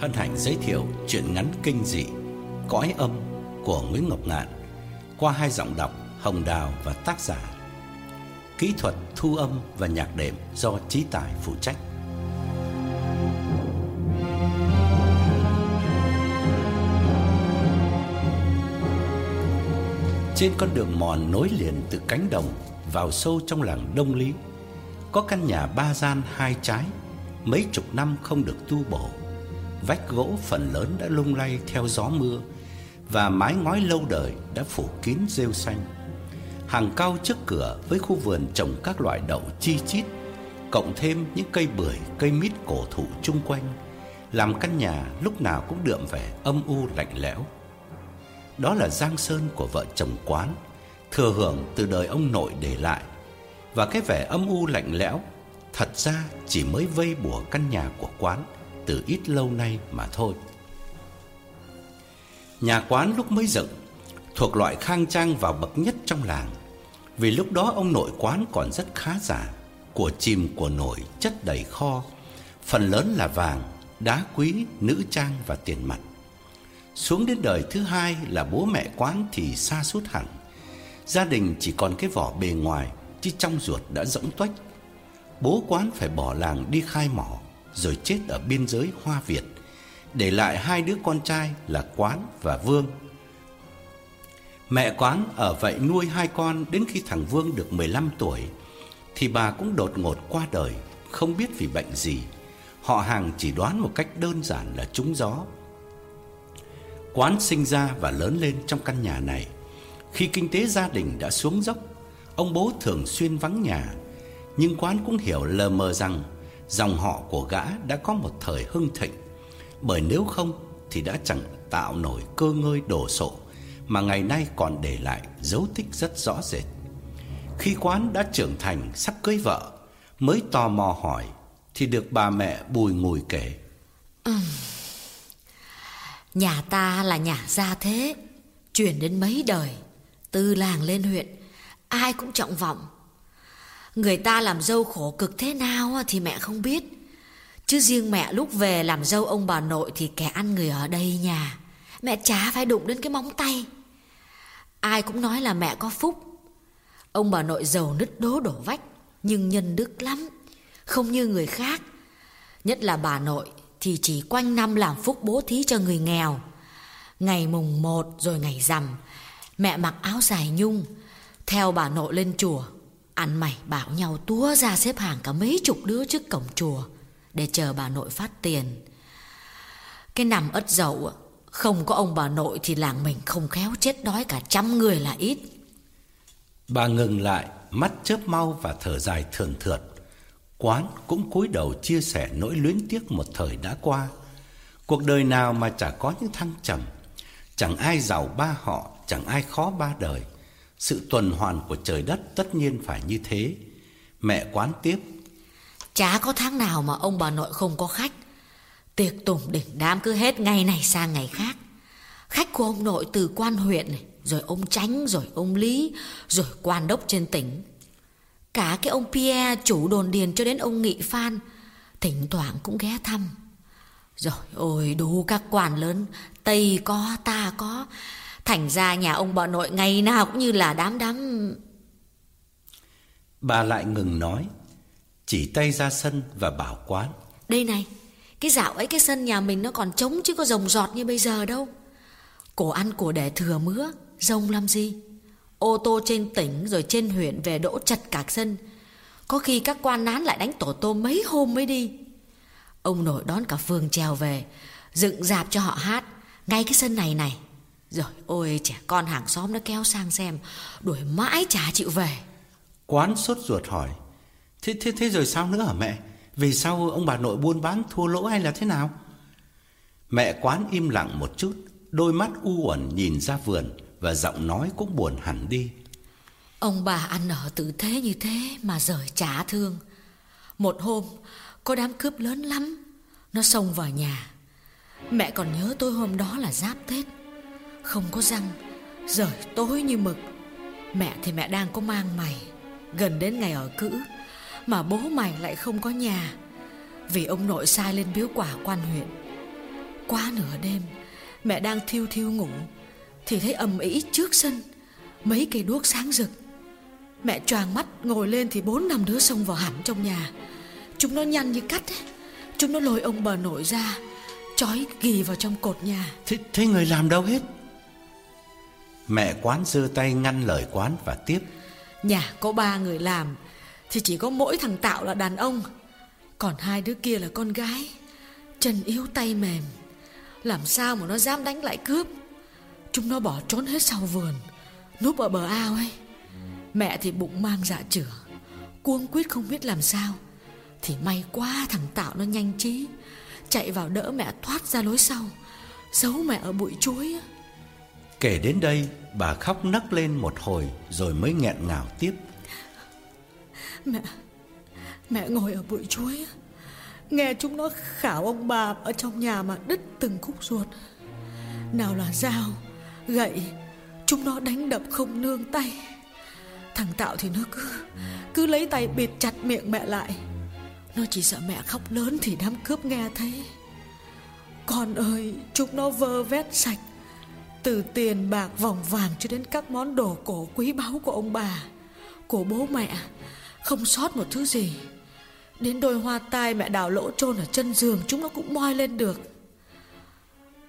Hân hạnh giới thiệu truyện ngắn kinh dị Cõi âm của Nguyễn Ngọc Ngạn qua hai giọng đọc Hồng Đào và tác giả. Kỹ thuật thu âm và nhạc đệm do Chí Tài phụ trách. Trên con đường mòn nối liền từ cánh đồng vào sâu trong làng Đông Lý, có căn nhà ba gian hai trái, mấy chục năm không được tu bổ vách gỗ phần lớn đã lung lay theo gió mưa và mái ngói lâu đời đã phủ kín rêu xanh. Hàng cao trước cửa với khu vườn trồng các loại đậu chi chít, cộng thêm những cây bưởi, cây mít cổ thụ chung quanh, làm căn nhà lúc nào cũng đượm vẻ âm u lạnh lẽo. Đó là giang sơn của vợ chồng Quán, thừa hưởng từ đời ông nội để lại. Và cái vẻ âm u lạnh lẽo thật ra chỉ mới vây bùa căn nhà của Quán từ ít lâu nay mà thôi. Nhà quán lúc mới dựng thuộc loại khang trang và bậc nhất trong làng. Vì lúc đó ông nội quán còn rất khá giả, của chìm của nổi chất đầy kho, phần lớn là vàng, đá quý, nữ trang và tiền mặt. Xuống đến đời thứ hai là bố mẹ quán thì xa sút hẳn. Gia đình chỉ còn cái vỏ bề ngoài, chứ trong ruột đã rỗng tuếch. Bố quán phải bỏ làng đi khai mỏ, rồi chết ở biên giới Hoa Việt, để lại hai đứa con trai là Quán và Vương. Mẹ Quán ở vậy nuôi hai con đến khi thằng Vương được 15 tuổi thì bà cũng đột ngột qua đời, không biết vì bệnh gì. Họ hàng chỉ đoán một cách đơn giản là trúng gió. Quán sinh ra và lớn lên trong căn nhà này. Khi kinh tế gia đình đã xuống dốc, ông bố thường xuyên vắng nhà, nhưng Quán cũng hiểu lờ mờ rằng dòng họ của gã đã có một thời hưng thịnh, bởi nếu không thì đã chẳng tạo nổi cơ ngơi đồ sộ mà ngày nay còn để lại dấu tích rất rõ rệt. Khi quán đã trưởng thành sắp cưới vợ, mới tò mò hỏi thì được bà mẹ bùi ngùi kể. Ừ. Nhà ta là nhà gia thế, truyền đến mấy đời, từ làng lên huyện, ai cũng trọng vọng Người ta làm dâu khổ cực thế nào thì mẹ không biết. Chứ riêng mẹ lúc về làm dâu ông bà nội Thì kẻ ăn người ở đây nhà. Mẹ chả phải đụng đến cái móng tay. Ai cũng nói là mẹ có phúc. Ông bà nội giàu nứt đố đổ vách, Nhưng nhân đức lắm. Không như người khác. Nhất là bà nội Thì chỉ quanh năm làm phúc bố thí cho người nghèo. Ngày mùng một rồi ngày rằm, Mẹ mặc áo dài nhung, Theo bà nội lên chùa. Ăn mày bảo nhau túa ra xếp hàng cả mấy chục đứa trước cổng chùa Để chờ bà nội phát tiền. Cái nằm ất dậu, Không có ông bà nội thì làng mình không khéo chết đói cả trăm người là ít. Bà ngừng lại, Mắt chớp mau và thở dài thường thượt. Quán cũng cúi đầu chia sẻ nỗi luyến tiếc một thời đã qua. Cuộc đời nào mà chả có những thăng trầm. Chẳng ai giàu ba họ, Chẳng ai khó ba đời sự tuần hoàn của trời đất tất nhiên phải như thế. Mẹ quán tiếp. Chả có tháng nào mà ông bà nội không có khách. Tiệc tùng đỉnh đám cứ hết ngày này sang ngày khác. Khách của ông nội từ quan huyện này, rồi ông Tránh, rồi ông Lý, rồi quan đốc trên tỉnh. Cả cái ông Pierre chủ đồn điền cho đến ông Nghị Phan, thỉnh thoảng cũng ghé thăm. Rồi ôi đủ các quan lớn, Tây có, ta có, Thành ra nhà ông bà nội ngày nào cũng như là đám đám... Bà lại ngừng nói, chỉ tay ra sân và bảo quán. Đây này, cái dạo ấy cái sân nhà mình nó còn trống chứ có rồng giọt như bây giờ đâu. Cổ ăn của để thừa mứa, rồng làm gì? Ô tô trên tỉnh rồi trên huyện về đỗ chặt cả sân. Có khi các quan nán lại đánh tổ tôm mấy hôm mới đi. Ông nội đón cả phường trèo về, dựng dạp cho họ hát, ngay cái sân này này. Rồi ôi trẻ con hàng xóm nó kéo sang xem Đuổi mãi chả chịu về. Quán sốt ruột hỏi Thế thế thế rồi sao nữa hả mẹ? Vì sao ông bà nội buôn bán thua lỗ hay là thế nào? Mẹ quán im lặng một chút Đôi mắt u uẩn nhìn ra vườn Và giọng nói cũng buồn hẳn đi. Ông bà ăn ở tử thế như thế Mà rời trả thương. Một hôm Có đám cướp lớn lắm Nó xông vào nhà. Mẹ còn nhớ tôi hôm đó là giáp Tết không có răng Rời tối như mực. Mẹ thì mẹ đang có mang mày Gần đến ngày ở cữ Mà bố mày lại không có nhà. Vì ông nội sai lên biếu quả quan huyện. Quá nửa đêm Mẹ đang thiêu thiêu ngủ Thì thấy ầm ĩ trước sân Mấy cây đuốc sáng rực. Mẹ choàng mắt ngồi lên Thì bốn năm đứa xông vào hẳn trong nhà. Chúng nó nhăn như cắt ấy. Chúng nó lôi ông bà nội ra Chói ghi vào trong cột nhà. Thế, thế người làm đâu hết? Mẹ quán giơ tay ngăn lời quán và tiếp. Nhà có ba người làm, Thì chỉ có mỗi thằng Tạo là đàn ông. Còn hai đứa kia là con gái, Chân yếu tay mềm. Làm sao mà nó dám đánh lại cướp? Chúng nó bỏ trốn hết sau vườn, Núp ở bờ ao ấy. Mẹ thì bụng mang dạ chửa Cuông quyết không biết làm sao. Thì may quá thằng Tạo nó nhanh trí, Chạy vào đỡ mẹ thoát ra lối sau, Giấu mẹ ở bụi chuối Kể đến đây, bà khóc nấc lên một hồi Rồi mới nghẹn ngào tiếp. Mẹ Mẹ ngồi ở bụi chuối. Nghe chúng nó khảo ông bà Ở trong nhà mà đứt từng khúc ruột. Nào là dao, Gậy, Chúng nó đánh đập không nương tay. Thằng Tạo thì nó cứ Cứ lấy tay bịt chặt miệng mẹ lại. Nó chỉ sợ mẹ khóc lớn Thì đám cướp nghe thấy. Con ơi, Chúng nó vơ vét sạch. Từ tiền bạc vòng vàng cho đến các món đồ cổ quý báu của ông bà, Của bố mẹ, Không sót một thứ gì. Đến đôi hoa tai mẹ đào lỗ chôn ở chân giường, Chúng nó cũng moi lên được.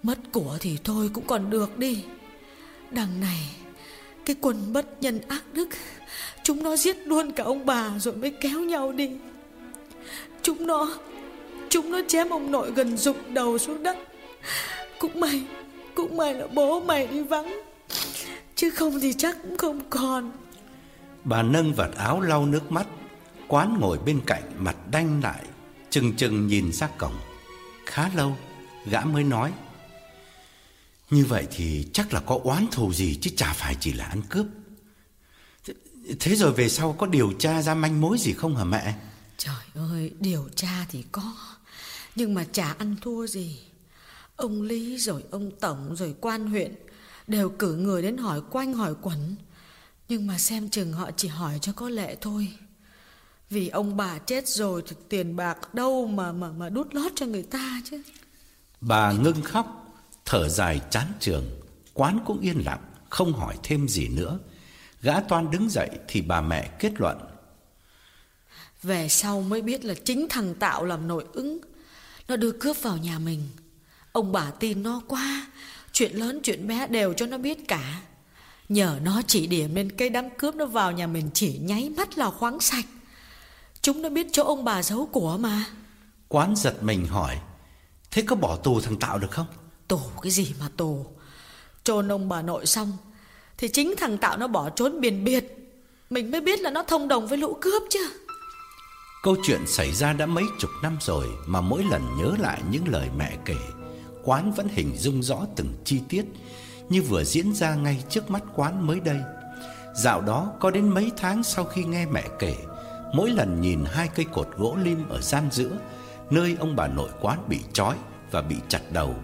Mất của thì thôi cũng còn được đi. Đằng này, Cái quân bất nhân ác đức, Chúng nó giết luôn cả ông bà Rồi mới kéo nhau đi. Chúng nó Chúng nó chém ông nội gần dục đầu xuống đất. Cũng may cũng may là bố mày đi vắng. Chứ không thì chắc cũng không còn. Bà nâng vạt áo lau nước mắt. Quán ngồi bên cạnh mặt đanh lại Chừng chừng nhìn ra cổng. Khá lâu Gã mới nói Như vậy thì chắc là có oán thù gì Chứ chả phải chỉ là ăn cướp. Thế, thế rồi về sau có điều tra ra manh mối gì không hả mẹ? Trời ơi điều tra thì có Nhưng mà chả ăn thua gì Ông Lý rồi ông Tổng rồi quan huyện Đều cử người đến hỏi quanh hỏi quẩn. Nhưng mà xem chừng họ chỉ hỏi cho có lệ thôi. Vì ông bà chết rồi thì tiền bạc đâu mà mà mà đút lót cho người ta chứ. Bà ngưng khóc Thở dài chán trường Quán cũng yên lặng Không hỏi thêm gì nữa. Gã toan đứng dậy thì bà mẹ kết luận. Về sau mới biết là chính thằng Tạo làm nội ứng. Nó đưa cướp vào nhà mình Ông bà tin nó quá. Chuyện lớn chuyện bé đều cho nó biết cả. Nhờ nó chỉ điểm nên cây đám cướp nó vào nhà mình chỉ nháy mắt là khoáng sạch. Chúng nó biết chỗ ông bà giấu của mà. Quán giật mình hỏi Thế có bỏ tù thằng Tạo được không? Tù cái gì mà tù? Chôn ông bà nội xong Thì chính thằng Tạo nó bỏ trốn biển biệt. Mình mới biết là nó thông đồng với lũ cướp chứ. Câu chuyện xảy ra đã mấy chục năm rồi Mà mỗi lần nhớ lại những lời mẹ kể Quán vẫn hình dung rõ từng chi tiết Như vừa diễn ra ngay trước mắt quán mới đây. Dạo đó có đến mấy tháng sau khi nghe mẹ kể, Mỗi lần nhìn hai cây cột gỗ lim ở gian giữa, Nơi ông bà nội quán bị trói và bị chặt đầu,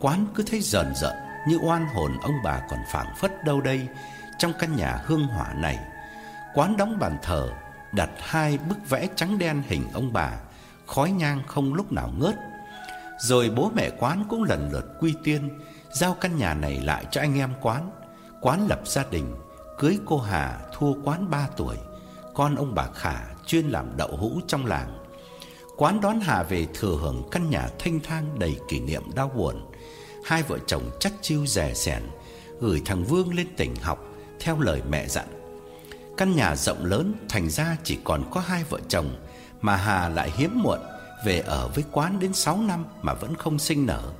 Quán cứ thấy rờn rợn như oan hồn ông bà còn phảng phất đâu đây Trong căn nhà hương hỏa này. Quán đóng bàn thờ, Đặt hai bức vẽ trắng đen hình ông bà, Khói nhang không lúc nào ngớt. Rồi bố mẹ quán cũng lần lượt quy tiên, Giao căn nhà này lại cho anh em quán. Quán lập gia đình, Cưới cô Hà thua quán 3 tuổi. Con ông bà Khả chuyên làm đậu hũ trong làng. Quán đón Hà về thừa hưởng căn nhà thanh thang đầy kỷ niệm đau buồn. Hai vợ chồng chắt chiu rẻ sẻn, Gửi thằng Vương lên tỉnh học Theo lời mẹ dặn. Căn nhà rộng lớn, thành ra chỉ còn có hai vợ chồng Mà Hà lại hiếm muộn. Về ở với quán đến 6 năm mà vẫn không sinh nở.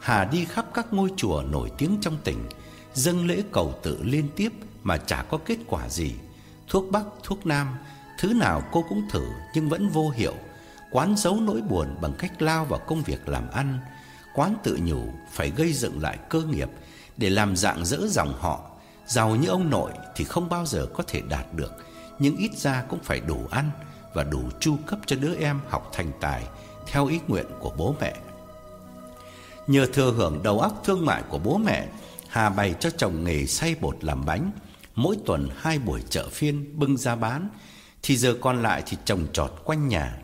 Hà đi khắp các ngôi chùa nổi tiếng trong tỉnh Dâng lễ cầu tự liên tiếp mà chả có kết quả gì. Thuốc bắc, thuốc nam Thứ nào cô cũng thử nhưng vẫn vô hiệu. Quán giấu nỗi buồn bằng cách lao vào công việc làm ăn. Quán tự nhủ phải gây dựng lại cơ nghiệp Để làm dạng dỡ dòng họ. Giàu như ông nội thì không bao giờ có thể đạt được Nhưng ít ra cũng phải đủ ăn. Và đủ chu cấp cho đứa em học thành tài Theo ý nguyện của bố mẹ. Nhờ thừa hưởng đầu óc thương mại của bố mẹ, Hà bày cho chồng nghề xay bột làm bánh, Mỗi tuần hai buổi chợ phiên bưng ra bán, Thì giờ còn lại thì trồng trọt quanh nhà.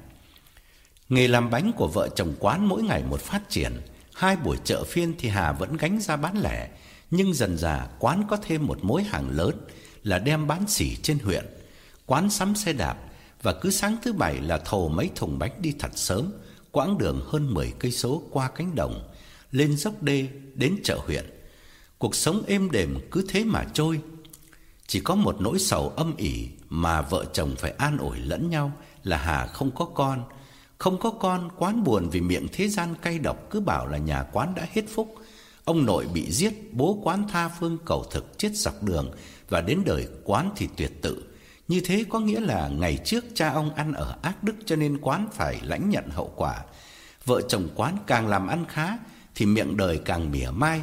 Nghề làm bánh của vợ chồng quán mỗi ngày một phát triển, Hai buổi chợ phiên thì Hà vẫn gánh ra bán lẻ, Nhưng dần dà quán có thêm một mối hàng lớn Là đem bán xỉ trên huyện. Quán sắm xe đạp và cứ sáng thứ bảy là thầu mấy thùng bánh đi thật sớm Quãng đường hơn 10 cây số qua cánh đồng Lên dốc đê đến chợ huyện Cuộc sống êm đềm cứ thế mà trôi Chỉ có một nỗi sầu âm ỉ Mà vợ chồng phải an ủi lẫn nhau Là Hà không có con không có con, quán buồn vì miệng thế gian cay độc cứ bảo là nhà quán đã hết phúc. Ông nội bị giết, bố quán tha phương cầu thực chết dọc đường và đến đời quán thì tuyệt tự. Như thế có nghĩa là ngày trước cha ông ăn ở ác đức cho nên quán phải lãnh nhận hậu quả. Vợ chồng quán càng làm ăn khá thì miệng đời càng mỉa mai.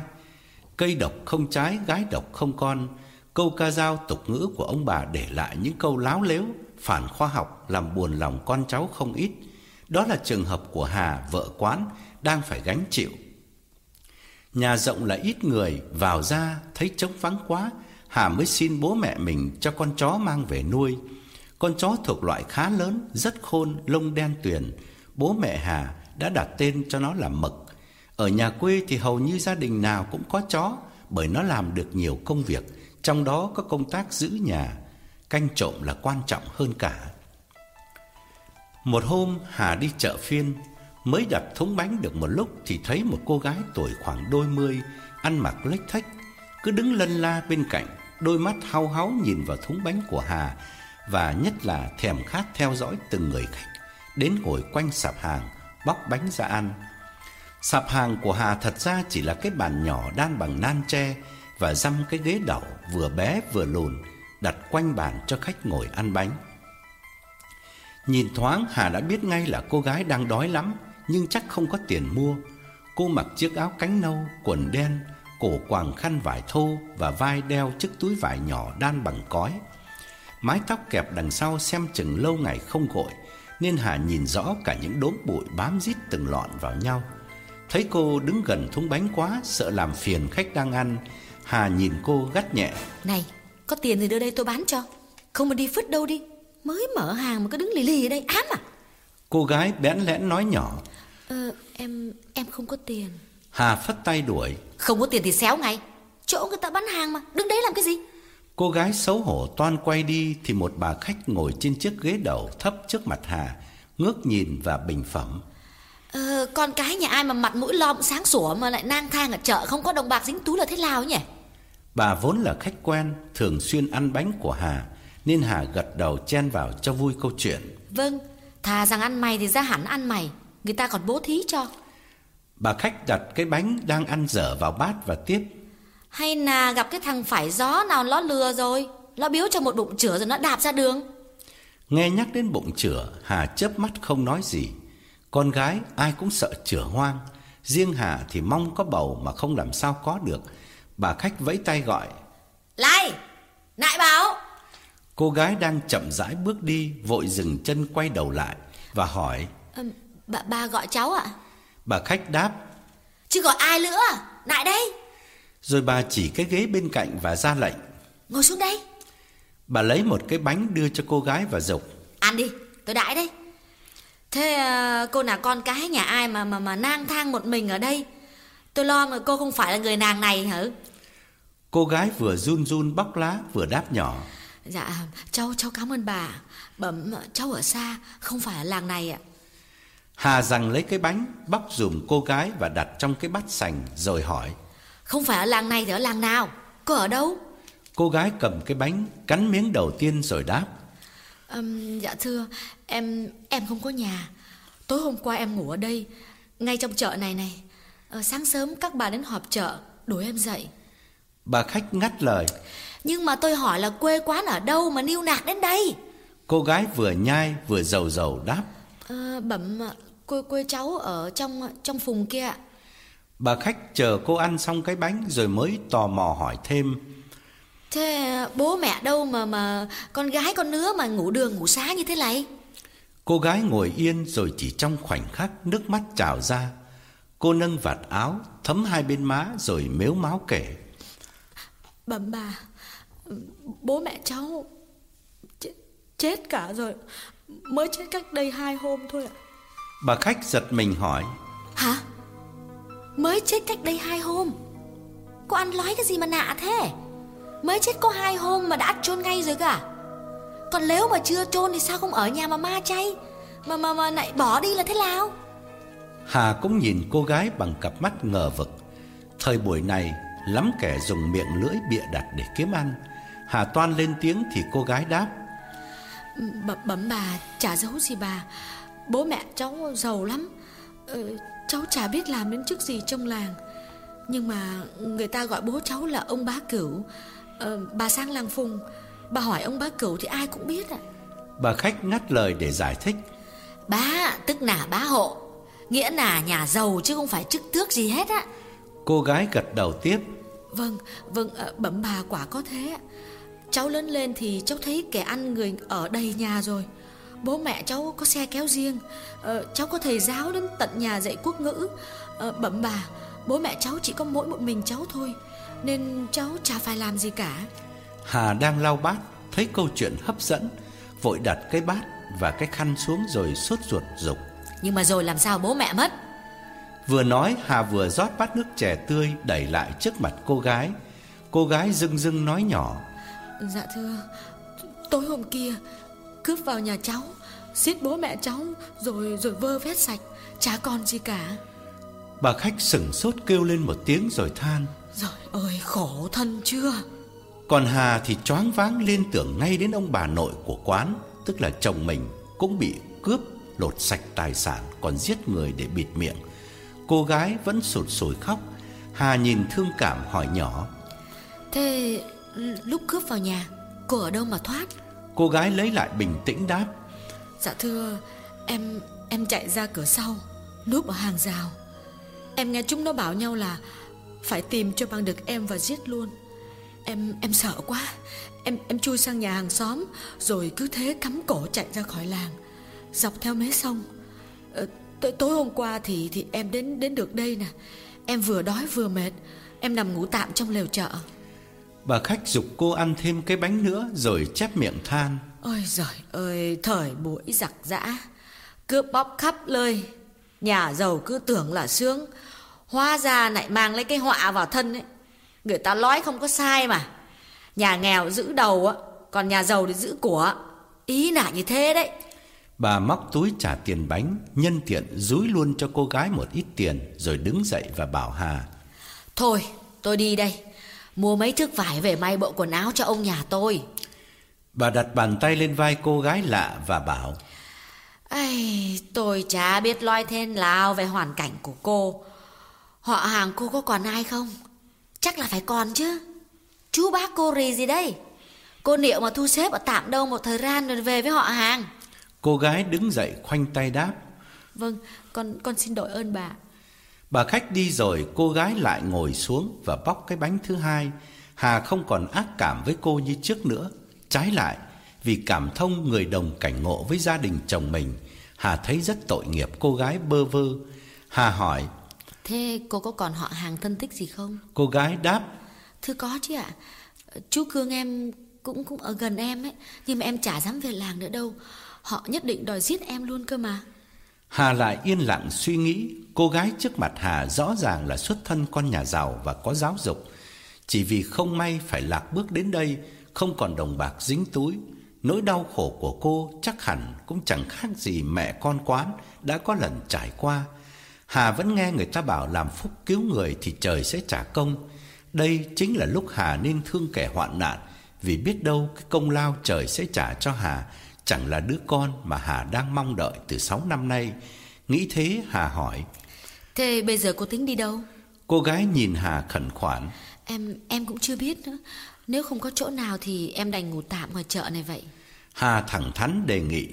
Cây độc không trái, gái độc không con. Câu ca dao tục ngữ của ông bà để lại những câu láo lếu, phản khoa học làm buồn lòng con cháu không ít. Đó là trường hợp của Hà, vợ quán, đang phải gánh chịu. Nhà rộng là ít người, vào ra thấy trống vắng quá, Hà mới xin bố mẹ mình cho con chó mang về nuôi. Con chó thuộc loại khá lớn, rất khôn, lông đen tuyền. Bố mẹ Hà đã đặt tên cho nó là Mực. Ở nhà quê thì hầu như gia đình nào cũng có chó, bởi nó làm được nhiều công việc, trong đó có công tác giữ nhà, canh trộm là quan trọng hơn cả. Một hôm Hà đi chợ phiên Mới đặt thúng bánh được một lúc Thì thấy một cô gái tuổi khoảng đôi mươi Ăn mặc lếch thách Cứ đứng lân la bên cạnh Đôi mắt hao háo nhìn vào thúng bánh của Hà Và nhất là thèm khát theo dõi từng người khách Đến ngồi quanh sạp hàng Bóc bánh ra ăn. Sạp hàng của Hà thật ra chỉ là cái bàn nhỏ đan bằng nan tre Và dăm cái ghế đẩu vừa bé vừa lùn Đặt quanh bàn cho khách ngồi ăn bánh. Nhìn thoáng Hà đã biết ngay là cô gái đang đói lắm Nhưng chắc không có tiền mua. Cô mặc chiếc áo cánh nâu, quần đen Cổ quàng khăn vải thô Và vai đeo chiếc túi vải nhỏ đan bằng cói. Mái tóc kẹp đằng sau xem chừng lâu ngày không gội Nên Hà nhìn rõ cả những đốm bụi bám rít từng lọn vào nhau. Thấy cô đứng gần thúng bánh quá Sợ làm phiền khách đang ăn Hà nhìn cô gắt nhẹ. Này, có tiền thì đưa đây tôi bán cho. Không mà đi phứt đâu đi. Mới mở hàng mà cứ đứng lì lì ở đây ám à? Cô gái bẽn lẽn nói nhỏ. Ờ em em không có tiền Hà phất tay đuổi. Không có tiền thì xéo ngay. Chỗ người ta bán hàng mà Đứng đấy làm cái gì? Cô gái xấu hổ toan quay đi Thì một bà khách ngồi trên chiếc ghế đầu thấp trước mặt Hà Ngước nhìn và bình phẩm. Ờ con cái nhà ai mà mặt mũi lom sáng sủa Mà lại nang thang ở chợ không có đồng bạc dính túi là thế nào nhỉ? Bà vốn là khách quen Thường xuyên ăn bánh của Hà nên Hà gật đầu chen vào cho vui câu chuyện. Vâng Thà rằng ăn mày thì ra hẳn ăn mày. Người ta còn bố thí cho Bà khách đặt cái bánh đang ăn dở vào bát và tiếp. Hay là gặp cái thằng phải gió nào nó lừa rồi? Nó biếu cho một bụng chửa rồi nó đạp ra đường. Nghe nhắc đến bụng chửa Hà chớp mắt không nói gì. Con gái ai cũng sợ chửa hoang. Riêng Hà thì mong có bầu mà không làm sao có được. Bà khách vẫy tay gọi. Lại Nại bảo. Cô gái đang chậm rãi bước đi Vội dừng chân quay đầu lại Và hỏi. À, bà, bà gọi cháu ạ Bà khách đáp. Chứ gọi ai nữa? Lại đây. Rồi bà chỉ cái ghế bên cạnh và ra lệnh. Ngồi xuống đây. Bà lấy một cái bánh đưa cho cô gái và dục. Ăn đi tôi đãi đây Thế à, cô là con cái nhà ai mà mà mà nang thang một mình ở đây? Tôi lo mà cô không phải là người nàng này hả? Cô gái vừa run run bóc lá vừa đáp nhỏ. Dạ cháu cháu cảm ơn bà. Bẩm cháu ở xa Không phải ở làng này ạ Hà rằng lấy cái bánh Bóc dùm cô gái và đặt trong cái bát sành Rồi hỏi. Không phải ở làng này thì ở làng nào? Cô ở đâu? Cô gái cầm cái bánh Cắn miếng đầu tiên rồi đáp. Um, Dạ thưa Em em không có nhà. Tối hôm qua em ngủ ở đây Ngay trong chợ này này. À, Sáng sớm các bà đến họp chợ Đuổi em dậy. Bà khách ngắt lời. Nhưng mà tôi hỏi là quê quán ở đâu mà niêu nạc đến đây? Cô gái vừa nhai vừa dầu dầu đáp à, Bẩm quê, quê cháu ở trong trong phùng kia ạ. Bà khách chờ cô ăn xong cái bánh rồi mới tò mò hỏi thêm. Thế bố mẹ đâu mà mà con gái con nứa mà ngủ đường ngủ xá như thế này? Cô gái ngồi yên rồi chỉ trong khoảnh khắc nước mắt trào ra. Cô nâng vạt áo thấm hai bên má rồi mếu máu kể. Bẩm bà Bố mẹ cháu chết, chết cả rồi Mới chết cách đây hai hôm thôi ạ. Bà khách giật mình hỏi. Hả? Mới chết cách đây hai hôm? Cô ăn nói cái gì mà nạ thế? Mới chết có hai hôm mà đã chôn ngay rồi cả Còn nếu mà chưa chôn thì sao không ở nhà mà ma chay? Mà mà mà lại bỏ đi là thế nào? Hà cũng nhìn cô gái bằng cặp mắt ngờ vực. Thời buổi này lắm kẻ dùng miệng lưỡi bịa đặt để kiếm ăn. Hà toan lên tiếng thì cô gái đáp Bẩm bấm bà chả giấu gì bà. Bố mẹ cháu giàu lắm. Ừ, Cháu chả biết làm đến chức gì trong làng. Nhưng mà người ta gọi bố cháu là ông bá cửu. Ờ, Bà sang làng phùng. Bà hỏi ông bá cửu thì ai cũng biết ạ. Bà khách ngắt lời để giải thích. Bá tức là bá hộ. Nghĩa là nhà giàu chứ không phải chức tước gì hết á. Cô gái gật đầu tiếp. Vâng, vâng, ờ, bẩm bà quả có thế Cháu lớn lên thì cháu thấy kẻ ăn người ở đầy nhà rồi. Bố mẹ cháu có xe kéo riêng. Ờ, Cháu có thầy giáo đến tận nhà dạy quốc ngữ. Ờ, Bẩm bà Bố mẹ cháu chỉ có mỗi một mình cháu thôi Nên cháu chả phải làm gì cả. Hà đang lau bát Thấy câu chuyện hấp dẫn Vội đặt cái bát và cái khăn xuống rồi sốt ruột dục. Nhưng mà rồi làm sao bố mẹ mất? Vừa nói Hà vừa rót bát nước chè tươi Đẩy lại trước mặt cô gái. Cô gái dưng dưng nói nhỏ Dạ thưa Tối hôm kia Cướp vào nhà cháu Giết bố mẹ cháu Rồi rồi vơ vét sạch Chả còn gì cả. Bà khách sửng sốt kêu lên một tiếng rồi than. Rồi ơi khổ thân chưa? Còn Hà thì choáng váng liên tưởng ngay đến ông bà nội của quán Tức là chồng mình cũng bị cướp lột sạch tài sản Còn giết người để bịt miệng. Cô gái vẫn sụt sùi khóc. Hà nhìn thương cảm hỏi nhỏ. Thế lúc cướp vào nhà Cô ở đâu mà thoát? Cô gái lấy lại bình tĩnh đáp. Dạ thưa Em em chạy ra cửa sau Núp ở hàng rào. Em nghe chúng nó bảo nhau là Phải tìm cho bằng được em và giết luôn. Em em sợ quá. Em em chui sang nhà hàng xóm Rồi cứ thế cắm cổ chạy ra khỏi làng. Dọc theo mé sông. Ờ, tối, tối hôm qua thì thì em đến đến được đây nè. Em vừa đói vừa mệt. Em nằm ngủ tạm trong lều chợ Bà khách dục cô ăn thêm cái bánh nữa Rồi chép miệng than. Ôi giời ơi Thời buổi giặc giã. Cướp bóc khắp nơi Nhà giàu cứ tưởng là sướng. Hóa ra lại mang lấy cái họa vào thân ấy. Người ta nói không có sai mà. Nhà nghèo giữ đầu á Còn nhà giàu thì giữ của. Ý là như thế đấy. Bà móc túi trả tiền bánh Nhân tiện rúi luôn cho cô gái một ít tiền Rồi đứng dậy và bảo Hà. Thôi tôi đi đây Mua mấy thước vải về may bộ quần áo cho ông nhà tôi. Bà đặt bàn tay lên vai cô gái lạ và bảo Ây, Tôi chả biết loay thêm nào về hoàn cảnh của cô. Họ hàng cô có còn ai không? Chắc là phải còn chứ. Chú bác cô rì gì đây? Cô liệu mà thu xếp ở tạm đâu một thời gian rồi về với họ hàng. Cô gái đứng dậy khoanh tay đáp Vâng, con con xin đội ơn bà Bà khách đi rồi cô gái lại ngồi xuống và bóc cái bánh thứ hai. Hà không còn ác cảm với cô như trước nữa. Trái lại, vì cảm thông người đồng cảnh ngộ với gia đình chồng mình Hà thấy rất tội nghiệp cô gái bơ vơ. Hà hỏi Thế cô có còn họ hàng thân thích gì không? Cô gái đáp Thưa có chứ ạ. Chú Cương em cũng cũng ở gần em ấy Nhưng mà em chả dám về làng nữa đâu. Họ nhất định đòi giết em luôn cơ mà Hà lại yên lặng suy nghĩ Cô gái trước mặt Hà rõ ràng là xuất thân con nhà giàu và có giáo dục Chỉ vì không may phải lạc bước đến đây Không còn đồng bạc dính túi Nỗi đau khổ của cô chắc hẳn cũng chẳng khác gì mẹ con quán đã có lần trải qua. Hà vẫn nghe người ta bảo làm phúc cứu người thì trời sẽ trả công. Đây chính là lúc Hà nên thương kẻ hoạn nạn, vì biết đâu cái công lao trời sẽ trả cho Hà chẳng là đứa con mà Hà đang mong đợi từ 6 năm nay. Nghĩ thế Hà hỏi: "Thế bây giờ cô tính đi đâu?" Cô gái nhìn Hà khẩn khoản: "Em em cũng chưa biết nữa. Nếu không có chỗ nào thì em đành ngủ tạm ngoài chợ này vậy." Hà thẳng thắn đề nghị: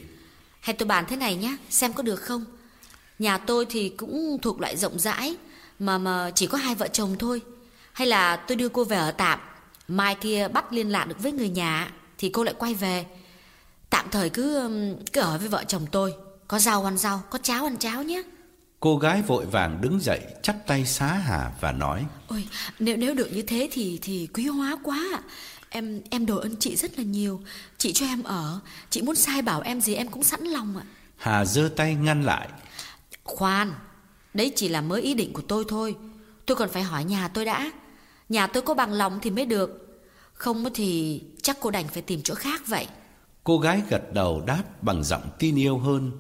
Hay tôi bàn thế này nhá, xem có được không? Nhà tôi thì cũng thuộc loại rộng rãi, mà mà chỉ có hai vợ chồng thôi. Hay là tôi đưa cô về ở tạm, mai kia bắt liên lạc được với người nhà thì cô lại quay về. Tạm thời cứ cứ ở với vợ chồng tôi, có rau ăn rau, có cháo ăn cháo nhé. Cô gái vội vàng đứng dậy, chắp tay xá Hà và nói: "Ôi, nếu nếu được như thế thì thì quý hóa quá Em em đồ ơn chị rất là nhiều. Chị cho em ở, chị muốn sai bảo em gì em cũng sẵn lòng ạ." Hà giơ tay ngăn lại. "Khoan, đấy chỉ là mới ý định của tôi thôi. Tôi còn phải hỏi nhà tôi đã. Nhà tôi có bằng lòng thì mới được. Không thì chắc cô đành phải tìm chỗ khác vậy." Cô gái gật đầu đáp bằng giọng tin yêu hơn.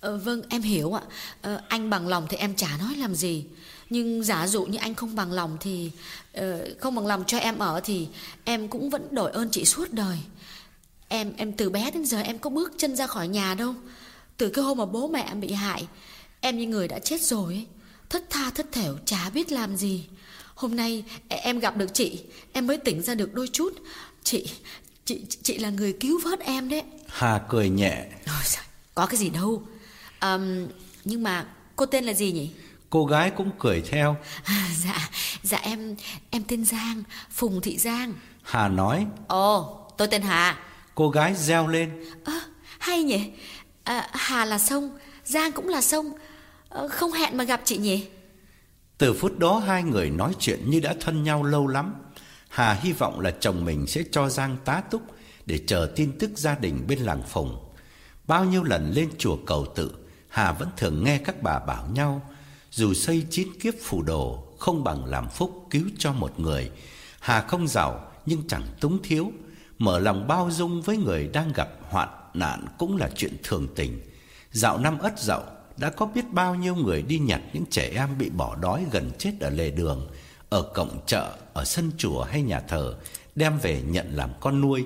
Ờ, vâng em hiểu ạ. Ờ, Anh bằng lòng thì em chả nói làm gì. Nhưng giả dụ như anh không bằng lòng thì uh, Không bằng lòng cho em ở Thì em cũng vẫn đổi ơn chị suốt đời. Em em từ bé đến giờ em có bước chân ra khỏi nhà đâu. Từ cái hôm mà bố mẹ em bị hại Em như người đã chết rồi ấy Thất tha thất thểu chả biết làm gì. Hôm nay e, em gặp được chị Em mới tỉnh ra được đôi chút. Chị chị chị là người cứu vớt em đấy. Hà cười nhẹ. Ôi giời, Có cái gì đâu. Um, Nhưng mà cô tên là gì nhỉ? Cô gái cũng cười theo. À, Dạ dạ em em tên Giang Phùng Thị Giang. Hà nói. Ồ tôi tên Hà. Cô gái reo lên. À, Hay nhỉ. À, Hà là sông Giang cũng là sông. À, Không hẹn mà gặp chị nhỉ? Từ phút đó hai người nói chuyện như đã thân nhau lâu lắm Hà hy vọng là chồng mình sẽ cho Giang tá túc Để chờ tin tức gia đình bên làng Phùng. Bao nhiêu lần lên chùa cầu tự, Hà vẫn thường nghe các bà bảo nhau, Dù xây chín kiếp phù đồ, Không bằng làm phúc cứu cho một người. Hà không giàu, nhưng chẳng túng thiếu. Mở lòng bao dung với người đang gặp hoạn nạn Cũng là chuyện thường tình. Dạo năm ất dậu, Đã có biết bao nhiêu người đi nhặt những trẻ em bị bỏ đói gần chết ở lề đường. Ở cổng chợ, ở sân chùa hay nhà thờ Đem về nhận làm con nuôi.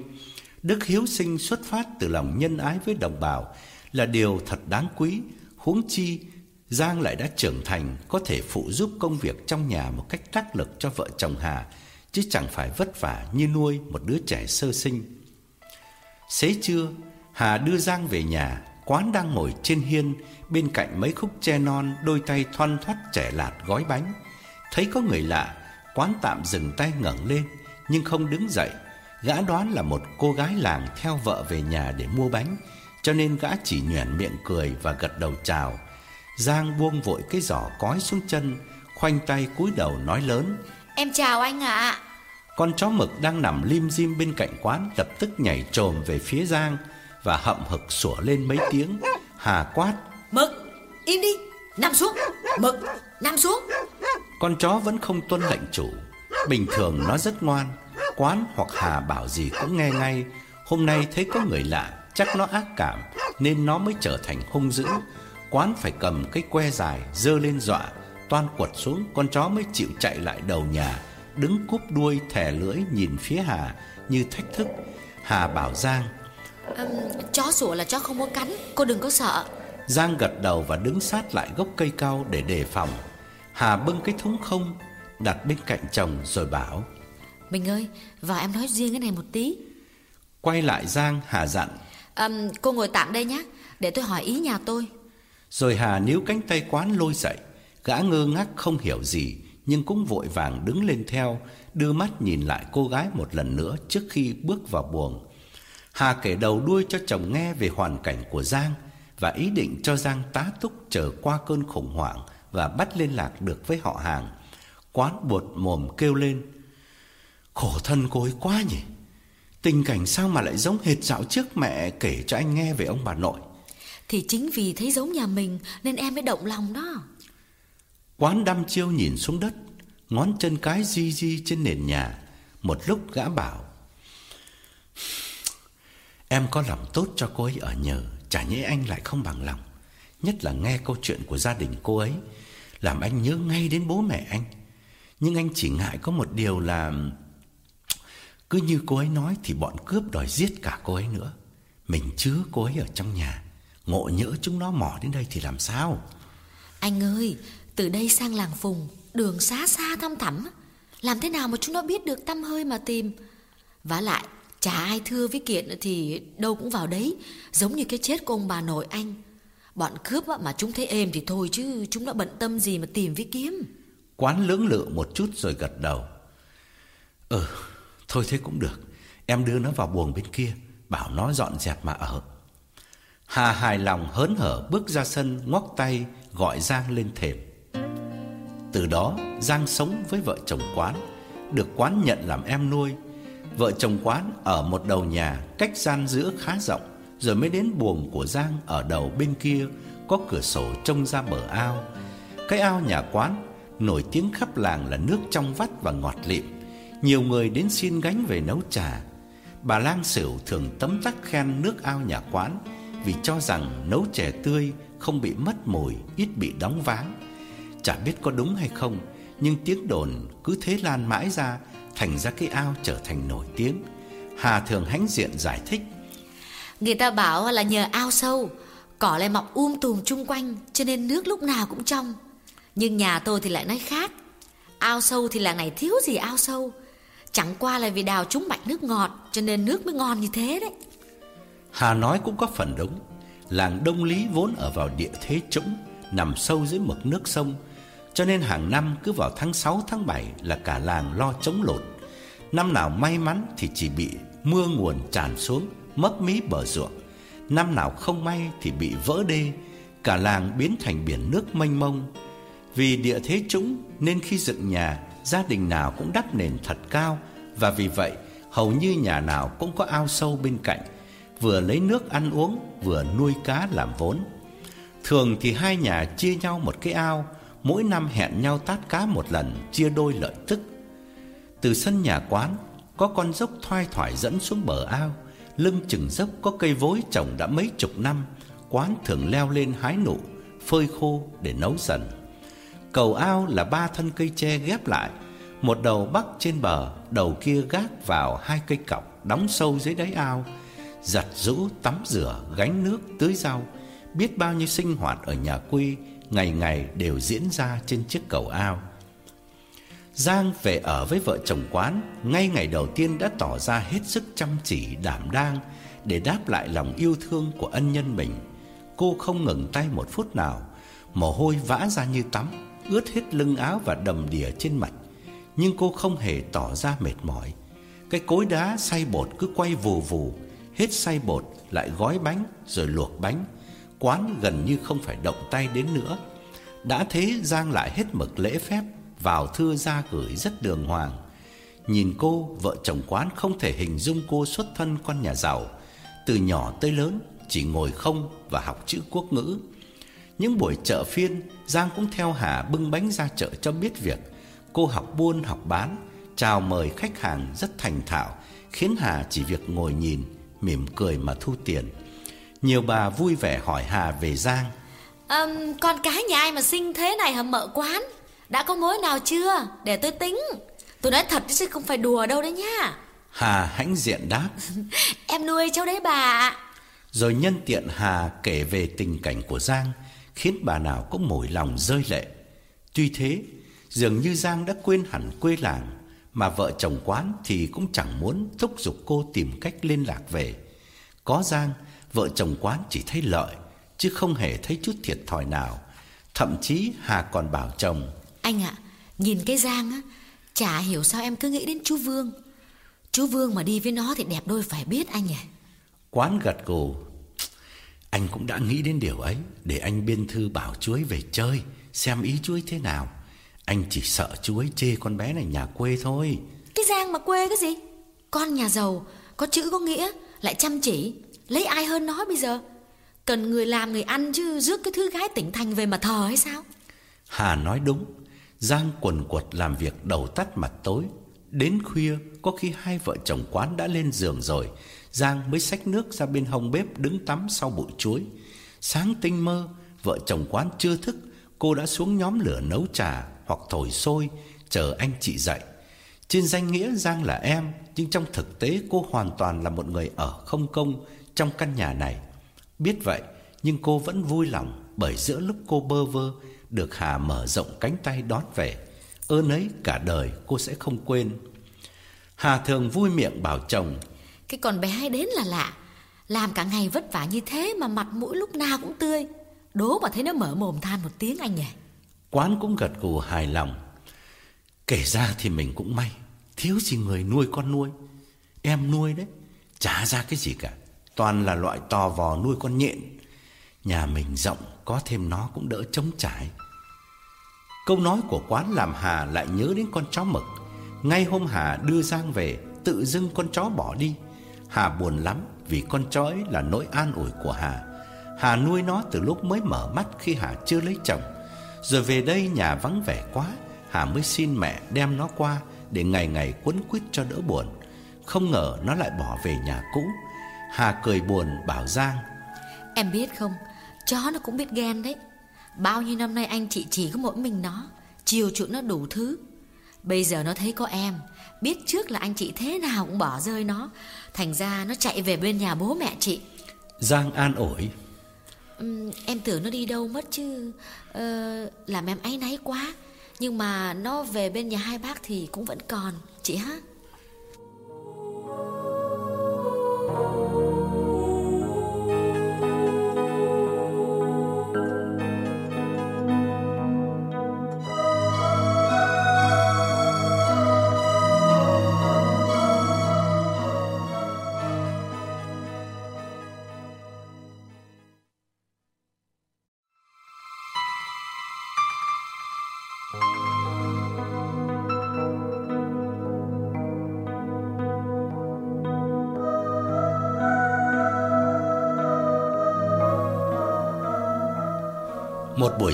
Đức hiếu sinh xuất phát từ lòng nhân ái với đồng bào Là điều thật đáng quý. Huống chi Giang lại đã trưởng thành Có thể phụ giúp công việc trong nhà Một cách tác lực cho vợ chồng Hà Chứ chẳng phải vất vả như nuôi Một đứa trẻ sơ sinh. Xế trưa Hà đưa Giang về nhà Quán đang ngồi trên hiên Bên cạnh mấy khúc tre non Đôi tay thoăn thoắt trẻ lạt gói bánh. Thấy có người lạ Quán tạm dừng tay ngẩng lên Nhưng không đứng dậy Gã đoán là một cô gái làng theo vợ về nhà để mua bánh cho nên gã chỉ nhoẻn miệng cười và gật đầu chào. Giang buông vội cái giỏ cói xuống chân, khoanh tay cúi đầu nói lớn: "Em chào anh ạ." Con chó mực đang nằm lim dim bên cạnh quán lập tức nhảy trồm về phía Giang và hậm hực sủa lên mấy tiếng. Hà quát: "Mực, im đi, nằm xuống. Mực, nằm xuống." Con chó vẫn không tuân lệnh chủ. Bình thường nó rất ngoan, quán hoặc Hà bảo gì cũng nghe ngay. Hôm nay thấy có người lạ, Chắc nó ác cảm nên nó mới trở thành hung dữ. Quán phải cầm cái que dài dơ lên dọa, toan quật xuống con chó mới chịu chạy lại đầu nhà, đứng cúp đuôi thè lưỡi nhìn phía Hà như thách thức. Hà bảo Giang: um, "Chó sủa là chó không có cắn, cô đừng có sợ." Giang gật đầu và đứng sát lại gốc cây cao để đề phòng. Hà bưng cái thúng không đặt bên cạnh chồng rồi bảo: "Mình ơi, vào em nói riêng cái này một tí." Quay lại Giang Hà dặn: à, Cô ngồi tạm đây nhé Để tôi hỏi ý nhà tôi. Rồi Hà níu cánh tay quán lôi dậy. Gã ngơ ngác không hiểu gì Nhưng cũng vội vàng đứng lên theo Đưa mắt nhìn lại cô gái một lần nữa Trước khi bước vào buồng. Hà kể đầu đuôi cho chồng nghe Về hoàn cảnh của Giang Và ý định cho Giang tá túc trở qua cơn khủng hoảng Và bắt liên lạc được với họ hàng. Quán buột mồm kêu lên Khổ thân cô ấy quá nhỉ. Tình cảnh sao mà lại giống hệt dạo trước mẹ kể cho anh nghe về ông bà nội? Thì chính vì thấy giống nhà mình Nên em mới động lòng đó. Quán đăm chiêu nhìn xuống đất Ngón chân cái di di trên nền nhà. Một lúc gã bảo Em có lòng tốt cho cô ấy ở nhờ Chả nhẽ anh lại không bằng lòng. Nhất là nghe câu chuyện của gia đình cô ấy làm anh nhớ ngay đến bố mẹ anh Nhưng anh chỉ ngại có một điều là cứ như cô ấy nói thì bọn cướp đòi giết cả cô ấy nữa. Mình chứa cô ấy ở trong nhà, ngộ nhỡ chúng nó mò đến đây thì làm sao? Anh ơi, từ đây sang làng Phùng, đường xa xa thăm thẳm, làm thế nào mà chúng nó biết được tâm hơi mà tìm? Vả lại, Chả ai thưa với Kiện thì đâu cũng vào đấy Giống như cái chết của ông bà nội anh Bọn cướp mà chúng thấy êm thì thôi chứ Chúng đã bận tâm gì mà tìm với kiếm. Quán lưỡng lự một chút rồi gật đầu. Ừ Thôi thế cũng được. Em đưa nó vào buồng bên kia, Bảo nó dọn dẹp mà ở. Hà hài lòng hớn hở bước ra sân, ngoắc tay, gọi Giang lên thềm. Từ đó, Giang sống với vợ chồng quán, Được quán nhận làm em nuôi. Vợ chồng quán ở một đầu nhà Cách gian giữa khá rộng. Rồi mới đến buồng của Giang Ở đầu bên kia Có cửa sổ trông ra bờ ao. Cái ao nhà quán Nổi tiếng khắp làng là nước trong vắt và ngọt lịm. Nhiều người đến xin gánh về nấu trà. Bà Lang Sửu thường tấm tắc khen nước ao nhà quán Vì cho rằng nấu chè tươi không bị mất mùi, ít bị đóng váng. Chả biết có đúng hay không Nhưng tiếng đồn cứ thế lan mãi ra Thành ra cái ao trở thành nổi tiếng. Hà thường hãnh diện giải thích. Người ta bảo là nhờ ao sâu, Cỏ lại mọc um tùm chung quanh, Cho nên nước lúc nào cũng trong. Nhưng nhà tôi thì lại nói khác. Ao sâu thì làng này thiếu gì ao sâu? Chẳng qua là vì đào trúng mạch nước ngọt, Cho nên nước mới ngon như thế đấy. Hà nói cũng có phần đúng. Làng Đông Lý vốn ở vào địa thế trũng, Nằm sâu dưới mực nước sông. Cho nên hàng năm cứ vào tháng 6 tháng 7 Là cả làng lo chống lụt. Năm nào may mắn thì chỉ bị mưa nguồn tràn xuống. Mất mí bờ ruộng. Năm nào không may thì bị vỡ đê, Cả làng biến thành biển nước mênh mông. Vì địa thế trũng Nên khi dựng nhà, Gia đình nào cũng đắp nền thật cao Và vì vậy, hầu như nhà nào cũng có ao sâu bên cạnh, Vừa lấy nước ăn uống, Vừa nuôi cá làm vốn. Thường thì hai nhà chia nhau một cái ao, Mỗi năm hẹn nhau tát cá một lần, Chia đôi lợi tức. Từ sân nhà quán, Có con dốc thoai thoải dẫn xuống bờ ao Lưng chừng dốc có cây vối trồng đã mấy chục năm Quán thường leo lên hái nụ Phơi khô để nấu dần. Cầu ao là ba thân cây tre ghép lại Một đầu bắc trên bờ Đầu kia gác vào hai cây cọc Đóng sâu dưới đáy ao Giặt rũ, tắm rửa, gánh nước, tưới rau. Biết bao nhiêu sinh hoạt ở nhà quê Ngày ngày đều diễn ra trên chiếc cầu ao. Giang về ở với vợ chồng quán, Ngay ngày đầu tiên đã tỏ ra hết sức chăm chỉ, đảm đang, Để đáp lại lòng yêu thương của ân nhân mình. Cô không ngừng tay một phút nào, Mồ hôi vã ra như tắm, Ướt hết lưng áo và đầm đìa trên mặt. Nhưng cô không hề tỏ ra mệt mỏi. Cái cối đá xay bột cứ quay vù vù, Hết xay bột lại gói bánh rồi luộc bánh. Quán gần như không phải động tay đến nữa. Đã thế Giang lại hết mực lễ phép. Vào thưa ra gửi rất đường hoàng. Nhìn cô Vợ chồng quán không thể hình dung cô xuất thân con nhà giàu. Từ nhỏ tới lớn Chỉ ngồi không và học chữ quốc ngữ. Những buổi chợ phiên Giang cũng theo Hà bưng bánh ra chợ cho biết việc. Cô học buôn học bán Chào mời khách hàng rất thành thạo Khiến Hà chỉ việc ngồi nhìn Mỉm cười mà thu tiền. Nhiều bà vui vẻ hỏi Hà về Giang. Um, Con cái nhà ai mà sinh thế này hả mợ quán? Đã có mối nào chưa? Để tôi tính. Tôi nói thật chứ không phải đùa đâu đấy nha Hà hãnh diện đáp. Em nuôi cháu đấy bà Rồi nhân tiện Hà kể về tình cảnh của Giang Khiến bà nào cũng mỏi lòng rơi lệ. Tuy thế Dường như Giang đã quên hẳn quê làng Mà vợ chồng quán thì cũng chẳng muốn thúc giục cô tìm cách liên lạc về. Có Giang Vợ chồng quán chỉ thấy lợi Chứ không hề thấy chút thiệt thòi nào. Thậm chí Hà còn bảo chồng Anh ạ Nhìn cái Giang á Chả hiểu sao em cứ nghĩ đến chú Vương. Chú Vương mà đi với nó thì đẹp đôi phải biết anh à Quán gật gù. Anh cũng đã nghĩ đến điều ấy Để anh biên thư bảo ấy về chơi Xem ý ấy thế nào. Anh chỉ sợ chú ấy chê con bé này nhà quê thôi. Cái Giang mà quê cái gì? Con nhà giàu Có chữ có nghĩa Lại chăm chỉ. Lấy ai hơn nó bây giờ? Cần người làm người ăn chứ Rước cái thứ gái tỉnh thành về mà thờ hay sao? Hà nói đúng Giang quần quật làm việc đầu tắt mặt tối. Đến khuya, Có khi hai vợ chồng quán đã lên giường rồi, Giang mới xách nước ra bên hông bếp Đứng tắm sau bụi chuối. Sáng tinh mơ, Vợ chồng quán chưa thức, Cô đã xuống nhóm lửa nấu trà Hoặc thổi sôi Chờ anh chị dậy. Trên danh nghĩa Giang là em, Nhưng trong thực tế cô hoàn toàn là một người ở không công Trong căn nhà này. Biết vậy, Nhưng cô vẫn vui lòng Bởi giữa lúc cô bơ vơ được Hà mở rộng cánh tay đón về. Ơn ấy cả đời cô sẽ không quên. Hà thường vui miệng bảo chồng Cái con bé ấy đến là lạ. Làm cả ngày vất vả như thế Mà mặt mũi lúc nào cũng tươi. Đố mà thấy nó mở mồm than một tiếng anh nhỉ. Quán cũng gật gù hài lòng. Kể ra thì mình cũng may. Thiếu gì người nuôi con nuôi. Em nuôi đấy Chả ra cái gì cả. Toàn là loại to vò nuôi con nhện. Nhà mình rộng Có thêm nó cũng đỡ trống trải Câu nói của quán làm Hà lại nhớ đến con chó mực. Ngay hôm Hà đưa Giang về, Tự dưng con chó bỏ đi. Hà buồn lắm Vì con chó ấy là nỗi an ủi của Hà. Hà nuôi nó từ lúc mới mở mắt Khi Hà chưa lấy chồng. Rồi về đây nhà vắng vẻ quá, Hà mới xin mẹ đem nó qua Để ngày ngày quấn quýt cho đỡ buồn. Không ngờ nó lại bỏ về nhà cũ. Hà cười buồn bảo Giang, Em biết không, Chó nó cũng biết ghen đấy. Bao nhiêu năm nay anh chị chỉ có mỗi mình nó Chiều chuộng nó đủ thứ. Bây giờ nó thấy có em Biết trước là anh chị thế nào cũng bỏ rơi nó. Thành ra nó chạy về bên nhà bố mẹ chị. Giang an ủi. Ừm, Em tưởng nó đi đâu mất chứ. Ờ, Làm em áy náy quá. Nhưng mà nó về bên nhà hai bác thì cũng vẫn còn Chị ha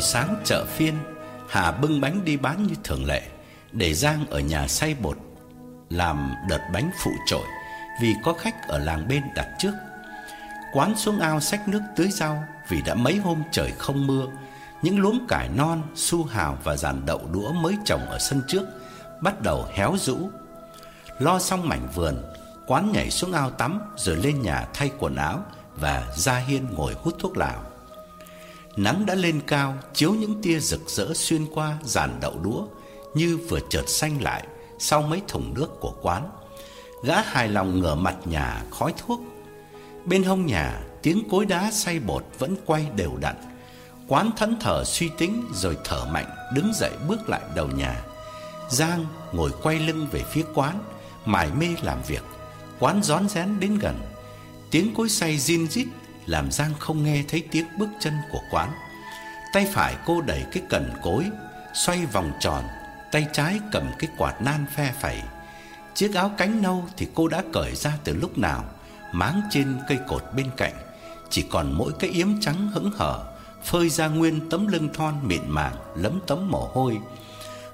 sáng chợ phiên Hà bưng bánh đi bán như thường lệ Để Giang ở nhà xay bột Làm đợt bánh phụ trội Vì có khách ở làng bên đặt trước. Quán xuống ao xách nước tưới rau Vì đã mấy hôm trời không mưa Những luống cải non, su hào và dàn đậu đũa mới trồng ở sân trước Bắt đầu héo rũ. Lo xong mảnh vườn Quán nhảy xuống ao tắm Rồi lên nhà thay quần áo Và ra hiên ngồi hút thuốc lào. Nắng đã lên cao, chiếu những tia rực rỡ xuyên qua dàn đậu đũa như vừa chợt xanh lại sau mấy thùng nước của quán. Gã hài lòng ngửa mặt nhà khói thuốc. Bên hông nhà, tiếng cối đá xay bột vẫn quay đều đặn. Quán thẫn thờ suy tính rồi thở mạnh đứng dậy bước lại đầu nhà. Giang ngồi quay lưng về phía quán, mải mê làm việc. Quán rón rén đến gần. Tiếng cối xay zin rít làm Giang không nghe thấy tiếng bước chân của quán. Tay phải cô đẩy cái cần cối, xoay vòng tròn, tay trái cầm cái quạt nan phe phẩy. Chiếc áo cánh nâu thì cô đã cởi ra từ lúc nào, máng trên cây cột bên cạnh, chỉ còn mỗi cái yếm trắng hững hở, phơi ra nguyên tấm lưng thon mịn màng lấm tấm mồ hôi.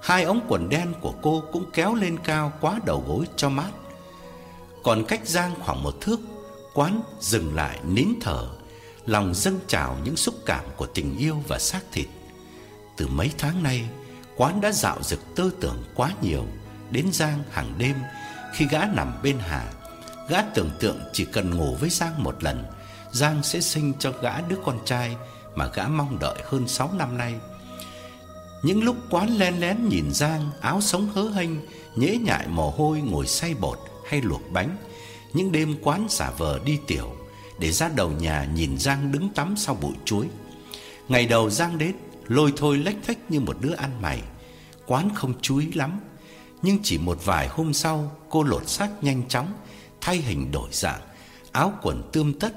Hai ống quần đen của cô cũng kéo lên cao quá đầu gối cho mát. Còn cách Giang khoảng một thước Quán dừng lại nín thở, Lòng dâng trào những xúc cảm của tình yêu và xác thịt. Từ mấy tháng nay, Quán đã dạo dực tư tưởng quá nhiều Đến Giang hàng đêm Khi gã nằm bên Hà. Gã tưởng tượng chỉ cần ngủ với Giang một lần, Giang sẽ sinh cho gã đứa con trai Mà gã mong đợi hơn 6 năm nay. Những lúc quán len lén nhìn Giang Áo sống hớ hênh, Nhễ nhại mồ hôi, ngồi xay bột hay luộc bánh những đêm quán xả vờ đi tiểu, Để ra đầu nhà nhìn Giang đứng tắm sau bụi chuối. Ngày đầu Giang đến, Lôi thôi lách thách như một đứa ăn mày. Quán không chú ý lắm, Nhưng chỉ một vài hôm sau, Cô lột xác nhanh chóng, Thay hình đổi dạng, Áo quần tươm tất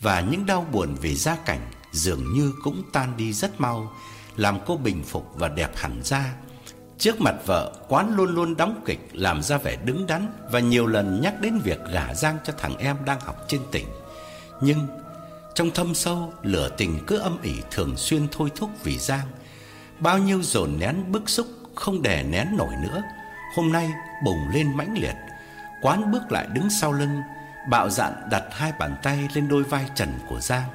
Và những đau buồn về gia cảnh Dường như cũng tan đi rất mau, Làm cô bình phục và đẹp hẳn ra. Trước mặt vợ, quán luôn luôn đóng kịch làm ra vẻ đứng đắn và nhiều lần nhắc đến việc gả Giang cho thằng em đang học trên tỉnh. Nhưng trong thâm sâu, lửa tình cứ âm ỉ thường xuyên thôi thúc vì Giang. Bao nhiêu dồn nén bức xúc không đè nén nổi nữa, hôm nay bùng lên mãnh liệt. Quán bước lại đứng sau lưng, bạo dạn đặt hai bàn tay lên đôi vai trần của Giang.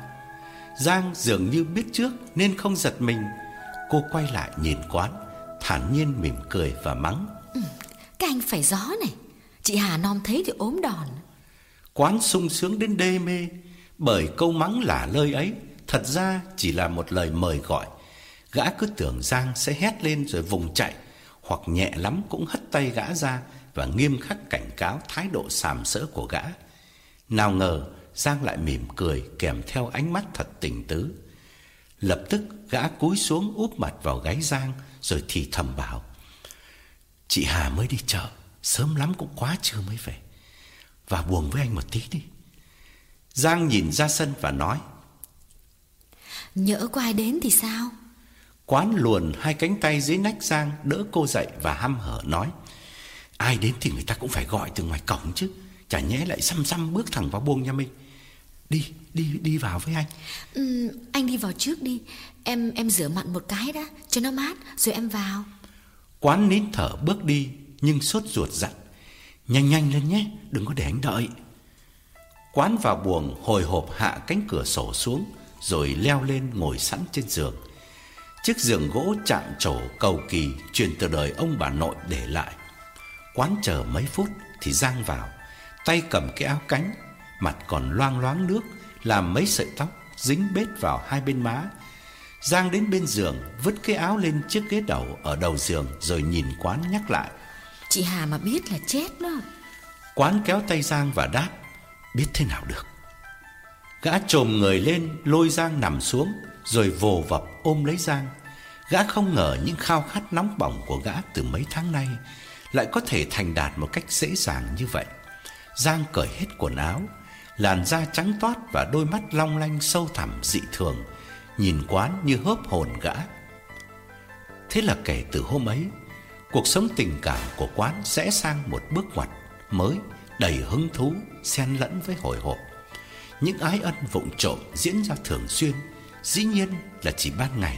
Giang dường như biết trước nên không giật mình. Cô quay lại nhìn quán thản nhiên mỉm cười và mắng. Ừ, Các anh phải gió này. Chị Hà non thấy thì ốm đòn. Quán sung sướng đến đê mê Bởi câu mắng lả lơi ấy Thật ra chỉ là một lời mời gọi. Gã cứ tưởng Giang sẽ hét lên rồi vùng chạy Hoặc nhẹ lắm cũng hất tay gã ra Và nghiêm khắc cảnh cáo thái độ sàm sỡ của gã. Nào ngờ Giang lại mỉm cười kèm theo ánh mắt thật tình tứ. Lập tức gã cúi xuống úp mặt vào gáy Giang rồi thì thầm bảo: "Chị Hà mới đi chợ, sớm lắm cũng quá trưa mới về. Và buồn với anh một tí đi." Giang nhìn ra sân và nói: "Nhỡ có ai đến thì sao?" Quán luồn hai cánh tay dưới nách Giang đỡ cô dậy và hăm hở nói: "Ai đến thì người ta cũng phải gọi từ ngoài cổng chứ." Chả nhẽ lại xăm xăm bước thẳng vào buông nhà mình Đi, đi, đi vào với anh. Ừ, Anh đi vào trước đi. Em em rửa mặn một cái đã Cho nó mát, rồi em vào. Quán nín thở bước đi Nhưng sốt ruột dặn. Nhanh nhanh lên nhé, đừng có để anh đợi. Quán vào buồng hồi hộp hạ cánh cửa sổ xuống Rồi leo lên ngồi sẵn trên giường. Chiếc giường gỗ chạm trổ cầu kỳ Truyền từ đời ông bà nội để lại. Quán chờ mấy phút thì Giang vào. Tay cầm cái áo cánh, mặt còn loang loáng nước, làm mấy sợi tóc dính bết vào hai bên má. Giang đến bên giường, vứt cái áo lên chiếc ghế đầu ở đầu giường rồi nhìn Quán nhắc lại. Chị Hà mà biết là chết đó. Quán kéo tay Giang và đáp, biết thế nào được. Gã trồm người lên, lôi Giang nằm xuống, rồi vồ vập ôm lấy Giang. Gã không ngờ những khao khát nóng bỏng của gã từ mấy tháng nay lại có thể thành đạt một cách dễ dàng như vậy. Giang cởi hết quần áo, làn da trắng toát và đôi mắt long lanh sâu thẳm dị thường, nhìn quán như hớp hồn gã. Thế là kể từ hôm ấy, cuộc sống tình cảm của quán sẽ sang một bước ngoặt mới, đầy hứng thú, xen lẫn với hồi hộp. Những ái ân vụng trộm diễn ra thường xuyên, dĩ nhiên là chỉ ban ngày,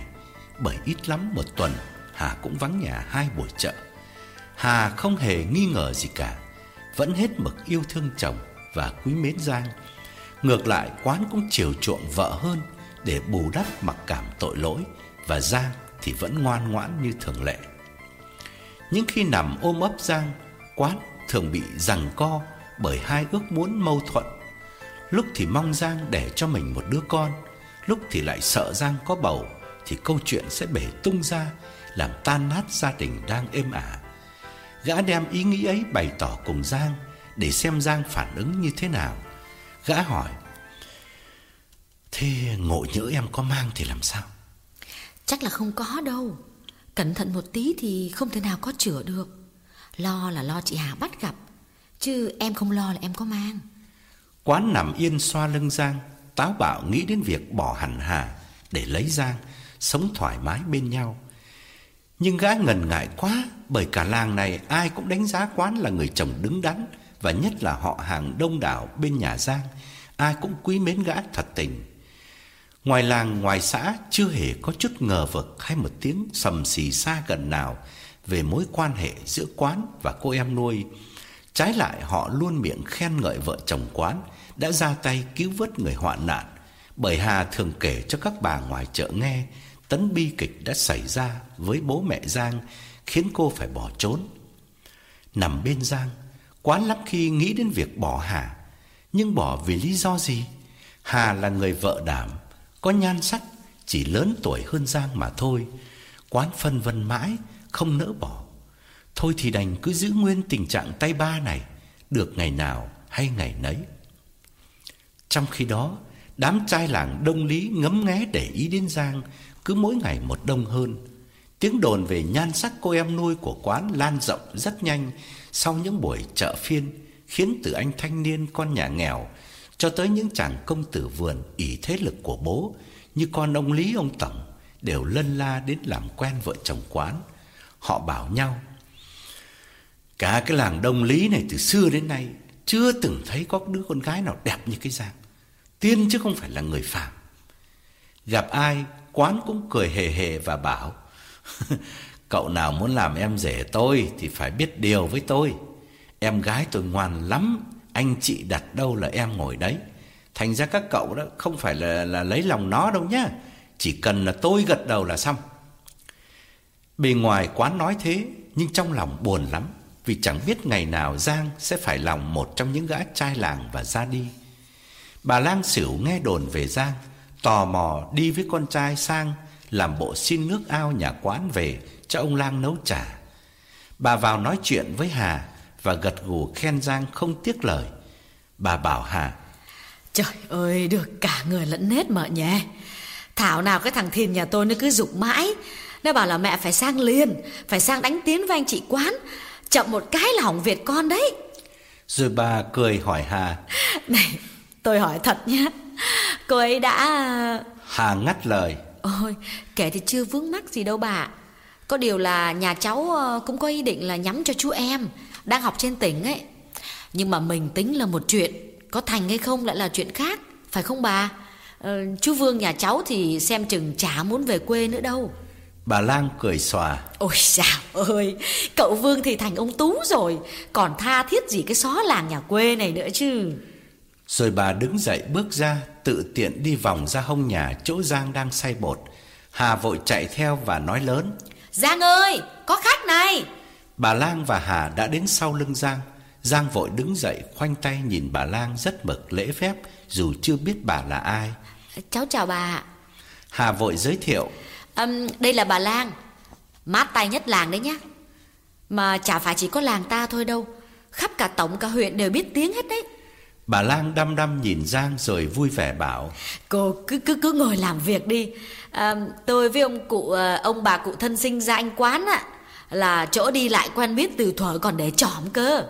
bởi ít lắm một tuần Hà cũng vắng nhà hai buổi chợ. Hà không hề nghi ngờ gì cả vẫn hết mực yêu thương chồng và quý mến Giang. Ngược lại, quán cũng chiều chuộng vợ hơn để bù đắp mặc cảm tội lỗi và Giang thì vẫn ngoan ngoãn như thường lệ. Những khi nằm ôm ấp Giang, quán thường bị giằng co bởi hai ước muốn mâu thuẫn. Lúc thì mong Giang để cho mình một đứa con, lúc thì lại sợ Giang có bầu thì câu chuyện sẽ bể tung ra, làm tan nát gia đình đang êm ả. Gã đem ý nghĩ ấy bày tỏ cùng Giang để xem Giang phản ứng như thế nào. Gã hỏi: "Thế ngộ nhỡ em có mang thì làm sao?" "Chắc là không có đâu. Cẩn thận một tí thì không thể nào có chữa được. Lo là lo chị Hà bắt gặp, chứ em không lo là em có mang." Quán nằm yên xoa lưng Giang, táo bạo nghĩ đến việc bỏ hẳn Hà để lấy Giang, sống thoải mái bên nhau. Nhưng gã ngần ngại quá bởi cả làng này ai cũng đánh giá Quán là người chồng đứng đắn và nhất là họ hàng đông đảo bên nhà Giang, ai cũng quý mến gã thật tình. Ngoài làng ngoài xã chưa hề có chút ngờ vực hay một tiếng sầm xì xa gần nào về mối quan hệ giữa Quán và cô em nuôi. Trái lại họ luôn miệng khen ngợi vợ chồng Quán đã ra tay cứu vớt người hoạn nạn, bởi Hà thường kể cho các bà ngoài chợ nghe tấn bi kịch đã xảy ra với bố mẹ Giang khiến cô phải bỏ trốn. Nằm bên Giang, quán lắm khi nghĩ đến việc bỏ Hà, nhưng bỏ vì lý do gì? Hà là người vợ đảm, có nhan sắc, chỉ lớn tuổi hơn Giang mà thôi. Quán phân vân mãi, không nỡ bỏ. Thôi thì đành cứ giữ nguyên tình trạng tay ba này, được ngày nào hay ngày nấy. Trong khi đó, đám trai làng đông lý ngấm nghé để ý đến Giang, cứ mỗi ngày một đông hơn. Tiếng đồn về nhan sắc cô em nuôi của quán lan rộng rất nhanh sau những buổi chợ phiên, khiến từ anh thanh niên con nhà nghèo cho tới những chàng công tử vườn ỷ thế lực của bố như con ông Lý ông tổng đều lân la đến làm quen vợ chồng quán. Họ bảo nhau: Cả cái làng Đông Lý này từ xưa đến nay chưa từng thấy có đứa con gái nào đẹp như cái Giang. Tiên chứ không phải là người phàm. Gặp ai Quán cũng cười hề hề và bảo Cậu nào muốn làm em rể tôi Thì phải biết điều với tôi. Em gái tôi ngoan lắm Anh chị đặt đâu là em ngồi đấy. Thành ra các cậu đó Không phải là, là lấy lòng nó đâu nhá. Chỉ cần là tôi gật đầu là xong. Bề ngoài quán nói thế Nhưng trong lòng buồn lắm Vì chẳng biết ngày nào Giang Sẽ phải lòng một trong những gã trai làng và ra đi. Bà Lang Sửu nghe đồn về Giang tò mò đi với con trai sang làm bộ xin nước ao nhà quán về cho ông lang nấu trà. Bà vào nói chuyện với Hà và gật gù khen Giang không tiếc lời. Bà bảo Hà Trời ơi, được cả người lẫn nết mở nhé. Thảo nào cái thằng Thìn nhà tôi nó cứ dục mãi. Nó bảo là mẹ phải sang liền, phải sang đánh tiếng với anh chị quán. Chậm một cái là hỏng Việt con đấy. Rồi bà cười hỏi Hà. Này, tôi hỏi thật nhé. Cô ấy đã... Hà ngắt lời. Ôi, kể thì chưa vướng mắc gì đâu bà. Có điều là nhà cháu ờ, cũng có ý định là nhắm cho chú em Đang học trên tỉnh ấy. Nhưng mà mình tính là một chuyện Có thành hay không lại là chuyện khác Phải không bà? Ờ, Chú Vương nhà cháu thì xem chừng chả muốn về quê nữa đâu. Bà Lang cười xòa. Ôi sao ơi Cậu Vương thì thành ông Tú rồi Còn tha thiết gì cái xó làng nhà quê này nữa chứ? Rồi bà đứng dậy bước ra Tự tiện đi vòng ra hông nhà Chỗ Giang đang xay bột. Hà vội chạy theo và nói lớn Giang ơi, có khách này. Bà Lang và Hà đã đến sau lưng Giang. Giang vội đứng dậy khoanh tay nhìn bà Lang rất mực lễ phép dù chưa biết bà là ai. Cháu chào bà. Hà vội giới thiệu. Um, đây là bà Lang, mát tay nhất làng đấy nhá. Mà chả phải chỉ có làng ta thôi đâu, khắp cả tổng cả huyện đều biết tiếng hết đấy. Bà Lang đăm đăm nhìn Giang rồi vui vẻ bảo Cô cứ cứ cứ ngồi làm việc đi à, Tôi với ông cụ ờ, ông bà cụ thân sinh ra anh quán ạ Là chỗ đi lại quen biết từ thuở còn để trỏm cơ.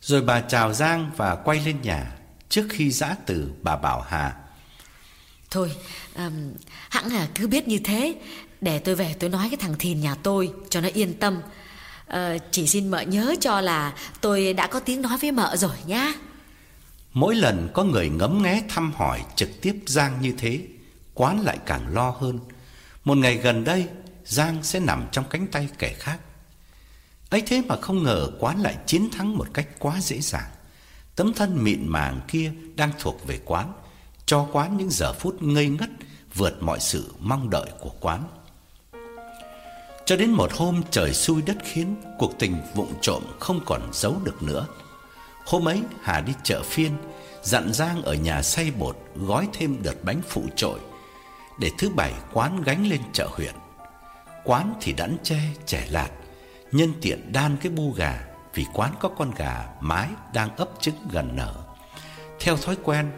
Rồi bà chào Giang và quay lên nhà Trước khi giã từ bà bảo Hà. Thôi um, hẳn là cứ biết như thế. Để tôi về tôi nói cái thằng Thìn nhà tôi cho nó yên tâm. Uh, Chỉ xin mợ nhớ cho là tôi đã có tiếng nói với mợ rồi nhá. Mỗi lần có người ngấm nghé thăm hỏi trực tiếp Giang như thế, quán lại càng lo hơn. Một ngày gần đây, Giang sẽ nằm trong cánh tay kẻ khác. ấy thế mà không ngờ quán lại chiến thắng một cách quá dễ dàng. Tấm thân mịn màng kia đang thuộc về quán, cho quán những giờ phút ngây ngất vượt mọi sự mong đợi của quán. Cho đến một hôm trời xui đất khiến, cuộc tình vụng trộm không còn giấu được nữa. Hôm ấy Hà đi chợ phiên Dặn Giang ở nhà xay bột Gói thêm đợt bánh phụ trội để thứ bảy quán gánh lên chợ huyện. Quán thì đẵn tre trẻ lạt, Nhân tiện đan cái bu gà Vì quán có con gà mái đang ấp trứng gần nở. Theo thói quen,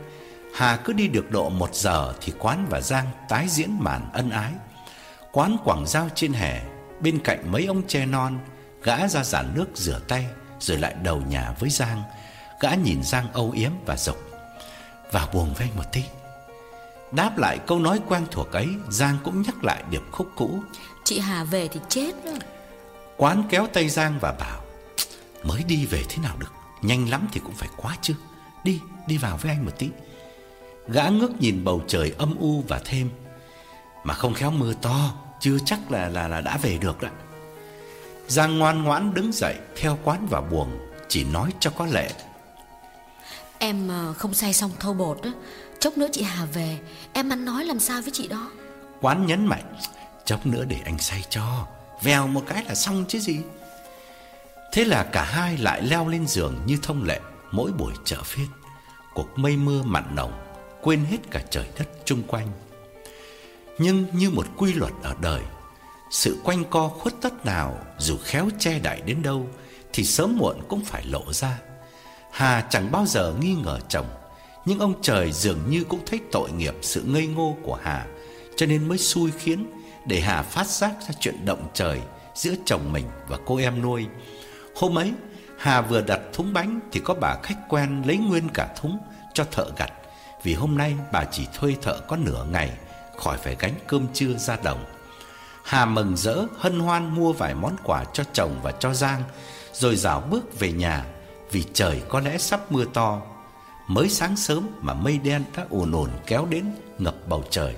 Hà cứ đi được độ một giờ Thì quán và Giang tái diễn màn ân ái. Quán quảng giao trên hè, Bên cạnh mấy ông tre non, Gã ra giản nước rửa tay Rồi lại đầu nhà với Giang. Gã nhìn Giang âu yếm và dục Vào buồng với anh một tí. Đáp lại câu nói quen thuộc ấy Giang cũng nhắc lại điệp khúc cũ. Chị Hà về thì chết rồi Quán kéo tay Giang và bảo Mới đi về thế nào được? Nhanh lắm thì cũng phải quá chứ. Đi, đi vào với anh một tí. Gã ngước nhìn bầu trời âm u và thêm Mà không khéo mưa to Chưa chắc là là là đã về được đó. Giang ngoan ngoãn đứng dậy Theo quán vào buồng Chỉ nói cho có lệ. Em ờ, không say xong thâu bột á Chốc nữa chị Hà về, Em ăn nói làm sao với chị đó? Quán nhấn mạnh, Chốc nữa để anh say cho. Vèo một cái là xong chứ gì. Thế là cả hai lại leo lên giường như thông lệ Mỗi buổi chợ phiên. Cuộc mây mưa mặn nồng, Quên hết cả trời đất chung quanh. Nhưng như một quy luật ở đời, Sự quanh co khuất tất nào, Dù khéo che đậy đến đâu, Thì sớm muộn cũng phải lộ ra. Hà chẳng bao giờ nghi ngờ chồng nhưng ông trời dường như cũng thấy tội nghiệp sự ngây ngô của Hà, Cho nên mới xui khiến Để Hà phát giác ra chuyện động trời Giữa chồng mình và cô em nuôi Hôm ấy, Hà vừa đặt thúng bánh Thì có bà khách quen lấy nguyên cả thúng Cho thợ gặt, Vì hôm nay bà chỉ thuê thợ có nửa ngày, Khỏi phải gánh cơm trưa ra đồng Hà mừng rỡ, hân hoan mua vài món quà cho chồng và cho Giang, Rồi dạo bước về nhà vì trời có lẽ sắp mưa to. Mới sáng sớm mà mây đen đã ùn ùn kéo đến ngập bầu trời.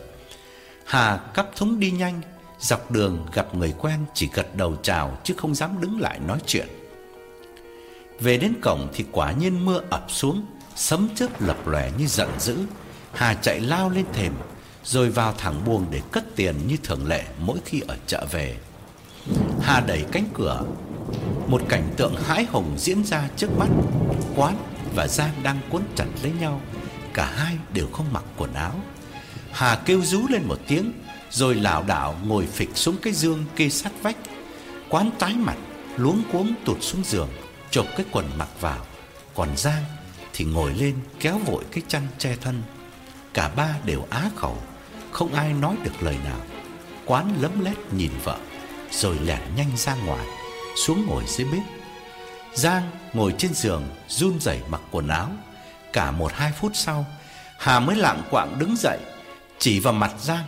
Hà cắp thúng đi nhanh, dọc đường gặp người quen chỉ gật đầu chào chứ không dám đứng lại nói chuyện. Về đến cổng thì quả nhiên mưa ập xuống, sấm chớp lập lòe như giận dữ. Hà chạy lao lên thềm, rồi vào thẳng buồng để cất tiền như thường lệ mỗi khi ở chợ về. Hà đẩy cánh cửa một cảnh tượng hãi hùng diễn ra trước mắt Quán và Giang đang cuốn chặt lấy nhau Cả hai đều không mặc quần áo Hà kêu rú lên một tiếng Rồi lảo đảo ngồi phịch xuống cái giường kê sát vách Quán tái mặt Luống cuống tụt xuống giường Chộp cái quần mặc vào Còn Giang thì ngồi lên kéo vội cái chăn che thân. Cả ba đều á khẩu, không ai nói được lời nào. Quán lấm lét nhìn vợ, rồi lẻn nhanh ra ngoài, xuống ngồi dưới bếp. Giang ngồi trên giường run rẩy mặc quần áo. Cả một hai phút sau, Hà mới lặng quạng đứng dậy, chỉ vào mặt Giang.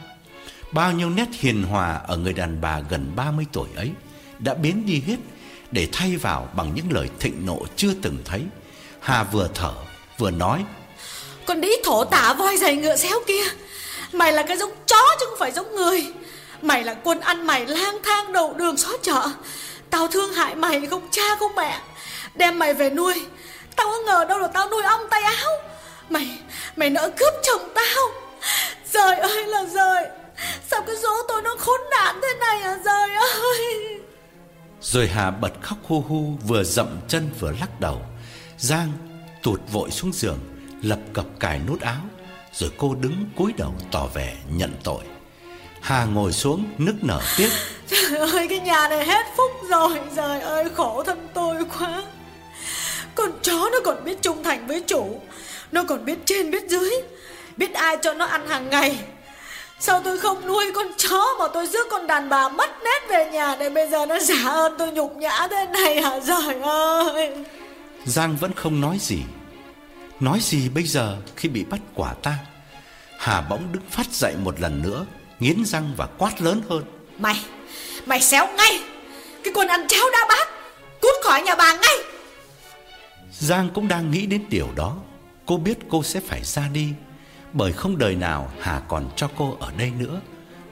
Bao nhiêu nét hiền hòa ở người đàn bà gần 30 tuổi ấy đã biến đi hết để thay vào bằng những lời thịnh nộ chưa từng thấy. Hà vừa thở vừa nói: "Con đĩ thổ tả voi giày ngựa xéo kia, mày là cái giống chó chứ không phải giống người. Mày là quân ăn mày lang thang đầu đường xó chợ. Tao thương hại mày không cha không mẹ, đem mày về nuôi. Tao có ngờ đâu là tao nuôi ong tay áo. Mày mày nỡ cướp chồng tao. Trời ơi là trời, sao cái số tôi nó khốn nạn thế này à trời ơi." Rồi Hà bật khóc hu hu vừa dậm chân vừa lắc đầu. Giang tụt vội xuống giường, lập cập cài nút áo, rồi cô đứng cúi đầu tỏ vẻ nhận tội. Hà ngồi xuống nức nở tiếc. Trời ơi cái nhà này hết phúc rồi, trời ơi khổ thân tôi quá. Con chó nó còn biết trung thành với chủ, nó còn biết trên biết dưới, biết ai cho nó ăn hàng ngày. Sao tôi không nuôi con chó mà tôi rước con đàn bà mất nét về nhà để bây giờ nó giả ơn tôi nhục nhã thế này hả trời ơi. Giang vẫn không nói gì. Nói gì bây giờ khi bị bắt quả tang? Hà bỗng đứng phát dậy một lần nữa, nghiến răng và quát lớn hơn. Mày, mày xéo ngay, cái con ăn cháo đá bát, cút khỏi nhà bà ngay. Giang cũng đang nghĩ đến điều đó. Cô biết cô sẽ phải ra đi, bởi không đời nào Hà còn cho cô ở đây nữa.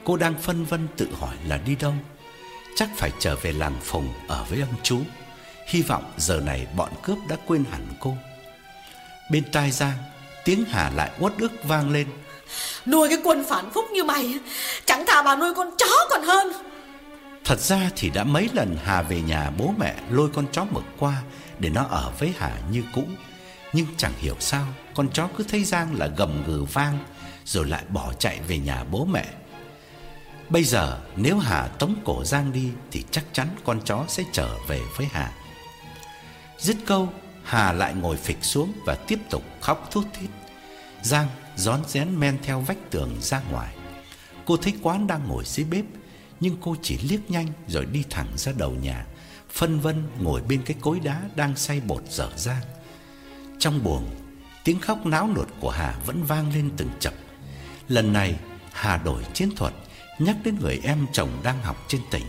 Cô đang phân vân tự hỏi là đi đâu. Chắc phải trở về làng Phùng ở với ông chú. Hy vọng giờ này bọn cướp đã quên hẳn cô. Bên tai Giang, tiếng Hà lại uất ức vang lên. Nuôi cái quân phản phúc như mày, chẳng thà bà nuôi con chó còn hơn. Thật ra thì đã mấy lần Hà về nhà bố mẹ lôi con chó mực qua để nó ở với Hà như cũ. Nhưng chẳng hiểu sao con chó cứ thấy Giang là gầm gừ vang rồi lại bỏ chạy về nhà bố mẹ. Bây giờ nếu Hà tống cổ Giang đi thì chắc chắn con chó sẽ trở về với Hà. Dứt câu, Hà lại ngồi phịch xuống và tiếp tục khóc thút thít. Giang rón rén men theo vách tường ra ngoài. Cô thấy Quán đang ngồi dưới bếp, nhưng cô chỉ liếc nhanh rồi đi thẳng ra đầu nhà, phân vân ngồi bên cái cối đá đang xay bột dở dang. Trong buồng, tiếng khóc náo nột của Hà vẫn vang lên từng chập. Lần này, Hà đổi chiến thuật, nhắc đến người em chồng đang học trên tỉnh.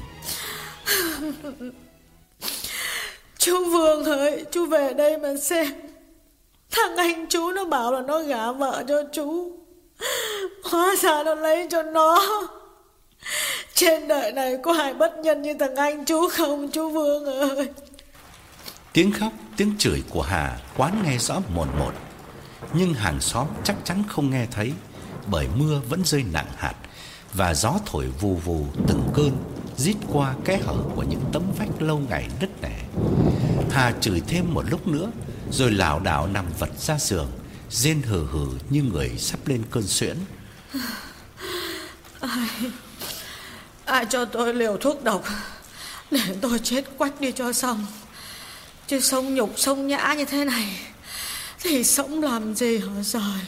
Chú Vương ơi, chú về đây mà xem. Thằng anh chú nó bảo là nó gả vợ cho chú. Hóa ra nó lấy cho nó. Trên đời này có ai bất nhân như thằng anh chú không chú Vương ơi. Tiếng khóc, tiếng chửi của Hà quán nghe rõ mồn một. Nhưng hàng xóm chắc chắn không nghe thấy bởi mưa vẫn rơi nặng hạt và gió thổi vù vù từng cơn rít qua kẽ hở của những tấm vách lâu ngày nứt nẻ. Hà chửi thêm một lúc nữa rồi lảo đảo nằm vật ra giường, rên hừ hừ như người sắp lên cơn suyễn. Ai, ai cho tôi liều thuốc độc để tôi chết quách đi cho xong. Chứ sống nhục sống nhã như thế này thì sống làm gì hả trời.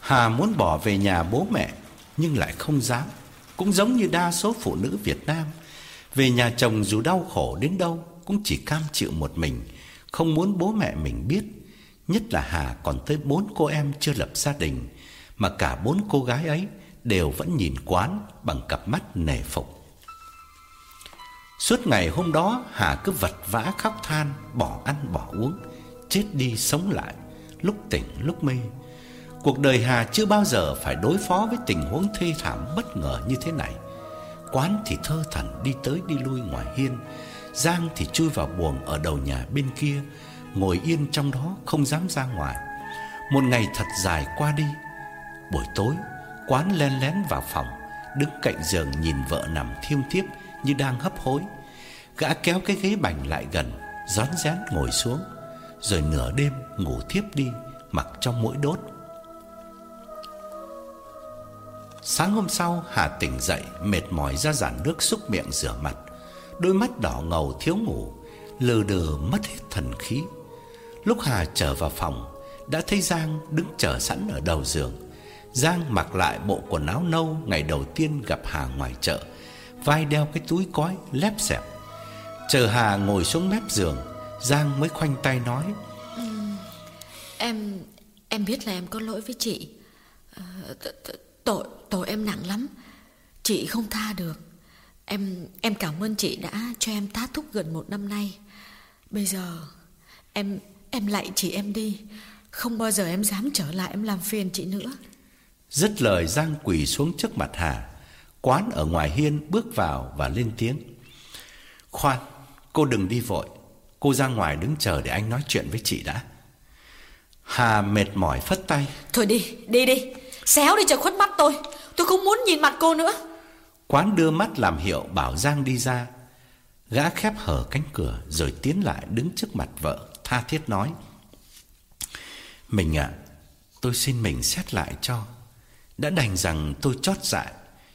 Hà muốn bỏ về nhà bố mẹ nhưng lại không dám, cũng giống như đa số phụ nữ Việt Nam, về nhà chồng dù đau khổ đến đâu cũng chỉ cam chịu một mình, không muốn bố mẹ mình biết. Nhất là Hà còn tới bốn cô em chưa lập gia đình, mà cả bốn cô gái ấy đều vẫn nhìn quán bằng cặp mắt nể phục. Suốt ngày hôm đó Hà cứ vật vã khóc than, bỏ ăn bỏ uống, chết đi sống lại, lúc tỉnh lúc mê. Cuộc đời Hà chưa bao giờ phải đối phó với tình huống thê thảm bất ngờ như thế này. Quán thì thơ thẩn đi tới đi lui ngoài hiên, Giang thì chui vào buồng ở đầu nhà bên kia, ngồi yên trong đó không dám ra ngoài. Một ngày thật dài qua đi. Buổi tối, Quán len lén vào phòng, đứng cạnh giường nhìn vợ nằm thiêm thiếp như đang hấp hối. Gã kéo cái ghế bành lại gần, rón rén ngồi xuống, rồi nửa đêm ngủ thiếp đi, mặc trong mũi đốt. Sáng hôm sau, Hà tỉnh dậy, mệt mỏi ra giản nước xúc miệng rửa mặt, đôi mắt đỏ ngầu thiếu ngủ, lờ đờ mất hết thần khí. Lúc Hà trở vào phòng Đã thấy Giang đứng chờ sẵn ở đầu giường Giang mặc lại bộ quần áo nâu Ngày đầu tiên gặp Hà ngoài chợ Vai đeo cái túi cói lép xẹp. Chờ Hà ngồi xuống mép giường Giang mới khoanh tay nói ừ, Em Em biết là em có lỗi với chị. Ờ, tội Tội em nặng lắm. Chị không tha được. Em em cảm ơn chị đã cho em tá thúc gần một năm nay. Bây giờ Em em lạy chị em đi. Không bao giờ em dám trở lại em làm phiền chị nữa. Dứt lời Giang quỳ xuống trước mặt Hà. Quán ở ngoài hiên bước vào và lên tiếng. Khoan Cô đừng đi vội. Cô ra ngoài đứng chờ để anh nói chuyện với chị đã. Hà mệt mỏi phất tay. Thôi đi, đi đi. Xéo đi cho khuất mắt tôi. Tôi không muốn nhìn mặt cô nữa. Quán đưa mắt làm hiệu bảo Giang đi ra. Gã khép hở cánh cửa Rồi tiến lại đứng trước mặt vợ Tha thiết nói. Mình ạ Tôi xin mình xét lại cho Đã đành rằng tôi chót dại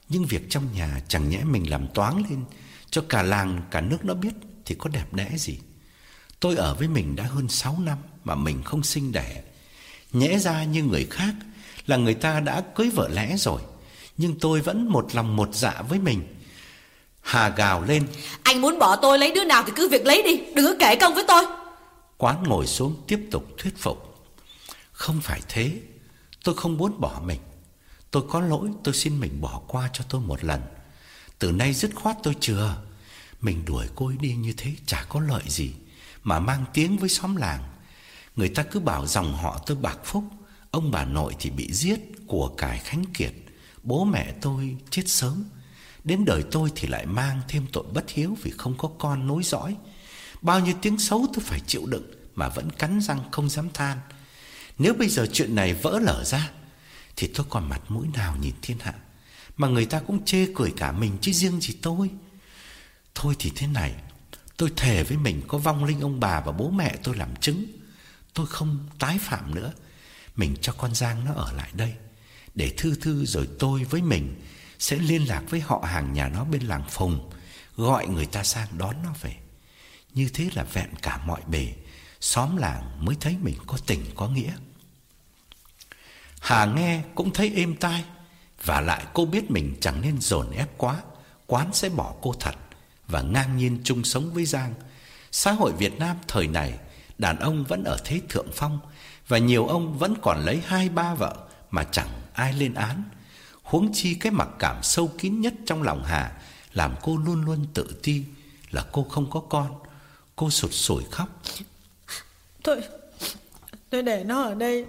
Nhưng việc trong nhà chẳng nhẽ mình làm toán lên Cho cả làng cả nước nó biết Thì có đẹp đẽ gì. Tôi ở với mình đã hơn 6 năm Mà mình không sinh đẻ. Nhẽ ra như người khác Là người ta đã cưới vợ lẽ rồi Nhưng tôi vẫn một lòng một dạ với mình. Hà gào lên. Anh muốn bỏ tôi lấy đứa nào thì cứ việc lấy đi Đừng có kể công với tôi. Quán ngồi xuống tiếp tục thuyết phục. Không phải thế Tôi không muốn bỏ mình Tôi có lỗi, tôi xin mình bỏ qua cho tôi một lần. Từ nay dứt khoát tôi chừa. Mình đuổi cô ấy đi như thế chả có lợi gì, Mà mang tiếng với xóm làng. Người ta cứ bảo dòng họ tôi bạc phúc, Ông bà nội thì bị giết, Của cải khánh kiệt, Bố mẹ tôi chết sớm. Đến đời tôi thì lại mang thêm tội bất hiếu Vì không có con nối dõi. Bao nhiêu tiếng xấu tôi phải chịu đựng Mà vẫn cắn răng không dám than. Nếu bây giờ chuyện này vỡ lở ra thì tôi còn mặt mũi nào nhìn thiên hạ? Mà người ta cũng chê cười cả mình Chứ riêng gì tôi. Thôi thì thế này, Tôi thề với mình có vong linh ông bà và bố mẹ tôi làm chứng. Tôi không tái phạm nữa. Mình cho con Giang nó ở lại đây. Để thư thư rồi tôi với mình Sẽ liên lạc với họ hàng nhà nó bên làng Phùng, Gọi người ta sang đón nó về. Như thế là vẹn cả mọi bề. Xóm làng mới thấy mình có tình có nghĩa. Hà nghe cũng thấy êm tai, Và lại cô biết mình chẳng nên dồn ép quá, Quán sẽ bỏ cô thật, Và ngang nhiên chung sống với Giang. Xã hội Việt Nam thời này, Đàn ông vẫn ở thế thượng phong, Và nhiều ông vẫn còn lấy hai ba vợ Mà chẳng ai lên án. Huống chi cái mặc cảm sâu kín nhất trong lòng Hà Làm cô luôn luôn tự ti Là cô không có con. Cô sụt sùi khóc. Thôi, Tôi để nó ở đây.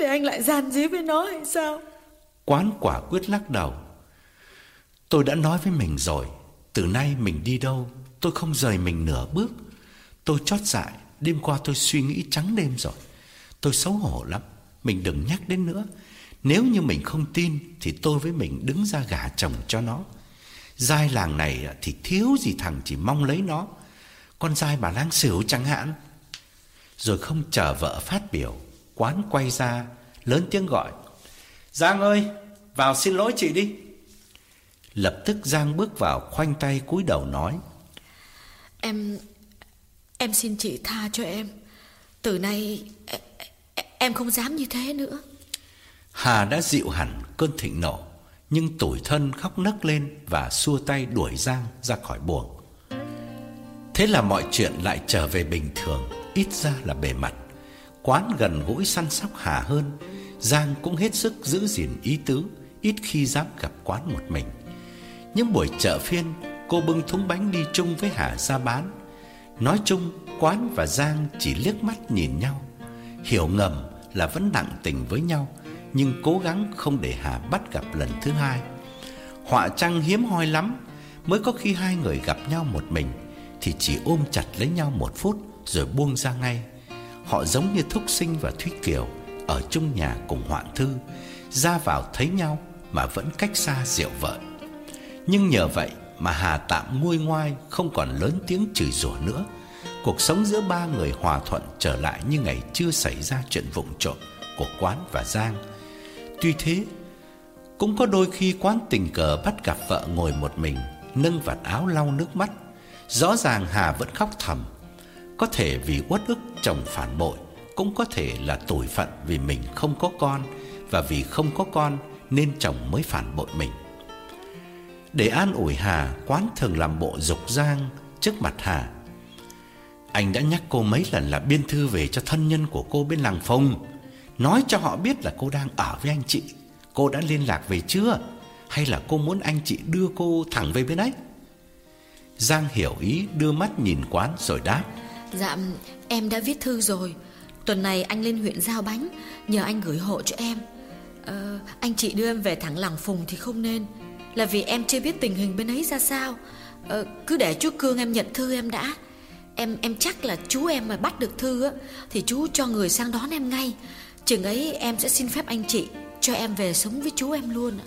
Để anh lại gian dí với nó hay sao? Quán quả quyết lắc đầu. Tôi đã nói với mình rồi, Từ nay mình đi đâu, Tôi không rời mình nửa bước. Tôi chót dại, Đêm qua tôi suy nghĩ trắng đêm rồi. Tôi xấu hổ lắm, Mình đừng nhắc đến nữa. Nếu như mình không tin, Thì tôi với mình đứng ra gả chồng cho nó. Giai làng này thì thiếu gì thằng chỉ mong lấy nó. Con giai bà lang xỉu chẳng hạn. Rồi không chờ vợ phát biểu Quán quay ra Lớn tiếng gọi. Giang ơi vào xin lỗi chị đi. Lập tức Giang bước vào khoanh tay cúi đầu nói. Em Em xin chị tha cho em. Từ nay Em không dám như thế nữa. Hà đã dịu hẳn cơn thịnh nộ Nhưng tủi thân khóc nấc lên Và xua tay đuổi Giang ra khỏi buồng. Thế là mọi chuyện lại trở về bình thường Ít ra là bề mặt Quán gần gũi săn sóc Hà hơn, Giang cũng hết sức giữ gìn ý tứ, Ít khi dám gặp quán một mình. Những buổi chợ phiên, Cô bưng thúng bánh đi chung với Hà ra bán. Nói chung, Quán và Giang chỉ liếc mắt nhìn nhau, Hiểu ngầm là vẫn nặng tình với nhau, Nhưng cố gắng không để Hà bắt gặp lần thứ hai. Họa trăng hiếm hoi lắm, Mới có khi hai người gặp nhau một mình Thì chỉ ôm chặt lấy nhau một phút Rồi buông ra ngay. Họ giống như Thúc Sinh và Thúy Kiều Ở chung nhà cùng Hoạn Thư Ra vào thấy nhau Mà vẫn cách xa rượu vợ Nhưng nhờ vậy mà Hà tạm nguôi ngoai không còn lớn tiếng chửi rủa nữa. Cuộc sống giữa ba người hòa thuận trở lại như ngày chưa xảy ra chuyện vụng trộm của Quán và Giang. Tuy thế, cũng có đôi khi Quán tình cờ bắt gặp vợ ngồi một mình, nâng vạt áo lau nước mắt. Rõ ràng Hà vẫn khóc thầm. Có thể vì uất ức chồng phản bội, cũng có thể là tủi phận vì mình không có con và vì không có con nên chồng mới phản bội mình. Để an ủi Hà, Quán thường làm bộ dục giang trước mặt Hà. Anh đã nhắc cô mấy lần là biên thư về cho thân nhân của cô bên làng Phong, nói cho họ biết là cô đang ở với anh chị. Cô đã liên lạc về chưa? Hay là cô muốn anh chị đưa cô thẳng về bên ấy? Giang hiểu ý đưa mắt nhìn Quán rồi đáp. Dạ, em đã viết thư rồi. Tuần này anh lên huyện giao bánh, nhờ anh gửi hộ cho em. Ờ, anh chị đưa em về thẳng làng Phùng thì không nên. Là vì em chưa biết tình hình bên ấy ra sao. Ờ, Cứ để chú Cương em nhận thư em đã. Em em chắc là chú em mà bắt được thư á Thì chú cho người sang đón em ngay. Chừng ấy em sẽ xin phép anh chị Cho em về sống với chú em luôn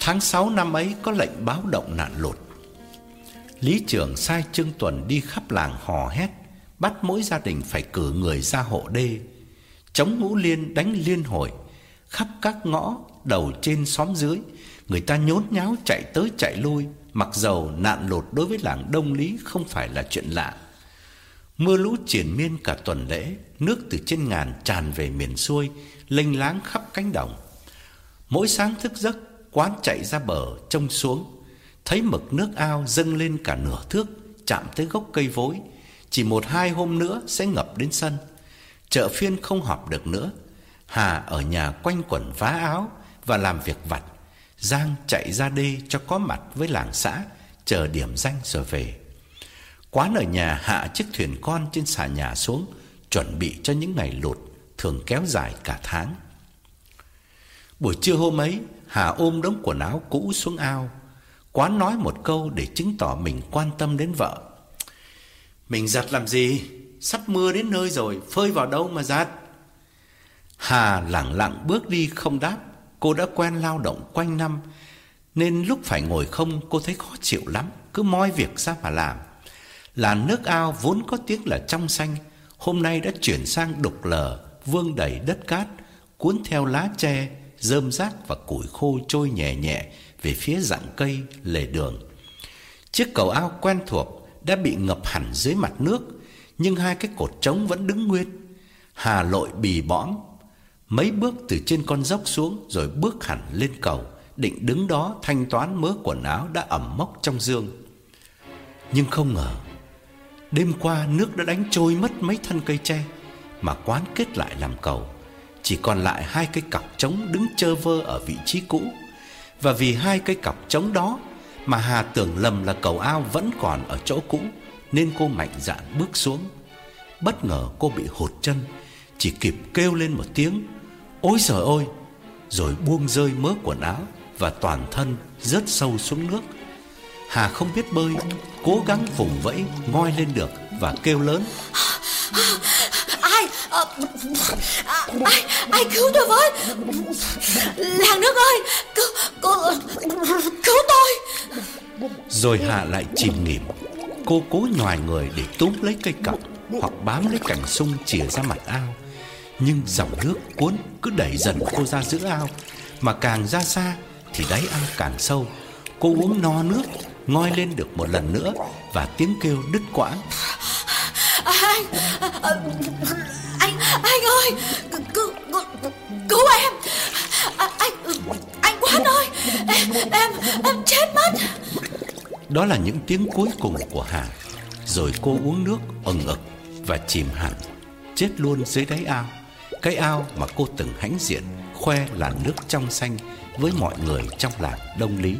Tháng 6 năm ấy có lệnh báo động nạn lụt. Lý trưởng sai Trương Tuần đi khắp làng hò hét Bắt mỗi gia đình phải cử người ra hộ đê Chống ngũ liên đánh liên hồi khắp các ngõ đầu trên xóm dưới, người ta nhốn nháo chạy tới chạy lui, mặc dầu nạn lụt đối với làng Đông Lý không phải là chuyện lạ. Mưa lũ triển miên cả tuần lễ, nước từ trên ngàn tràn về miền xuôi, lênh láng khắp cánh đồng. Mỗi sáng thức giấc, quán chạy ra bờ trông xuống, thấy mực nước ao dâng lên cả nửa thước, chạm tới gốc cây vối, chỉ một hai hôm nữa sẽ ngập đến sân. Chợ phiên không họp được nữa, Hà ở nhà quanh quẩn vá áo và làm việc vặt. Giang chạy ra đê cho có mặt với làng xã, chờ điểm danh rồi về. Quán ở nhà hạ chiếc thuyền con trên xà nhà xuống, chuẩn bị cho những ngày lụt thường kéo dài cả tháng. Buổi trưa hôm ấy, Hà ôm đống quần áo cũ xuống ao. Quán nói một câu để chứng tỏ mình quan tâm đến vợ. Mình giặt làm gì? Sắp mưa đến nơi rồi, phơi vào đâu mà giặt? Hà lặng lặng bước đi không đáp. Cô đã quen lao động quanh năm, nên lúc phải ngồi không cô thấy khó chịu lắm, cứ moi việc ra mà làm. Làn nước ao vốn có tiếng là trong xanh, hôm nay đã chuyển sang đục lờ, vương đầy đất cát, cuốn theo lá tre, rơm rác và củi khô trôi nhẹ nhẹ về phía rặng cây lề đường. Chiếc cầu ao quen thuộc đã bị ngập hẳn dưới mặt nước, nhưng hai cái cột trống vẫn đứng nguyên. Hà lội bì bõm Mấy bước từ trên con dốc xuống rồi bước hẳn lên cầu, định đứng đó thanh toán mớ quần áo đã ẩm mốc trong dương. Nhưng không ngờ, đêm qua nước đã đánh trôi mất mấy thân cây tre mà quán kết lại làm cầu, chỉ còn lại hai cây cọc trống đứng chơ vơ ở vị trí cũ. Và vì hai cây cọc trống đó mà Hà tưởng lầm là cầu ao vẫn còn ở chỗ cũ, nên cô mạnh dạn bước xuống. Bất ngờ cô bị hụt chân, chỉ kịp kêu lên một tiếng Ôi trời ơi Rồi buông rơi mớ quần áo Và toàn thân rớt sâu xuống nước Hà không biết bơi Cố gắng vùng vẫy ngoi lên được Và kêu lớn Ai? Ờ, à, Ai Ai cứu tôi với? Làng nước ơi Cứu Cứu, cứu tôi. Rồi hạ lại chìm nghỉm Cô cố nhòi người để túm lấy cây cọc Hoặc bám lấy cành sung chìa ra mặt ao. Nhưng dòng nước cuốn cứ đẩy dần cô ra giữa ao. Mà càng ra xa thì đáy ao càng sâu. Cô uống no nước Ngoi lên được một lần nữa Và tiếng kêu đứt quãng. Anh Anh Anh ơi Cứu, cứu em. Anh Anh Quán ơi Em Em Em chết mất. Đó là những tiếng cuối cùng của Hà. Rồi cô uống nước ừng ực Và chìm hẳn Chết luôn dưới đáy ao. Cái ao mà cô từng hãnh diện khoe là nước trong xanh với mọi người trong làng Đông Lý.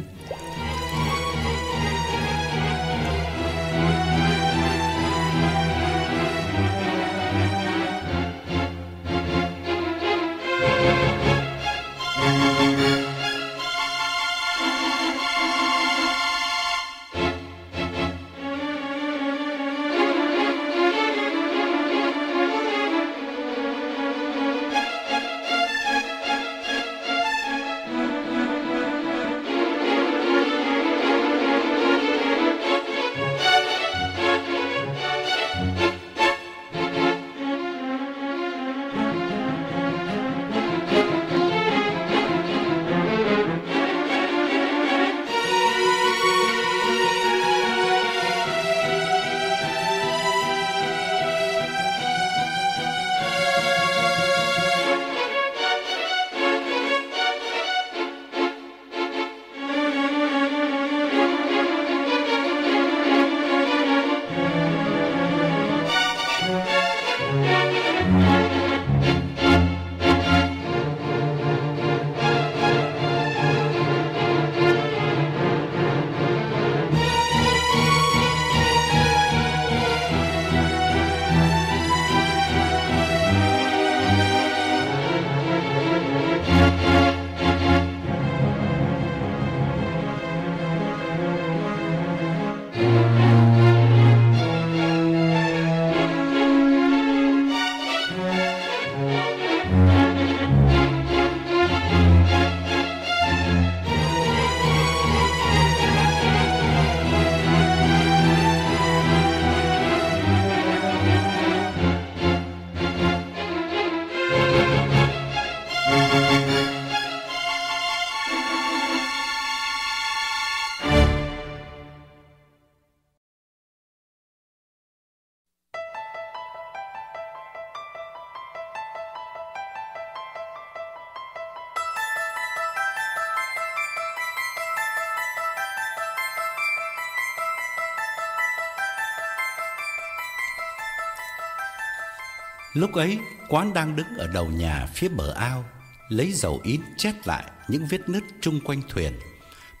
Lúc ấy, quán đang đứng ở đầu nhà phía bờ ao, Lấy dầu ít chét lại những vết nứt chung quanh thuyền.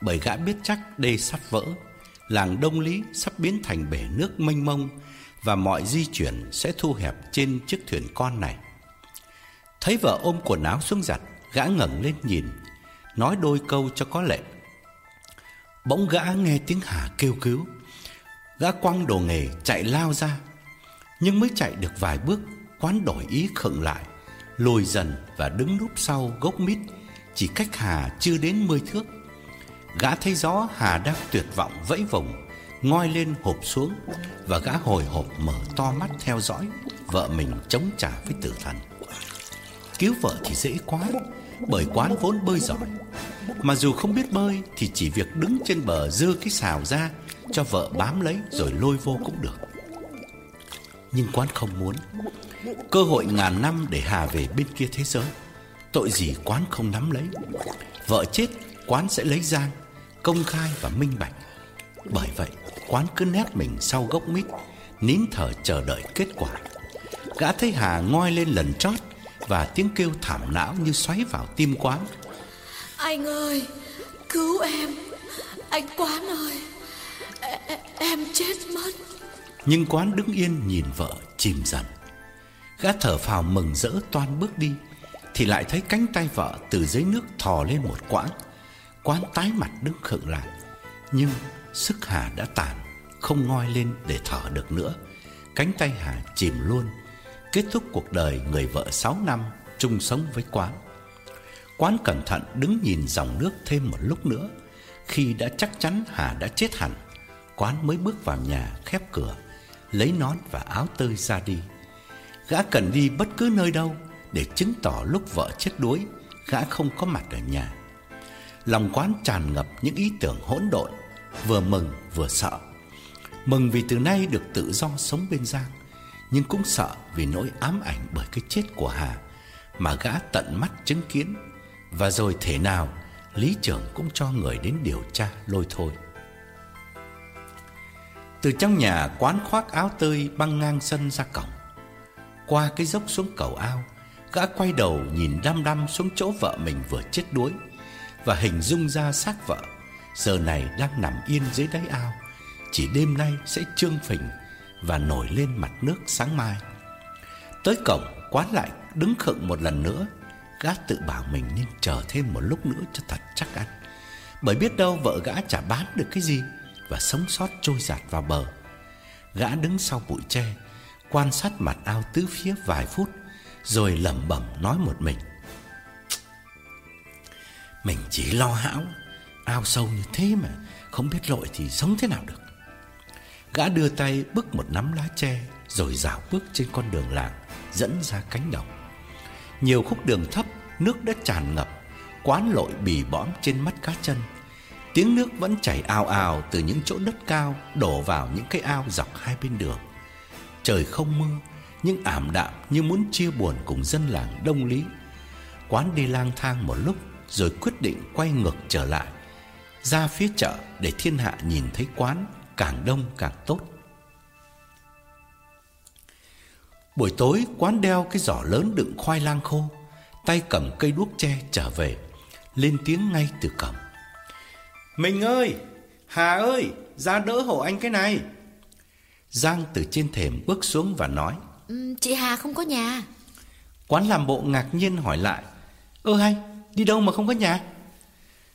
Bởi gã biết chắc đê sắp vỡ, Làng Đông Lý sắp biến thành bể nước mênh mông Và mọi di chuyển sẽ thu hẹp trên chiếc thuyền con này. Thấy vợ ôm quần áo xuống giặt, Gã ngẩng lên nhìn, Nói đôi câu cho có lệ. Bỗng gã nghe tiếng Hà kêu cứu. Gã quăng đồ nghề chạy lao ra, Nhưng mới chạy được vài bước Quán đổi ý khựng lại Lùi dần và đứng núp sau gốc mít, Chỉ cách Hà chưa đến mươi thước. Gã thấy rõ Hà đang tuyệt vọng vẫy vùng, Ngoi lên hộp xuống Và gã hồi hộp mở to mắt theo dõi, Vợ mình chống trả với tử thần. Cứu vợ thì dễ quá, Bởi quán vốn bơi giỏi. Mà dù không biết bơi Thì chỉ việc đứng trên bờ dơ cái xào ra Cho vợ bám lấy rồi lôi vô cũng được. Nhưng quán không muốn Cơ hội ngàn năm để Hà về bên kia thế giới. Tội gì quán không nắm lấy. Vợ chết quán sẽ lấy Giang Công khai và minh bạch. Bởi vậy quán cứ nép mình sau gốc mít Nín thở chờ đợi kết quả. Gã thấy Hà ngoi lên lần chót Và tiếng kêu thảm não như xoáy vào tim quán. Anh ơi Cứu em. Anh Quán ơi e Em chết mất. Nhưng quán đứng yên nhìn vợ chìm dần Gã thở phào mừng rỡ toan bước đi, Thì lại thấy cánh tay vợ từ dưới nước thò lên một quãng. Quán tái mặt đứng khựng lại, Nhưng sức Hà đã tàn, Không ngoi lên để thở được nữa. Cánh tay Hà chìm luôn, Kết thúc cuộc đời người vợ 6 năm chung sống với quán. Quán cẩn thận đứng nhìn dòng nước thêm một lúc nữa. Khi đã chắc chắn Hà đã chết hẳn, Quán mới bước vào nhà khép cửa, Lấy nón và áo tơi ra đi. Gã cần đi bất cứ nơi đâu Để chứng tỏ lúc vợ chết đuối, Gã không có mặt ở nhà. Lòng quán tràn ngập những ý tưởng hỗn độn, Vừa mừng vừa sợ. Mừng vì từ nay được tự do sống bên Giang, Nhưng cũng sợ vì nỗi ám ảnh bởi cái chết của Hà Mà gã tận mắt chứng kiến. Và rồi thể nào, Lý trưởng cũng cho người đến điều tra lôi thôi. Từ trong nhà quán khoác áo tơi băng ngang sân ra cổng qua cái dốc xuống cầu ao, Gã quay đầu nhìn đăm đăm xuống chỗ vợ mình vừa chết đuối Và hình dung ra xác vợ Giờ này đang nằm yên dưới đáy ao. Chỉ đêm nay sẽ trương phình Và nổi lên mặt nước sáng mai. Tới cổng, quán lại đứng khựng một lần nữa, Gã tự bảo mình nên chờ thêm một lúc nữa cho thật chắc ăn. Bởi biết đâu vợ gã chả bán được cái gì Và sống sót trôi giạt vào bờ. Gã đứng sau bụi tre quan sát mặt ao tứ phía vài phút, rồi lẩm bẩm nói một mình. Mình chỉ lo hão, ao sâu như thế mà không biết lội thì sống thế nào được. Gã đưa tay bức một nắm lá tre rồi dạo bước trên con đường làng dẫn ra cánh đồng. Nhiều khúc đường thấp, nước đã tràn ngập, quán lội bì bõm trên mắt cá chân. Tiếng nước vẫn chảy ào ào từ những chỗ đất cao đổ vào những cái ao dọc hai bên đường. Trời không mưa, Nhưng ảm đạm như muốn chia buồn cùng dân làng Đông Lý. Quán đi lang thang một lúc Rồi quyết định quay ngược trở lại, Ra phía chợ để thiên hạ nhìn thấy quán Càng đông càng tốt. Buổi tối, quán đeo cái giỏ lớn đựng khoai lang khô, Tay cầm cây đuốc tre trở về, Lên tiếng ngay từ cổng. Mình ơi, Hà ơi, Ra đỡ hộ anh cái này. Giang từ trên thềm bước xuống và nói ừ, Chị Hà không có nhà. Quán làm bộ ngạc nhiên hỏi lại Ơ hay đi đâu mà không có nhà?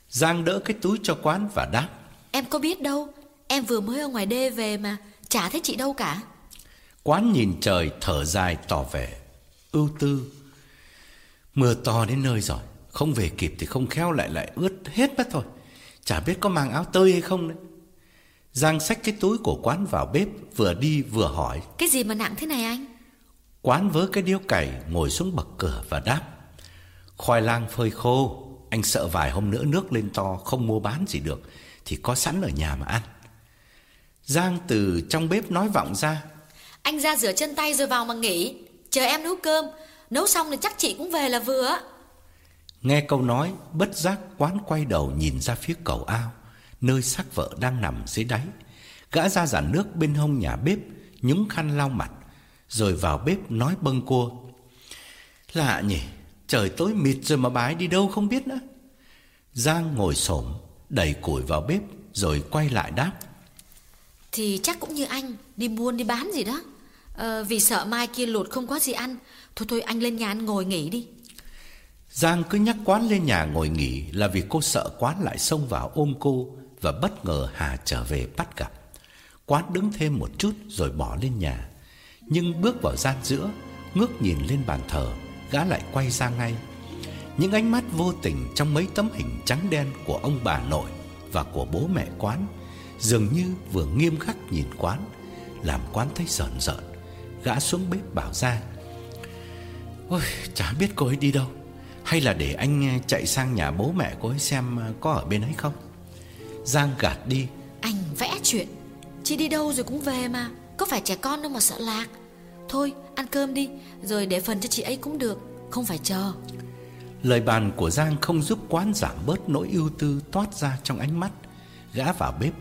Giang đỡ cái túi cho quán và đáp Em có biết đâu Em vừa mới ở ngoài đê về mà Chả thấy chị đâu cả. Quán nhìn trời thở dài tỏ vẻ Ưu tư. Mưa to đến nơi rồi Không về kịp thì không khéo lại lại ướt hết mất thôi Chả biết có mang áo tơi hay không đấy Giang xách cái túi của quán vào bếp Vừa đi vừa hỏi. Cái gì mà nặng thế này anh? Quán vớ cái điếu cày ngồi xuống bậc cửa và đáp. Khoai lang phơi khô Anh sợ vài hôm nữa nước lên to Không mua bán gì được Thì có sẵn ở nhà mà ăn. Giang từ trong bếp nói vọng ra. Anh ra rửa chân tay rồi vào mà nghỉ Chờ em nấu cơm. Nấu xong thì chắc chị cũng về là vừa. Nghe câu nói Bất giác quán quay đầu nhìn ra phía cầu ao nơi xác vợ đang nằm dưới đáy. Gã ra giàn nước bên hông nhà bếp, nhúng khăn lau mặt, Rồi vào bếp nói bâng cua Lạ nhỉ Trời tối mịt rồi mà ấy đi đâu không biết nữa. Giang ngồi xổm Đẩy củi vào bếp Rồi quay lại đáp. Thì chắc cũng như anh Đi buôn đi bán gì đó. Ờ, Vì sợ mai kia lụt không có gì ăn. Thôi thôi anh lên nhà ăn ngồi nghỉ đi. Giang cứ nhắc quán lên nhà ngồi nghỉ Là vì cô sợ quán lại xông vào ôm cô và bất ngờ Hà trở về bắt gặp. Quán đứng thêm một chút rồi bỏ lên nhà. Nhưng bước vào gian giữa, Ngước nhìn lên bàn thờ, Gã lại quay ra ngay. Những ánh mắt vô tình trong mấy tấm hình trắng đen Của ông bà nội Và của bố mẹ quán Dường như vừa nghiêm khắc nhìn quán, Làm quán thấy sợn rợn. Gã xuống bếp bảo ra, Ôi, chả biết cô ấy đi đâu. Hay là để anh ờ, chạy sang nhà bố mẹ cô ấy xem ờ, có ở bên ấy không? Giang gạt đi. Anh vẽ chuyện. Chị đi đâu rồi cũng về mà. Có phải trẻ con đâu mà sợ lạc. Thôi ăn cơm đi. Rồi để phần cho chị ấy cũng được. Không phải chờ. Lời bàn của Giang không giúp quán giảm bớt nỗi ưu tư toát ra trong ánh mắt. Gã vào bếp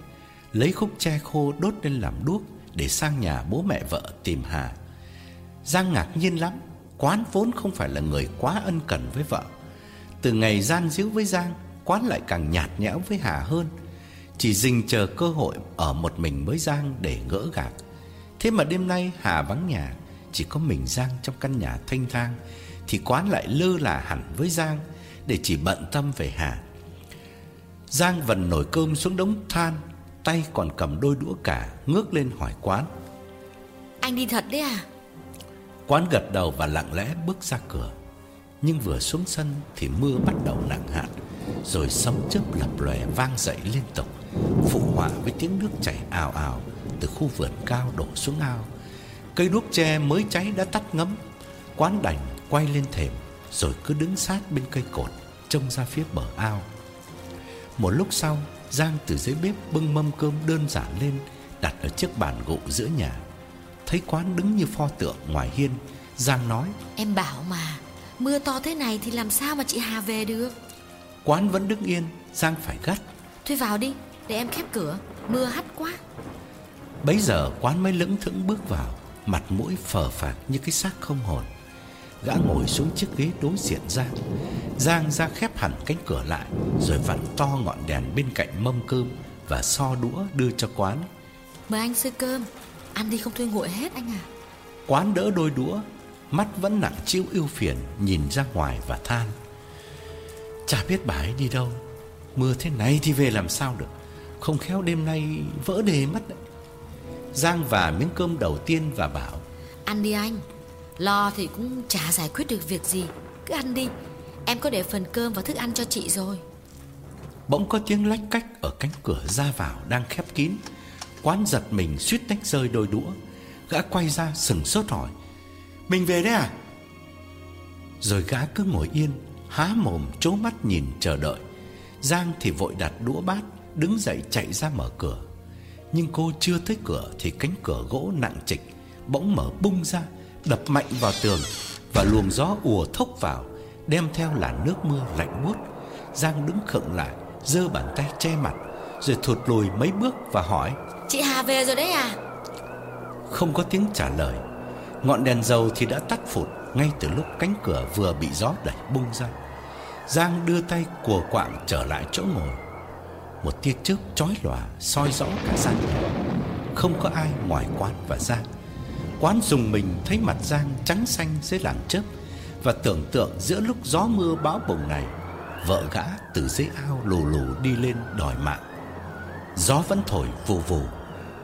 Lấy khúc tre khô đốt lên làm đuốc Để sang nhà bố mẹ vợ tìm Hà. Giang ngạc nhiên lắm. Quán vốn không phải là người quá ân cần với vợ. Từ ngày gian díu với Giang Quán lại càng nhạt nhẽo với Hà hơn Chỉ dình chờ cơ hội ở một mình với Giang để gỡ gạc. Thế mà đêm nay Hà vắng nhà Chỉ có mình Giang trong căn nhà thanh thang Thì quán lại lơ là hẳn với Giang Để chỉ bận tâm về Hà. Giang vần nồi cơm xuống đống than Tay còn cầm đôi đũa cả Ngước lên hỏi quán. Anh đi thật đấy à? Quán gật đầu và lặng lẽ bước ra cửa. Nhưng vừa xuống sân Thì mưa bắt đầu nặng hạt Rồi sấm chớp lập lòe vang dậy liên tục Phụ họa với tiếng nước chảy ào ào Từ khu vườn cao đổ xuống ao. Cây đuốc tre mới cháy đã tắt ngấm. Quán đành quay lên thềm Rồi cứ đứng sát bên cây cột Trông ra phía bờ ao. Một lúc sau Giang từ dưới bếp bưng mâm cơm đơn giản lên Đặt ở chiếc bàn gỗ giữa nhà. Thấy quán đứng như pho tượng ngoài hiên Giang nói Em bảo mà Mưa to thế này thì làm sao mà chị Hà về được? Quán vẫn đứng yên Giang phải gắt. Thôi vào đi để em khép cửa. Mưa hắt quá. Bấy giờ quán mới lững thững bước vào. Mặt mũi phờ phạc như cái xác không hồn. Gã ngồi xuống chiếc ghế đối diện Giang. Giang ra khép hẳn cánh cửa lại Rồi vặn to ngọn đèn bên cạnh mâm cơm Và so đũa đưa cho quán. Mời anh xơi cơm. Ăn đi không thôi nguội hết anh à. Quán đỡ đôi đũa Mắt vẫn nặng chiếu ưu phiền Nhìn ra ngoài và than. Chả biết bà ấy đi đâu. Mưa thế này thì về làm sao được Không khéo đêm nay vỡ đề mất đấy. Giang và miếng cơm đầu tiên và bảo Ăn đi anh Lo thì cũng chả giải quyết được việc gì. Cứ ăn đi Em có để phần cơm và thức ăn cho chị rồi. Bỗng có tiếng lách cách ở cánh cửa ra vào đang khép kín. Quán giật mình suýt tách rơi đôi đũa. Gã quay ra sừng sốt hỏi Mình về đấy à? Rồi gã cứ ngồi yên Há mồm trố mắt nhìn chờ đợi. Giang thì vội đặt đũa bát Đứng dậy chạy ra mở cửa. Nhưng cô chưa tới cửa Thì cánh cửa gỗ nặng trịch Bỗng mở bung ra Đập mạnh vào tường Và luồng gió ùa thốc vào Đem theo làn nước mưa lạnh buốt. Giang đứng khựng lại giơ bàn tay che mặt Rồi thụt lùi mấy bước và hỏi Chị Hà về rồi đấy à? Không có tiếng trả lời. Ngọn đèn dầu thì đã tắt phụt Ngay từ lúc cánh cửa vừa bị gió đẩy bung ra. Giang đưa tay của quạng trở lại chỗ ngồi một tia chớp chói lòa soi rõ cả gian nhà. Không có ai ngoài quán và Giang. Quán dùng mình thấy mặt Giang trắng xanh dưới làn chớp Và tưởng tượng giữa lúc gió mưa bão bùng này, Vợ gã từ dưới ao lù lù đi lên đòi mạng. Gió vẫn thổi vù vù,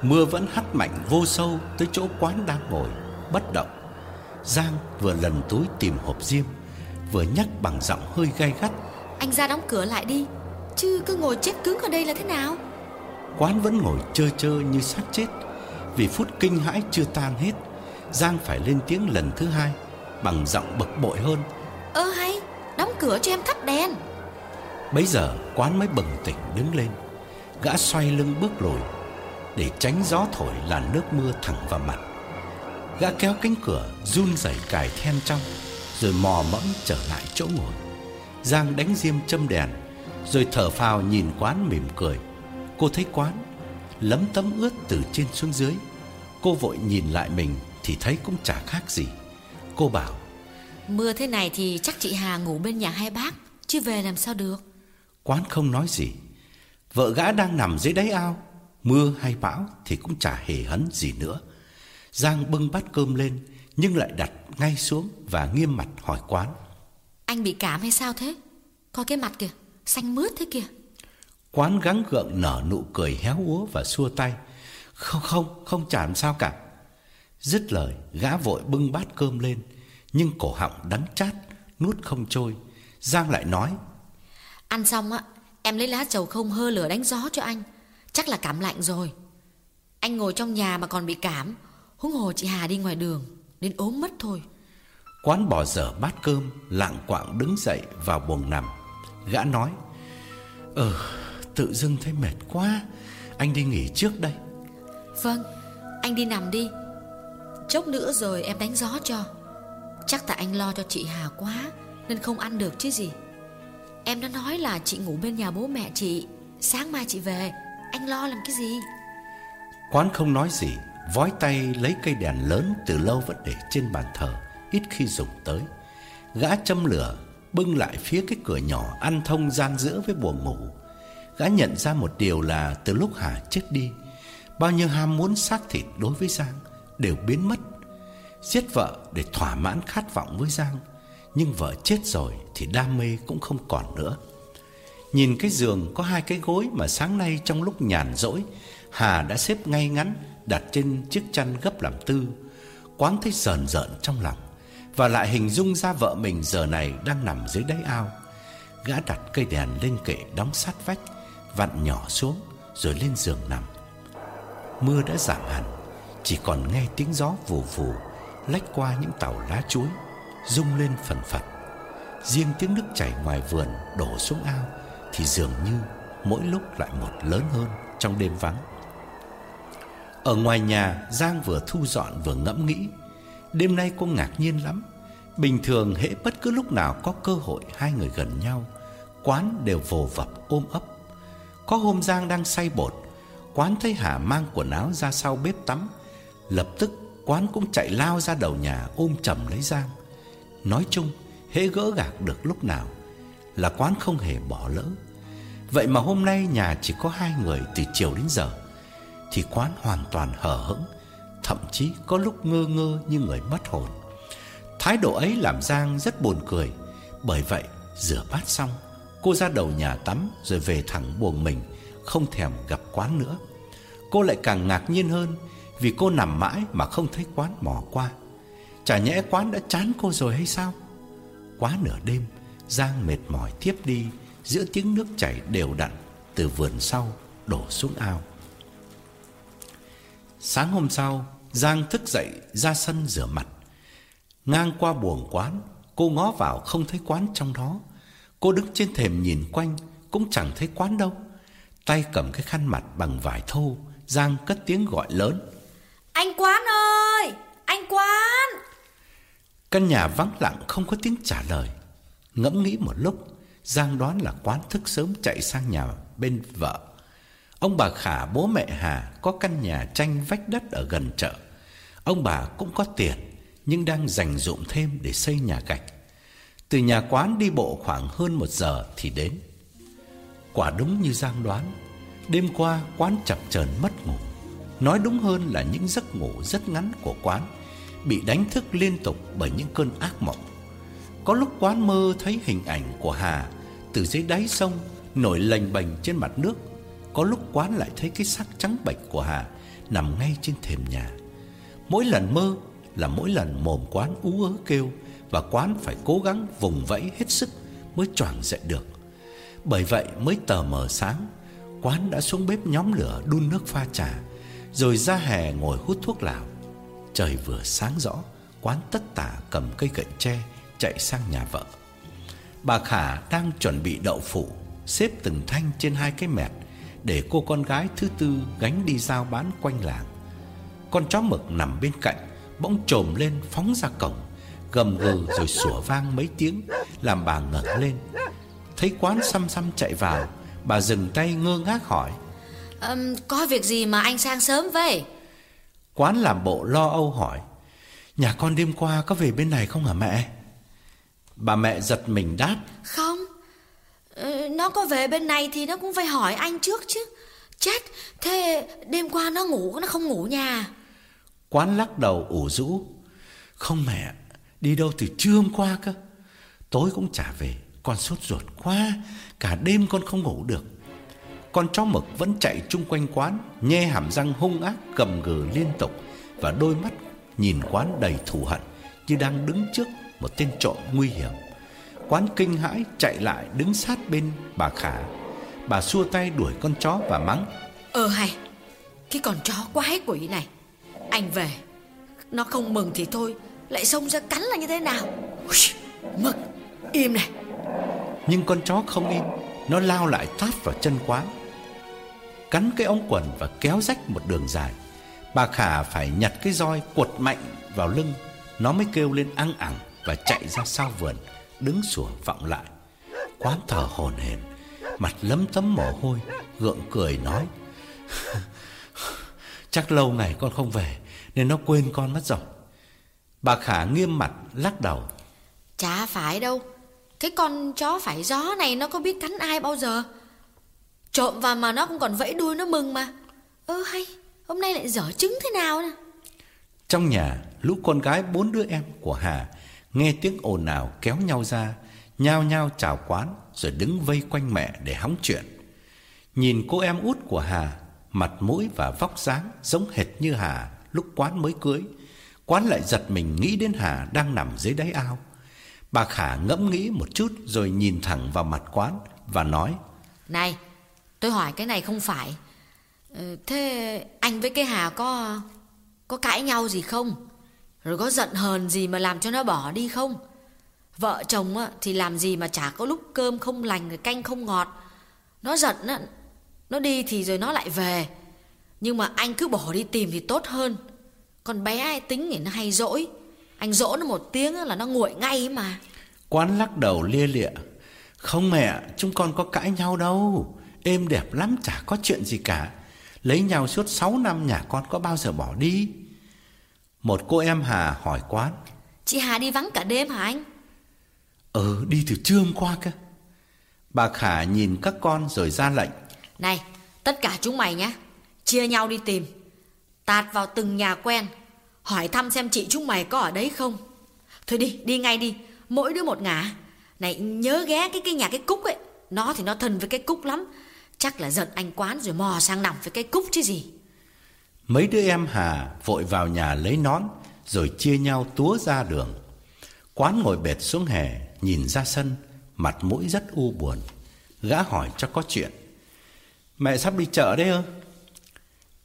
Mưa vẫn hắt mạnh vô sâu tới chỗ quán đang ngồi, Bất động. Giang vừa lần túi tìm hộp diêm, Vừa nhắc bằng giọng hơi gay gắt. Anh ra đóng cửa lại đi. Chứ cứ ngồi chết cứng ở đây là thế nào? Quán vẫn ngồi chơ chơ như xác chết. Vì phút kinh hãi chưa tan hết Giang phải lên tiếng lần thứ hai Bằng giọng bực bội hơn. Ơ hay Đóng cửa cho em tắt đèn. Bấy giờ quán mới bừng tỉnh đứng lên. Gã xoay lưng bước lùi Để tránh gió thổi làn nước mưa thẳng vào mặt. Gã kéo cánh cửa Run rẩy cài then trong Rồi mò mẫm trở lại chỗ ngồi. Giang đánh diêm châm đèn Rồi thở phào nhìn quán mỉm cười. Cô thấy quán Lấm tấm ướt từ trên xuống dưới. Cô vội nhìn lại mình thì thấy cũng chả khác gì. Cô bảo Mưa thế này thì chắc chị Hà ngủ bên nhà hai bác Chứ về làm sao được? Quán không nói gì. Vợ gã đang nằm dưới đáy ao. Mưa hay bão thì cũng chả hề hấn gì nữa. Giang bưng bát cơm lên Nhưng lại đặt ngay xuống Và nghiêm mặt hỏi quán. Anh bị cảm hay sao thế? Coi cái mặt kìa Xanh mướt thế kìa. Quán gắng gượng nở nụ cười héo úa và xua tay. Không không không chả làm sao cả. Dứt lời gã vội bưng bát cơm lên Nhưng cổ họng đắng chát Nuốt không trôi. Giang lại nói Ăn xong á Em lấy lá trầu không hơ lửa đánh gió cho anh. Chắc là cảm lạnh rồi. Anh ngồi trong nhà mà còn bị cảm. Huống hồ chị Hà đi ngoài đường Nên ốm mất thôi. Quán bỏ dở bát cơm Lạng quạng đứng dậy vào buồng nằm Gã nói Ờ tự dưng thấy mệt quá Anh đi nghỉ trước đây. Vâng Anh đi nằm đi. Chốc nữa rồi em đánh gió cho. Chắc tại anh lo cho chị Hà quá Nên không ăn được chứ gì. Em đã nói là chị ngủ bên nhà bố mẹ chị Sáng mai chị về. Anh lo làm cái gì? Quán không nói gì Vói tay lấy cây đèn lớn từ lâu vẫn để trên bàn thờ Ít khi dùng tới. Gã châm lửa Bưng lại phía cái cửa nhỏ Ăn thông gian giữa với buồng ngủ. Gã nhận ra một điều là Từ lúc Hà chết đi, Bao nhiêu ham muốn xác thịt đối với Giang Đều biến mất. Giết vợ để thỏa mãn khát vọng với Giang, Nhưng vợ chết rồi Thì đam mê cũng không còn nữa. Nhìn cái giường có hai cái gối Mà sáng nay trong lúc nhàn rỗi, Hà đã xếp ngay ngắn Đặt trên chiếc chăn gấp làm tư Quán thấy sờn rợn trong lòng. Và lại hình dung ra vợ mình giờ này Đang nằm dưới đáy ao. Gã đặt cây đèn lên kệ đóng sát vách, Vặn nhỏ xuống, Rồi lên giường nằm. Mưa đã giảm hẳn, Chỉ còn nghe tiếng gió vù vù, Lách qua những tàu lá chuối, Rung lên phần phật. Riêng tiếng nước chảy ngoài vườn Đổ xuống ao Thì dường như mỗi lúc lại một lớn hơn Trong đêm vắng. Ở ngoài nhà, Giang vừa thu dọn vừa ngẫm nghĩ Đêm nay cô ngạc nhiên lắm. Bình thường hễ bất cứ lúc nào có cơ hội, Hai người gần nhau, Quán đều vồ vập, ôm ấp. Có hôm Giang đang say bột, Quán thấy Hà mang quần áo ra sau bếp tắm. Lập tức, Quán cũng chạy lao ra đầu nhà ôm chầm lấy Giang. Nói chung, hễ gỡ gạc được lúc nào Là quán không hề bỏ lỡ. Vậy mà hôm nay nhà chỉ có hai người từ chiều đến giờ, Thì quán hoàn toàn hờ hững. Thậm chí có lúc ngơ ngơ như người mất hồn. Thái độ ấy làm Giang rất buồn cười. Bởi vậy, rửa bát xong, Cô ra đầu nhà tắm rồi về thẳng buồng mình, Không thèm gặp quán nữa. Cô lại càng ngạc nhiên hơn Vì cô nằm mãi mà không thấy quán mò qua. Chả nhẽ quán đã chán cô rồi hay sao? Quá nửa đêm, Giang mệt mỏi tiếp đi, Giữa tiếng nước chảy đều đặn Từ vườn sau đổ xuống ao. Sáng hôm sau Giang thức dậy ra sân rửa mặt. Ngang qua buồng quán Cô ngó vào không thấy quán trong đó. Cô đứng trên thềm nhìn quanh Cũng chẳng thấy quán đâu. Tay cầm cái khăn mặt bằng vải thô Giang cất tiếng gọi lớn. Anh quán ơi! Anh quán! Căn nhà vắng lặng không có tiếng trả lời. Ngẫm nghĩ một lúc Giang đoán là quán thức sớm chạy sang nhà bên vợ. Ông bà Khả bố mẹ Hà Có căn nhà tranh vách đất ở gần chợ Ông bà cũng có tiền, Nhưng đang dành dụm thêm để xây nhà gạch. Từ nhà quán đi bộ khoảng hơn một giờ thì đến. Quả đúng như Giang đoán, Đêm qua quán chập chờn mất ngủ. Nói đúng hơn là những giấc ngủ rất ngắn của quán Bị đánh thức liên tục bởi những cơn ác mộng. Có lúc quán mơ thấy hình ảnh của Hà Từ dưới đáy sông nổi lềnh bềnh trên mặt nước, Có lúc quán lại thấy cái xác trắng bệch của Hà Nằm ngay trên thềm nhà. Mỗi lần mơ là mỗi lần mồm quán ú ớ kêu Và quán phải cố gắng vùng vẫy hết sức mới choàng dậy được. Bởi vậy mới tờ mờ sáng, Quán đã xuống bếp nhóm lửa đun nước pha trà, Rồi ra hè ngồi hút thuốc lào. Trời vừa sáng rõ, Quán tất tả cầm cây gậy tre Chạy sang nhà vợ. Bà Khả đang chuẩn bị đậu phụ, Xếp từng thanh trên hai cái mẹt Để cô con gái thứ tư gánh đi giao bán quanh làng. Con chó mực nằm bên cạnh Bỗng trồm lên phóng ra cổng Gầm gừ rồi sủa vang mấy tiếng Làm bà ngẩng lên. Thấy quán xăm xăm chạy vào Bà dừng tay ngơ ngác hỏi. Um, Có việc gì mà anh sang sớm vậy? Quán làm bộ lo âu hỏi. Nhà con đêm qua có về bên này không hả mẹ? Bà mẹ giật mình đáp. Không. Ừ, Nó có về bên này thì nó cũng phải hỏi anh trước chứ Chết. Thế đêm qua nó ngủ, Nó không ngủ nhà. Quán lắc đầu ủ rũ. Không mẹ, Đi đâu từ trưa hôm qua cơ? Tối cũng trả về, Con sốt ruột quá, Cả đêm con không ngủ được. Con chó mực vẫn chạy chung quanh quán Nhe hàm răng hung ác cầm gừ liên tục Và đôi mắt nhìn quán đầy thù hận Như đang đứng trước một tên trộm nguy hiểm. Quán kinh hãi chạy lại đứng sát bên bà Khả. Bà xua tay đuổi con chó và mắng. Ờ hay Cái con chó quái quỷ này. Anh về Nó không mừng thì thôi Lại xông ra cắn là như thế nào? Ui, Mực Im này. Nhưng con chó không im Nó lao lại tát vào chân quán. Cắn cái ống quần và kéo rách một đường dài. Bà Khả phải nhặt cái roi quật mạnh vào lưng. Nó mới kêu lên ăn ẳng Và chạy ra sau vườn Đứng sủa vọng lại. Quán thở hồn hển Mặt lấm tấm mồ hôi Gượng cười nói. Chắc lâu ngày con không về Nên nó quên con mất rồi. Bà Khả nghiêm mặt lắc đầu. Chả phải đâu. Cái con chó phải gió này nó có biết cắn ai bao giờ? Trộm vào mà nó cũng còn vẫy đuôi nó mừng mà. Ơ hay Hôm nay lại dở trứng thế nào nè? Trong nhà Lũ con gái bốn đứa em của Hà Nghe tiếng ồn ào kéo nhau ra Nhao nhao chào quán rồi đứng vây quanh mẹ để hóng chuyện. Nhìn cô em út của Hà, Mặt mũi và vóc dáng Giống hệt như Hà lúc quán mới cưới. Quán lại giật mình nghĩ đến Hà Đang nằm dưới đáy ao. Bà Khả ngẫm nghĩ một chút Rồi nhìn thẳng vào mặt quán Và nói, Này, tôi hỏi cái này không phải. Ừ, thế anh với cái Hà có Có cãi nhau gì không? Rồi có giận hờn gì mà làm cho nó bỏ đi không? Vợ chồng á, thì làm gì mà chả có lúc cơm không lành rồi canh không ngọt. Nó giận á, nó đi thì rồi nó lại về. Nhưng mà anh cứ bỏ đi tìm thì tốt hơn. Con bé ai tính thì nó hay dỗi. Anh dỗ nó một tiếng là nó nguội ngay mà. Quán lắc đầu lia lịa. Không mẹ Chúng con có cãi nhau đâu. Êm đẹp lắm chả có chuyện gì cả. Lấy nhau suốt 6 năm nhà con có bao giờ bỏ đi? Một cô em Hà hỏi quán. Chị Hà đi vắng cả đêm hả anh Ừ đi từ trưa hôm qua cơ. Bà Khả nhìn các con rồi ra lệnh. Này tất cả chúng mày nhé. Chia nhau đi tìm. Tạt vào từng nhà quen Hỏi thăm xem chị chúng mày có ở đấy không. Thôi đi đi ngay đi. Mỗi đứa một ngả. Này nhớ ghé cái cái nhà cái cúc ấy. Nó thì nó thân với cái cúc lắm. Chắc là giận anh quán rồi mò sang nằm với cái cúc chứ gì. Mấy đứa em Hà vội vào nhà lấy nón Rồi chia nhau túa ra đường. Quán ngồi bệt xuống hè Nhìn ra sân Mặt mũi rất u buồn. Gã hỏi cho có chuyện. Mẹ sắp đi chợ đấy ư?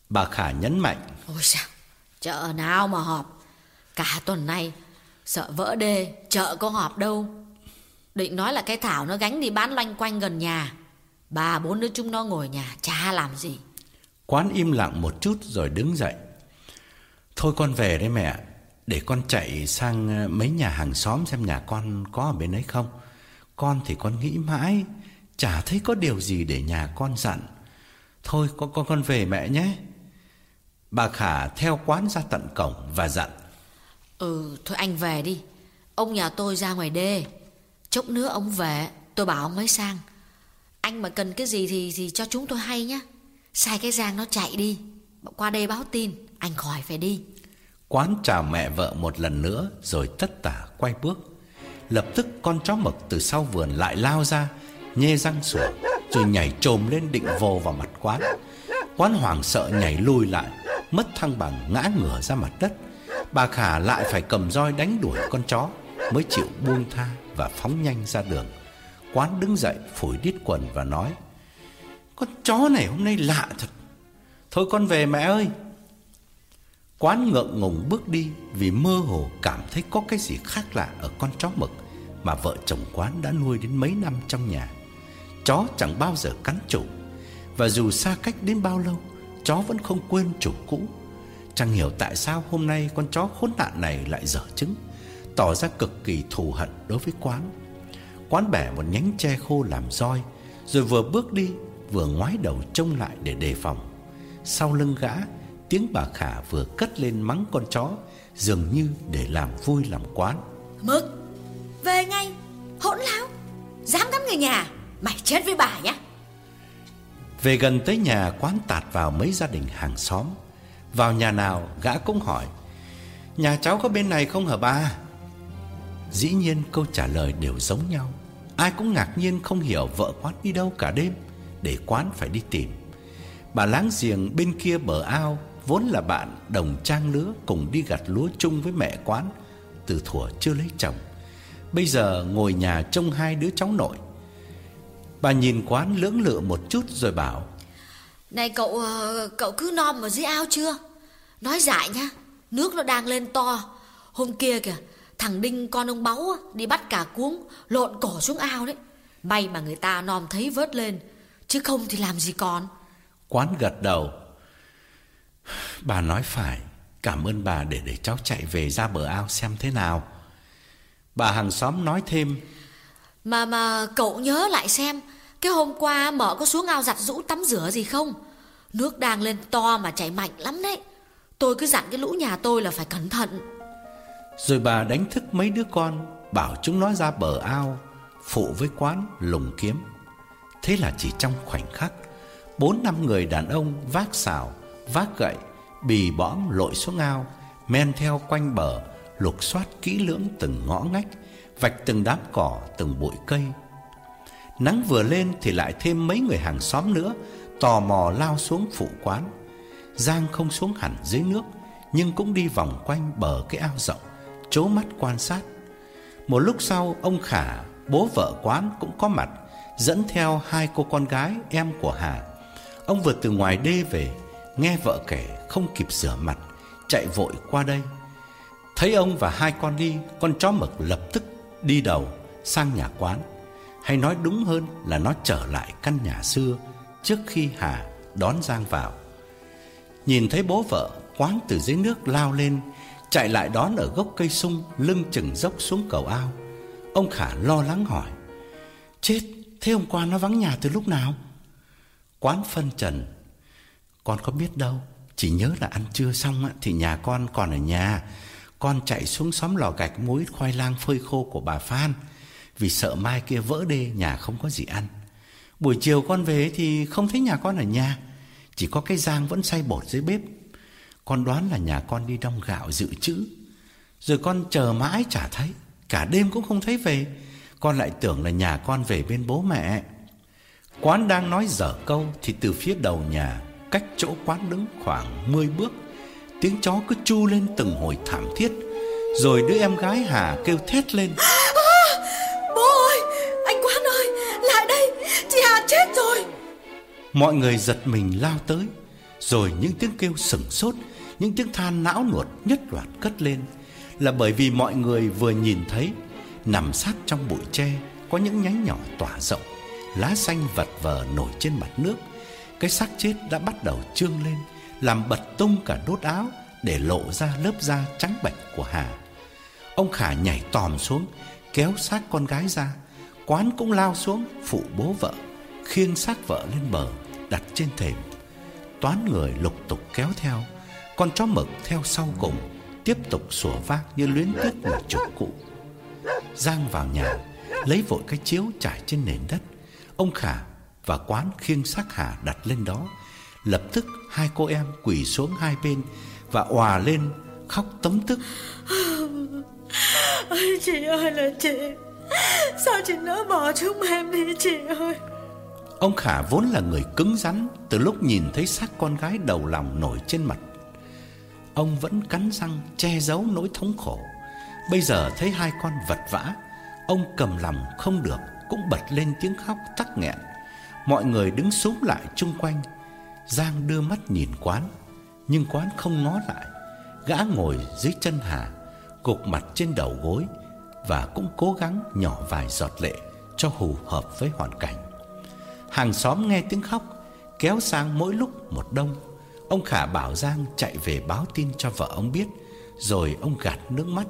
Bà Khả nhấn mạnh. Ôi sao Chợ nào mà họp? Cả tuần nay Sợ vỡ đê Chợ có họp đâu. Định nói là cái Thảo nó gánh đi bán loanh quanh gần nhà. Ba bốn đứa chúng nó ngồi nhà Chả làm gì. Quán im lặng một chút rồi đứng dậy. Thôi con về đấy mẹ để con chạy sang ờ, mấy nhà hàng xóm Xem nhà con có ở bên ấy không. Con thì con nghĩ mãi, Chả thấy có điều gì để nhà con dặn. Thôi, con con con về mẹ nhé. Bà Khả theo quán ra tận cổng và dặn. Ừ thôi anh về đi. Ông nhà tôi ra ngoài đê. Chốc nữa ông về, Tôi bảo ông mới sang. Anh mà cần cái gì thì thì cho chúng tôi hay nhé Sai cái giang nó chạy đi. Qua đây báo tin, Anh khỏi phải đi. Quán chào mẹ vợ một lần nữa Rồi tất tả quay bước. Lập tức con chó mực từ sau vườn lại lao ra, Nhê răng sủa, Rồi nhảy trồm lên định vồ vào mặt quán. Quán hoảng sợ nhảy lùi lại, Mất thăng bằng ngã ngửa ra mặt đất. Bà Khả lại phải cầm roi đánh đuổi con chó, Mới chịu buông tha Và phóng nhanh ra đường. Quán đứng dậy, phủi đít quần và nói, Con chó này hôm nay lạ thật. Thôi con về mẹ ơi. Quán ngượng ngùng bước đi Vì mơ hồ cảm thấy có cái gì khác lạ Ở con chó mực Mà vợ chồng quán đã nuôi đến mấy năm trong nhà. Chó chẳng bao giờ cắn chủ, Và dù xa cách đến bao lâu, Chó vẫn không quên chủ cũ. Chẳng hiểu tại sao hôm nay con chó khốn nạn này lại dở trứng, Tỏ ra cực kỳ thù hận đối với quán. Quán bẻ một nhánh tre khô làm roi, Rồi vừa bước đi, Vừa ngoái đầu trông lại để đề phòng. Sau lưng gã Tiếng bà Khả vừa cất lên mắng con chó Dường như để làm vui làm quán. Mực Về ngay Hỗn láo Dám cắm người nhà Mày chết với bà nhá. Về gần tới nhà quán tạt vào mấy gia đình hàng xóm Vào nhà nào gã cũng hỏi Nhà cháu có bên này không hả ba Dĩ nhiên câu trả lời đều giống nhau. Ai cũng ngạc nhiên không hiểu vợ quán đi đâu cả đêm Để quán phải đi tìm. Bà láng giềng bên kia bờ ao Vốn là bạn đồng trang lứa Cùng đi gặt lúa chung với mẹ quán Từ thuở chưa lấy chồng. Bây giờ ngồi nhà trông hai đứa cháu nội. Bà nhìn quán lưỡng lự một chút rồi bảo Này cậu ờ, cậu cứ nom ở dưới ao chưa? Nói dại nhá Nước nó đang lên to. Hôm kia kìa Thằng Đinh con ông Báu đi bắt cả cuống Lộn cổ xuống ao đấy. May mà người ta nom thấy vớt lên Chứ không thì làm gì còn. Quán gật đầu Bà nói phải Cảm ơn bà để để cháu chạy về ra bờ ao xem thế nào. Bà hàng xóm nói thêm. Mà mà cậu nhớ lại xem Cái hôm qua mở có xuống ao giặt rũ tắm rửa gì không? Nước đang lên to mà chảy mạnh lắm đấy. Tôi cứ dặn cái lũ nhà tôi là phải cẩn thận. Rồi bà đánh thức mấy đứa con Bảo chúng nó ra bờ ao Phụ với quán lùng kiếm. Thế là chỉ trong khoảnh khắc Bốn năm người đàn ông vác xào Vác gậy, Bì bõm lội xuống ao, Men theo quanh bờ, Lục soát kỹ lưỡng từng ngõ ngách, Vạch từng đám cỏ, từng bụi cây. Nắng vừa lên thì lại thêm mấy người hàng xóm nữa, Tò mò lao xuống phụ quán. Giang không xuống hẳn dưới nước, Nhưng cũng đi vòng quanh bờ cái ao rộng Chố mắt quan sát. Một lúc sau, ông Khả, Bố vợ quán cũng có mặt, Dẫn theo hai cô con gái em của Hà. Ông vừa từ ngoài đê về Nghe vợ kể không kịp rửa mặt Chạy vội qua đây. Thấy ông và hai con đi Con chó mực lập tức đi đầu Sang nhà quán. Hay nói đúng hơn là nó trở lại căn nhà xưa Trước khi Hà đón Giang vào. Nhìn thấy bố vợ Quán từ dưới nước lao lên Chạy lại đón ở gốc cây sung Lưng chừng dốc xuống cầu ao. Ông Khả lo lắng hỏi Chết, thế hôm qua nó vắng nhà từ lúc nào? Quán phân trần con có biết đâu, Chỉ nhớ là ăn trưa xong Thì nhà con còn ở nhà. Con chạy xuống xóm lò gạch muối khoai lang phơi khô của bà Phan. Vì sợ mai kia vỡ đê, nhà không có gì ăn. Buổi chiều con về thì không thấy nhà con ở nhà. Chỉ có cái giang vẫn xay bột dưới bếp. Con đoán là nhà con đi đong gạo dự trữ. Rồi con chờ mãi chả thấy, Cả đêm cũng không thấy về. Con lại tưởng là nhà con về bên bố mẹ. Quán đang nói dở câu Thì từ phía đầu nhà Cách chỗ quán đứng khoảng 10 bước. Tiếng chó cứ chu lên từng hồi thảm thiết Rồi đứa em gái Hà kêu thét lên. À, Bố ơi Anh Quán ơi Lại đây Chị Hà chết rồi. Mọi người giật mình lao tới Rồi những tiếng kêu sửng sốt Những tiếng than não nuột nhất loạt cất lên Là bởi vì mọi người vừa nhìn thấy Nằm sát trong bụi tre Có những nhánh nhỏ tỏa rộng Lá xanh vật vờ nổi trên mặt nước cái xác chết đã bắt đầu trương lên, Làm bật tung cả đốt áo Để lộ ra lớp da trắng bệch của Hà. Ông Khả nhảy tòm xuống, Kéo xác con gái ra. Quán cũng lao xuống, phụ bố vợ, Khiêng xác vợ lên bờ, Đặt trên thềm. Toán người lục tục kéo theo, Con chó mực theo sau cùng, Tiếp tục sủa vác như luyến tiếc là chục cũ Giang vào nhà, Lấy vội cái chiếu trải trên nền đất. Ông Khả và quán khiêng xác Hà đặt lên đó. Lập tức hai cô em quỳ xuống hai bên Và òa lên khóc tấm tức. Ôi chị ơi là chị. Sao chị nỡ bỏ chúng em đi chị ơi? Ông Khả vốn là người cứng rắn Từ lúc nhìn thấy xác con gái đầu lòng nổi trên mặt. Ông vẫn cắn răng che giấu nỗi thống khổ. Bây giờ thấy hai con vật vã Ông cầm lòng không được Cũng bật lên tiếng khóc tắc nghẹn Mọi người đứng súng lại chung quanh. Giang đưa mắt nhìn quán, Nhưng quán không ngó lại. Gã ngồi dưới chân Hà, Gục mặt trên đầu gối Và cũng cố gắng nhỏ vài giọt lệ Cho hù hợp với hoàn cảnh. Hàng xóm nghe tiếng khóc, Kéo sang mỗi lúc một đông. Ông Khả bảo Giang chạy về báo tin cho vợ ông biết, Rồi ông gạt nước mắt.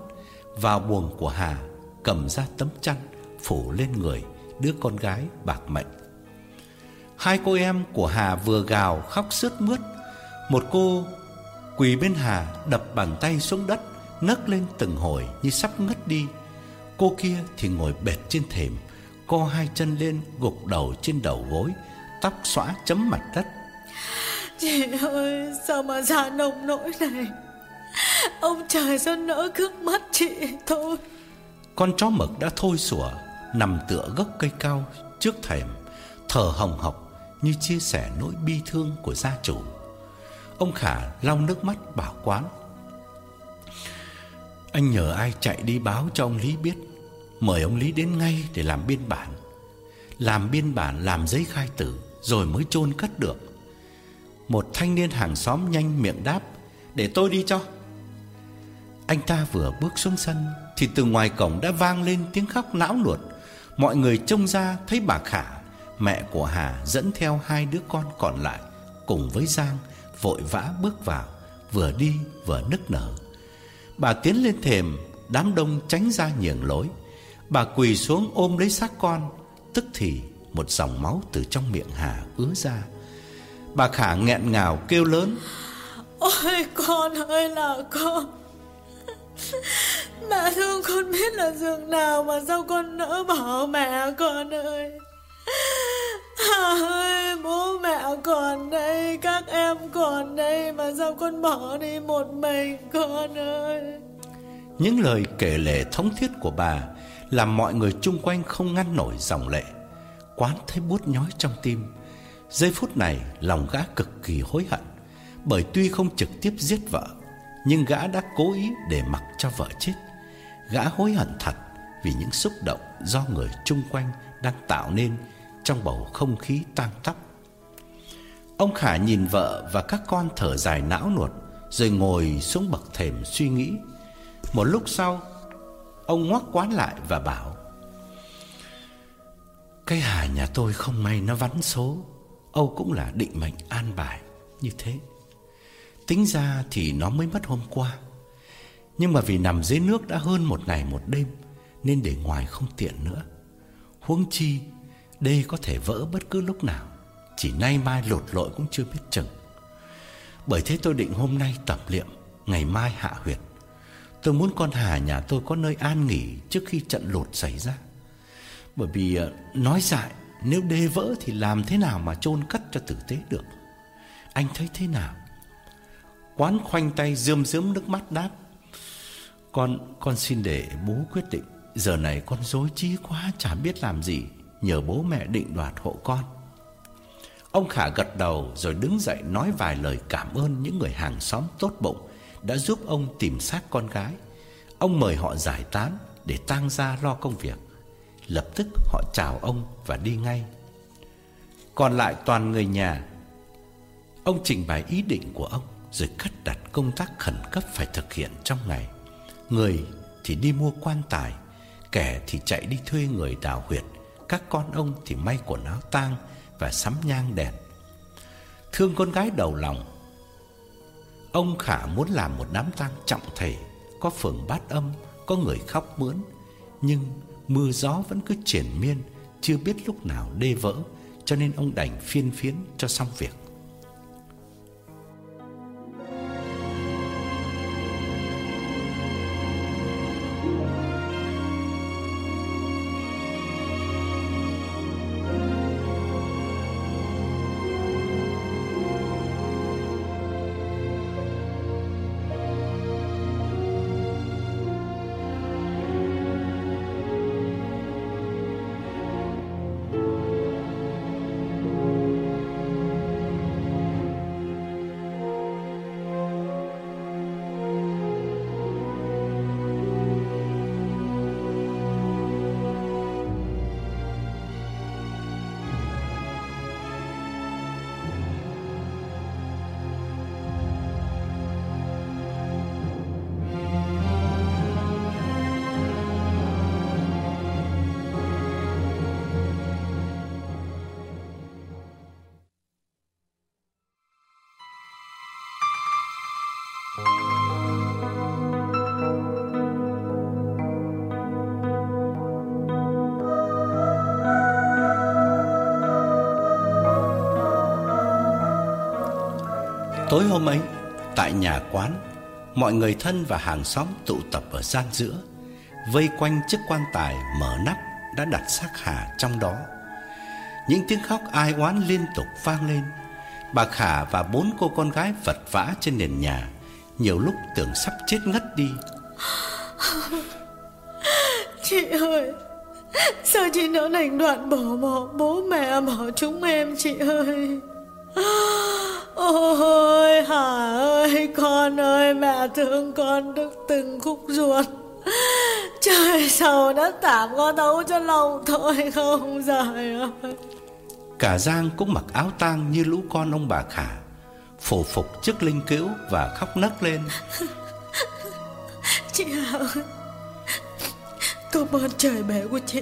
Vào buồng của Hà, Cầm ra tấm chăn, Phủ lên người đứa con gái bạc mệnh. Hai cô em của Hà vừa gào khóc sướt mướt. Một cô Quỳ bên Hà đập bàn tay xuống đất Nấc lên từng hồi như sắp ngất đi. Cô kia thì ngồi bệt trên thềm Co hai chân lên gục đầu trên đầu gối Tóc xõa chấm mặt đất. Chị ơi sao mà già nồng nỗi này? Ông trời sao nỡ cướp mất chị thôi? Con chó mực đã thôi sủa Nằm tựa gốc cây cao trước thềm Thở hồng hộc như chia sẻ nỗi bi thương của gia chủ. Ông Khả lau nước mắt bảo quán. Anh nhờ ai chạy đi báo cho ông Lý biết? Mời ông Lý đến ngay để làm biên bản. Làm biên bản, làm giấy khai tử, Rồi mới chôn cất được. Một thanh niên hàng xóm nhanh miệng đáp, Để tôi đi cho. Anh ta vừa bước xuống sân, Thì từ ngoài cổng đã vang lên tiếng khóc náo loạn Mọi người trông ra thấy bà Khả Mẹ của Hà dẫn theo hai đứa con còn lại Cùng với Giang, Vội vã bước vào, Vừa đi vừa nức nở. Bà tiến lên thềm, Đám đông tránh ra nhường lối. Bà quỳ xuống ôm lấy xác con, Tức thì một dòng máu từ trong miệng Hà ứa ra. Bà Khả nghẹn ngào kêu lớn, Ôi, con ơi là con. Mẹ thương con biết là giường nào Mà sao con nỡ bỏ mẹ con ơi? Hà ơi, bố mẹ còn đây, Các em còn đây Mà sao con bỏ đi một mình, con ơi? Những lời kể lể thống thiết của bà Làm mọi người chung quanh không ngăn nổi dòng lệ. Quán thấy buốt nhói trong tim. Giây phút này, lòng gã cực kỳ hối hận, Bởi tuy không trực tiếp giết vợ, Nhưng gã đã cố ý để mặc cho vợ chết. Gã hối hận thật Vì những xúc động do người chung quanh đang tạo nên trong bầu không khí tang tóc. Ông Khả nhìn vợ và các con thở dài não nuột rồi ngồi xuống bậc thềm suy nghĩ. Một lúc sau, ông ngoắc quán lại và bảo: "Cái Hà nhà tôi không may nó vắn số, Âu cũng là định mệnh an bài như thế. Tính ra thì nó mới mất hôm qua, nhưng mà vì nằm dưới nước đã hơn một ngày một đêm nên để ngoài không tiện nữa. Huống chi đây có thể vỡ bất cứ lúc nào, Chỉ nay mai lột lội cũng chưa biết chừng. Bởi thế tôi định hôm nay tập liệm, Ngày mai hạ huyệt. Tôi muốn con Hà nhà tôi có nơi an nghỉ Trước khi trận lột xảy ra. Bởi vì ờ, nói dại, Nếu đê vỡ thì làm thế nào mà chôn cất cho tử tế được? Anh thấy thế nào? Quán khoanh tay rơm rớm nước mắt đáp, Con con xin để bố quyết định. Giờ này con dối trí quá Chả biết làm gì nhờ bố mẹ định đoạt hộ con. Ông Khả gật đầu rồi đứng dậy nói vài lời cảm ơn những người hàng xóm tốt bụng đã giúp ông tìm xác con gái. Ông mời họ giải tán để tang gia lo công việc. Lập tức họ chào ông và đi ngay. Còn lại toàn người nhà. Ông trình bày ý định của ông rồi cắt đặt công tác khẩn cấp phải thực hiện trong ngày. Người thì đi mua quan tài, kẻ thì chạy đi thuê người đào huyệt các con ông thì may quần áo tang và sắm nhang đèn. Thương con gái đầu lòng, ông Khả muốn làm một đám tang trọng thể, có phường bát âm, có người khóc mướn, nhưng mưa gió vẫn cứ triển miên, chưa biết lúc nào đê vỡ, cho nên ông đành phiên phiến cho xong việc. Tối hôm ấy, Tại nhà quán Mọi người thân và hàng xóm tụ tập ở gian giữa Vây quanh chiếc quan tài mở nắp Đã đặt xác Hà trong đó. Những tiếng khóc ai oán liên tục vang lên. Bà Khả và bốn cô con gái vật vã trên nền nhà Nhiều lúc tưởng sắp chết ngất đi. Chị ơi Sao chị nỡ đành đoạn bỏ bỏ bố mẹ bỏ chúng em chị ơi? Ôi Hà ơi con ơi mẹ thương con đứt từng khúc ruột. Trời sầu đã tạm con đấu cho lòng thôi không dài ơi. Cả Giang cũng mặc áo tang như lũ con ông bà Khả Phổ phục trước linh cữu và khóc nấc lên. Chị Hà ơi Cảm ơn trời bể của chị.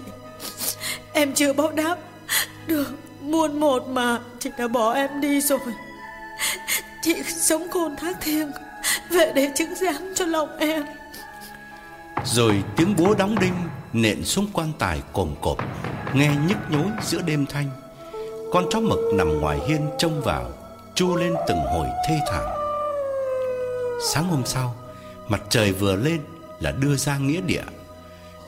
Em chưa báo đáp Được muôn một mà Chị đã bỏ em đi rồi. Chị sống khôn thác thiêng, Về để chứng giám cho lòng em. Rồi tiếng búa đóng đinh Nện xuống quan tài cồm cộp, Nghe nhức nhối giữa đêm thanh. Con chó mực nằm ngoài hiên trông vào, Chu lên từng hồi thê thảm. Sáng hôm sau, Mặt trời vừa lên là đưa ra nghĩa địa.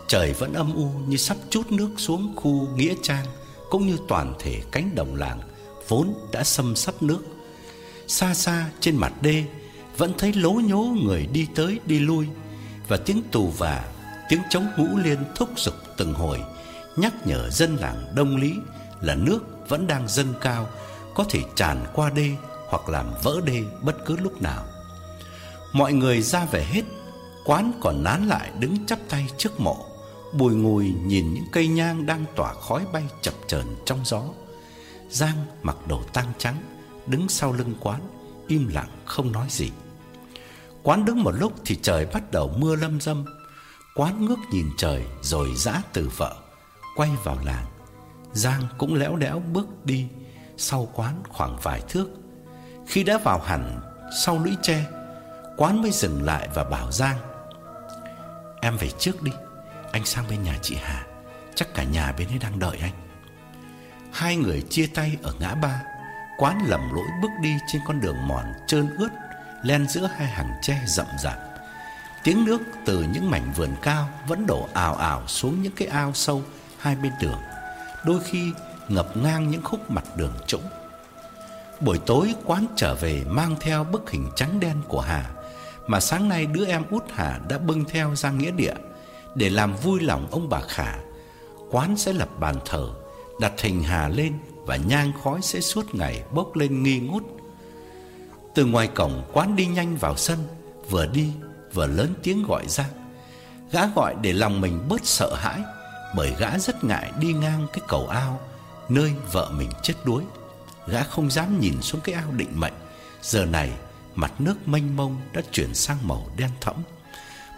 Trời vẫn âm u như sắp chút nước xuống khu nghĩa trang. Cũng như toàn thể cánh đồng làng Vốn đã xâm sắp nước. Xa xa trên mặt đê Vẫn thấy lố nhố người đi tới đi lui Và tiếng tù và Tiếng trống ngũ liên thúc giục từng hồi, Nhắc nhở dân làng Đông Lý Là nước vẫn đang dâng cao, Có thể tràn qua đê Hoặc làm vỡ đê bất cứ lúc nào. Mọi người ra về hết, Quán còn nán lại đứng chắp tay trước mộ. Bùi ngùi nhìn những cây nhang đang tỏa khói bay chập chờn trong gió. Giang mặc đồ tang trắng, Đứng sau lưng quán, Im lặng không nói gì. Quán đứng một lúc thì trời bắt đầu mưa lâm dâm. Quán ngước nhìn trời rồi giã từ vợ, Quay vào làng. Giang cũng léo đẽo bước đi Sau quán khoảng vài thước. Khi đã vào hẳn sau lũy tre, Quán mới dừng lại và bảo Giang, Em về trước đi. Anh sang bên nhà chị Hà. Chắc cả nhà bên ấy đang đợi anh. Hai người chia tay ở ngã ba. Quán lầm lỗi bước đi trên con đường mòn trơn ướt, Len giữa hai hàng tre rậm rạp. Tiếng nước từ những mảnh vườn cao Vẫn đổ ào ào xuống những cái ao sâu hai bên đường, Đôi khi ngập ngang những khúc mặt đường trũng. Buổi tối, quán trở về mang theo bức hình trắng đen của Hà, Mà sáng nay đứa em út Hà đã bưng theo ra nghĩa địa. Để làm vui lòng ông bà Khả. Quán sẽ lập bàn thờ, Đặt hình Hà lên Và nhang khói sẽ suốt ngày bốc lên nghi ngút. Từ ngoài cổng, quán đi nhanh vào sân, Vừa đi vừa lớn tiếng gọi ra. Gã gọi để lòng mình bớt sợ hãi, Bởi gã rất ngại đi ngang cái cầu ao Nơi vợ mình chết đuối. Gã không dám nhìn xuống cái ao định mệnh. Giờ này, mặt nước mênh mông đã chuyển sang màu đen thẫm.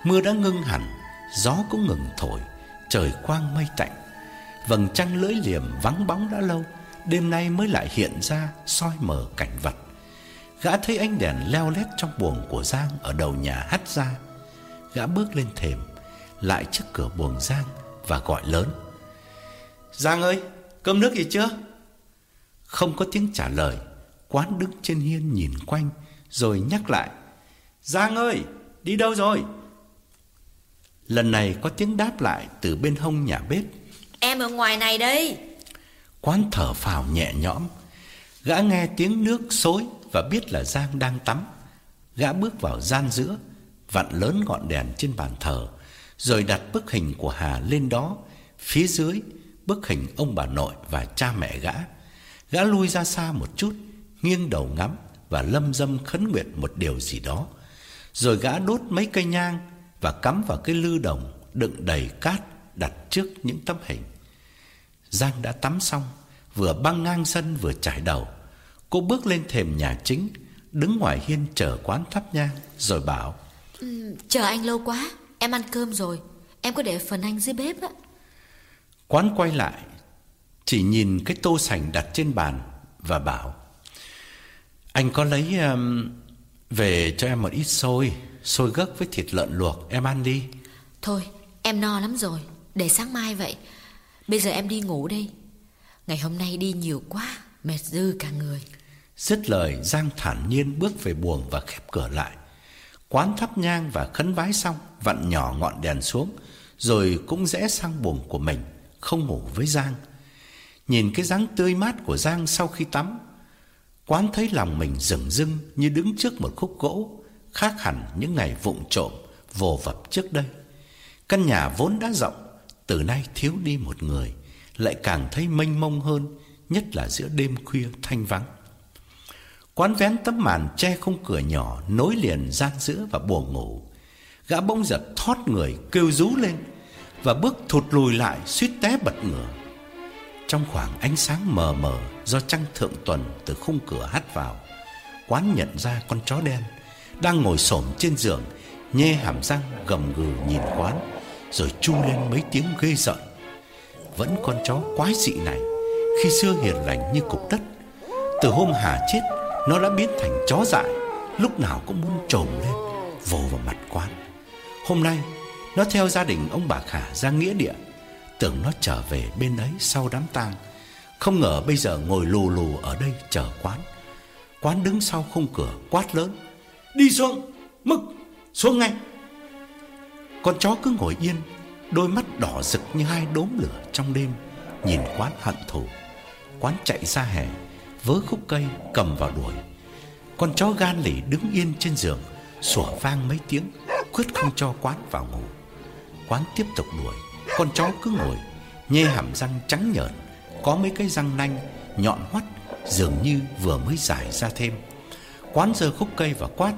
Mưa đã ngưng hẳn Gió cũng ngừng thổi, Trời quang mây tạnh. Vầng trăng lưỡi liềm vắng bóng đã lâu, Đêm nay mới lại hiện ra soi mờ cảnh vật. Gã thấy ánh đèn leo lét trong buồng của Giang Ở đầu nhà hắt ra. Gã bước lên thềm, Lại trước cửa buồng Giang Và gọi lớn. Giang ơi, cơm nước gì chưa? Không có tiếng trả lời, Quán đứng trên hiên nhìn quanh, Rồi nhắc lại. Giang ơi, đi đâu rồi? Lần này có tiếng đáp lại Từ bên hông nhà bếp. Em ở ngoài này đây. Quán thở phào nhẹ nhõm. Gã nghe tiếng nước xối Và biết là Giang đang tắm. Gã bước vào gian giữa Vặn lớn ngọn đèn trên bàn thờ Rồi đặt bức hình của Hà lên đó. Phía dưới Bức hình ông bà nội và cha mẹ gã. Gã lui ra xa một chút Nghiêng đầu ngắm Và lâm dâm khấn nguyện một điều gì đó. Rồi gã đốt mấy cây nhang Và cắm vào cái lư đồng Đựng đầy cát đặt trước những tấm hình. Giang đã tắm xong Vừa băng ngang sân vừa trải đầu. Cô bước lên thềm nhà chính Đứng ngoài hiên chờ quán thắp nhang Rồi bảo ừ, Chờ anh lâu quá Em ăn cơm rồi. Em có để phần anh dưới bếp á. Quán quay lại Chỉ nhìn cái tô sành đặt trên bàn Và bảo Anh có lấy um, Về cho em một ít xôi Xôi gấc với thịt lợn luộc Em ăn đi. Thôi em no lắm rồi. Để sáng mai vậy. Bây giờ em đi ngủ đây. Ngày hôm nay đi nhiều quá Mệt dư cả người. Dứt lời Giang thản nhiên bước về buồng và khép cửa lại. Quán thắp nhang và khấn vái xong Vặn nhỏ ngọn đèn xuống Rồi cũng rẽ sang buồng của mình Không ngủ với Giang. Nhìn cái dáng tươi mát của Giang sau khi tắm Quán thấy lòng mình rừng rưng Như đứng trước một khúc gỗ Khác hẳn những ngày vụng trộm, Vồ vập trước đây. Căn nhà vốn đã rộng, Từ nay thiếu đi một người, Lại càng thấy mênh mông hơn, Nhất là giữa đêm khuya thanh vắng. Quán vén tấm màn che không cửa nhỏ Nối liền gian giữa và buồng ngủ. Gã bỗng giật thoát người kêu rú lên Và bước thụt lùi lại suýt té bật ngửa. Trong khoảng ánh sáng mờ mờ Do trăng thượng tuần từ khung cửa hắt vào, Quán nhận ra con chó đen đang ngồi xổm trên giường nhe hàm răng gầm gừ nhìn quán, Rồi chu lên mấy tiếng ghê rợn. Vẫn con chó quái dị này, Khi xưa hiền lành như cục đất, Từ hôm Hà chết, Nó đã biến thành chó dại, Lúc nào cũng muốn trồm lên, Vồ vào mặt quán. Hôm nay, Nó theo gia đình ông bà Khả ra nghĩa địa, Tưởng nó trở về bên ấy sau đám tang. Không ngờ bây giờ ngồi lù lù ở đây chờ quán. Quán đứng sau khung cửa quát lớn Đi xuống, Mực xuống ngay. Con chó cứ ngồi yên, Đôi mắt đỏ rực như hai đốm lửa trong đêm, Nhìn quán hận thù. Quán chạy ra hè, Vớ khúc cây cầm vào đuổi. Con chó gan lì đứng yên trên giường, Sủa vang mấy tiếng, Quyết không cho quán vào ngủ. Quán tiếp tục đuổi, Con chó cứ ngồi, Nhê hàm răng trắng nhợn, Có mấy cái răng nanh, nhọn hoắt, Dường như vừa mới giải ra thêm. Quán giơ khúc cây và quát.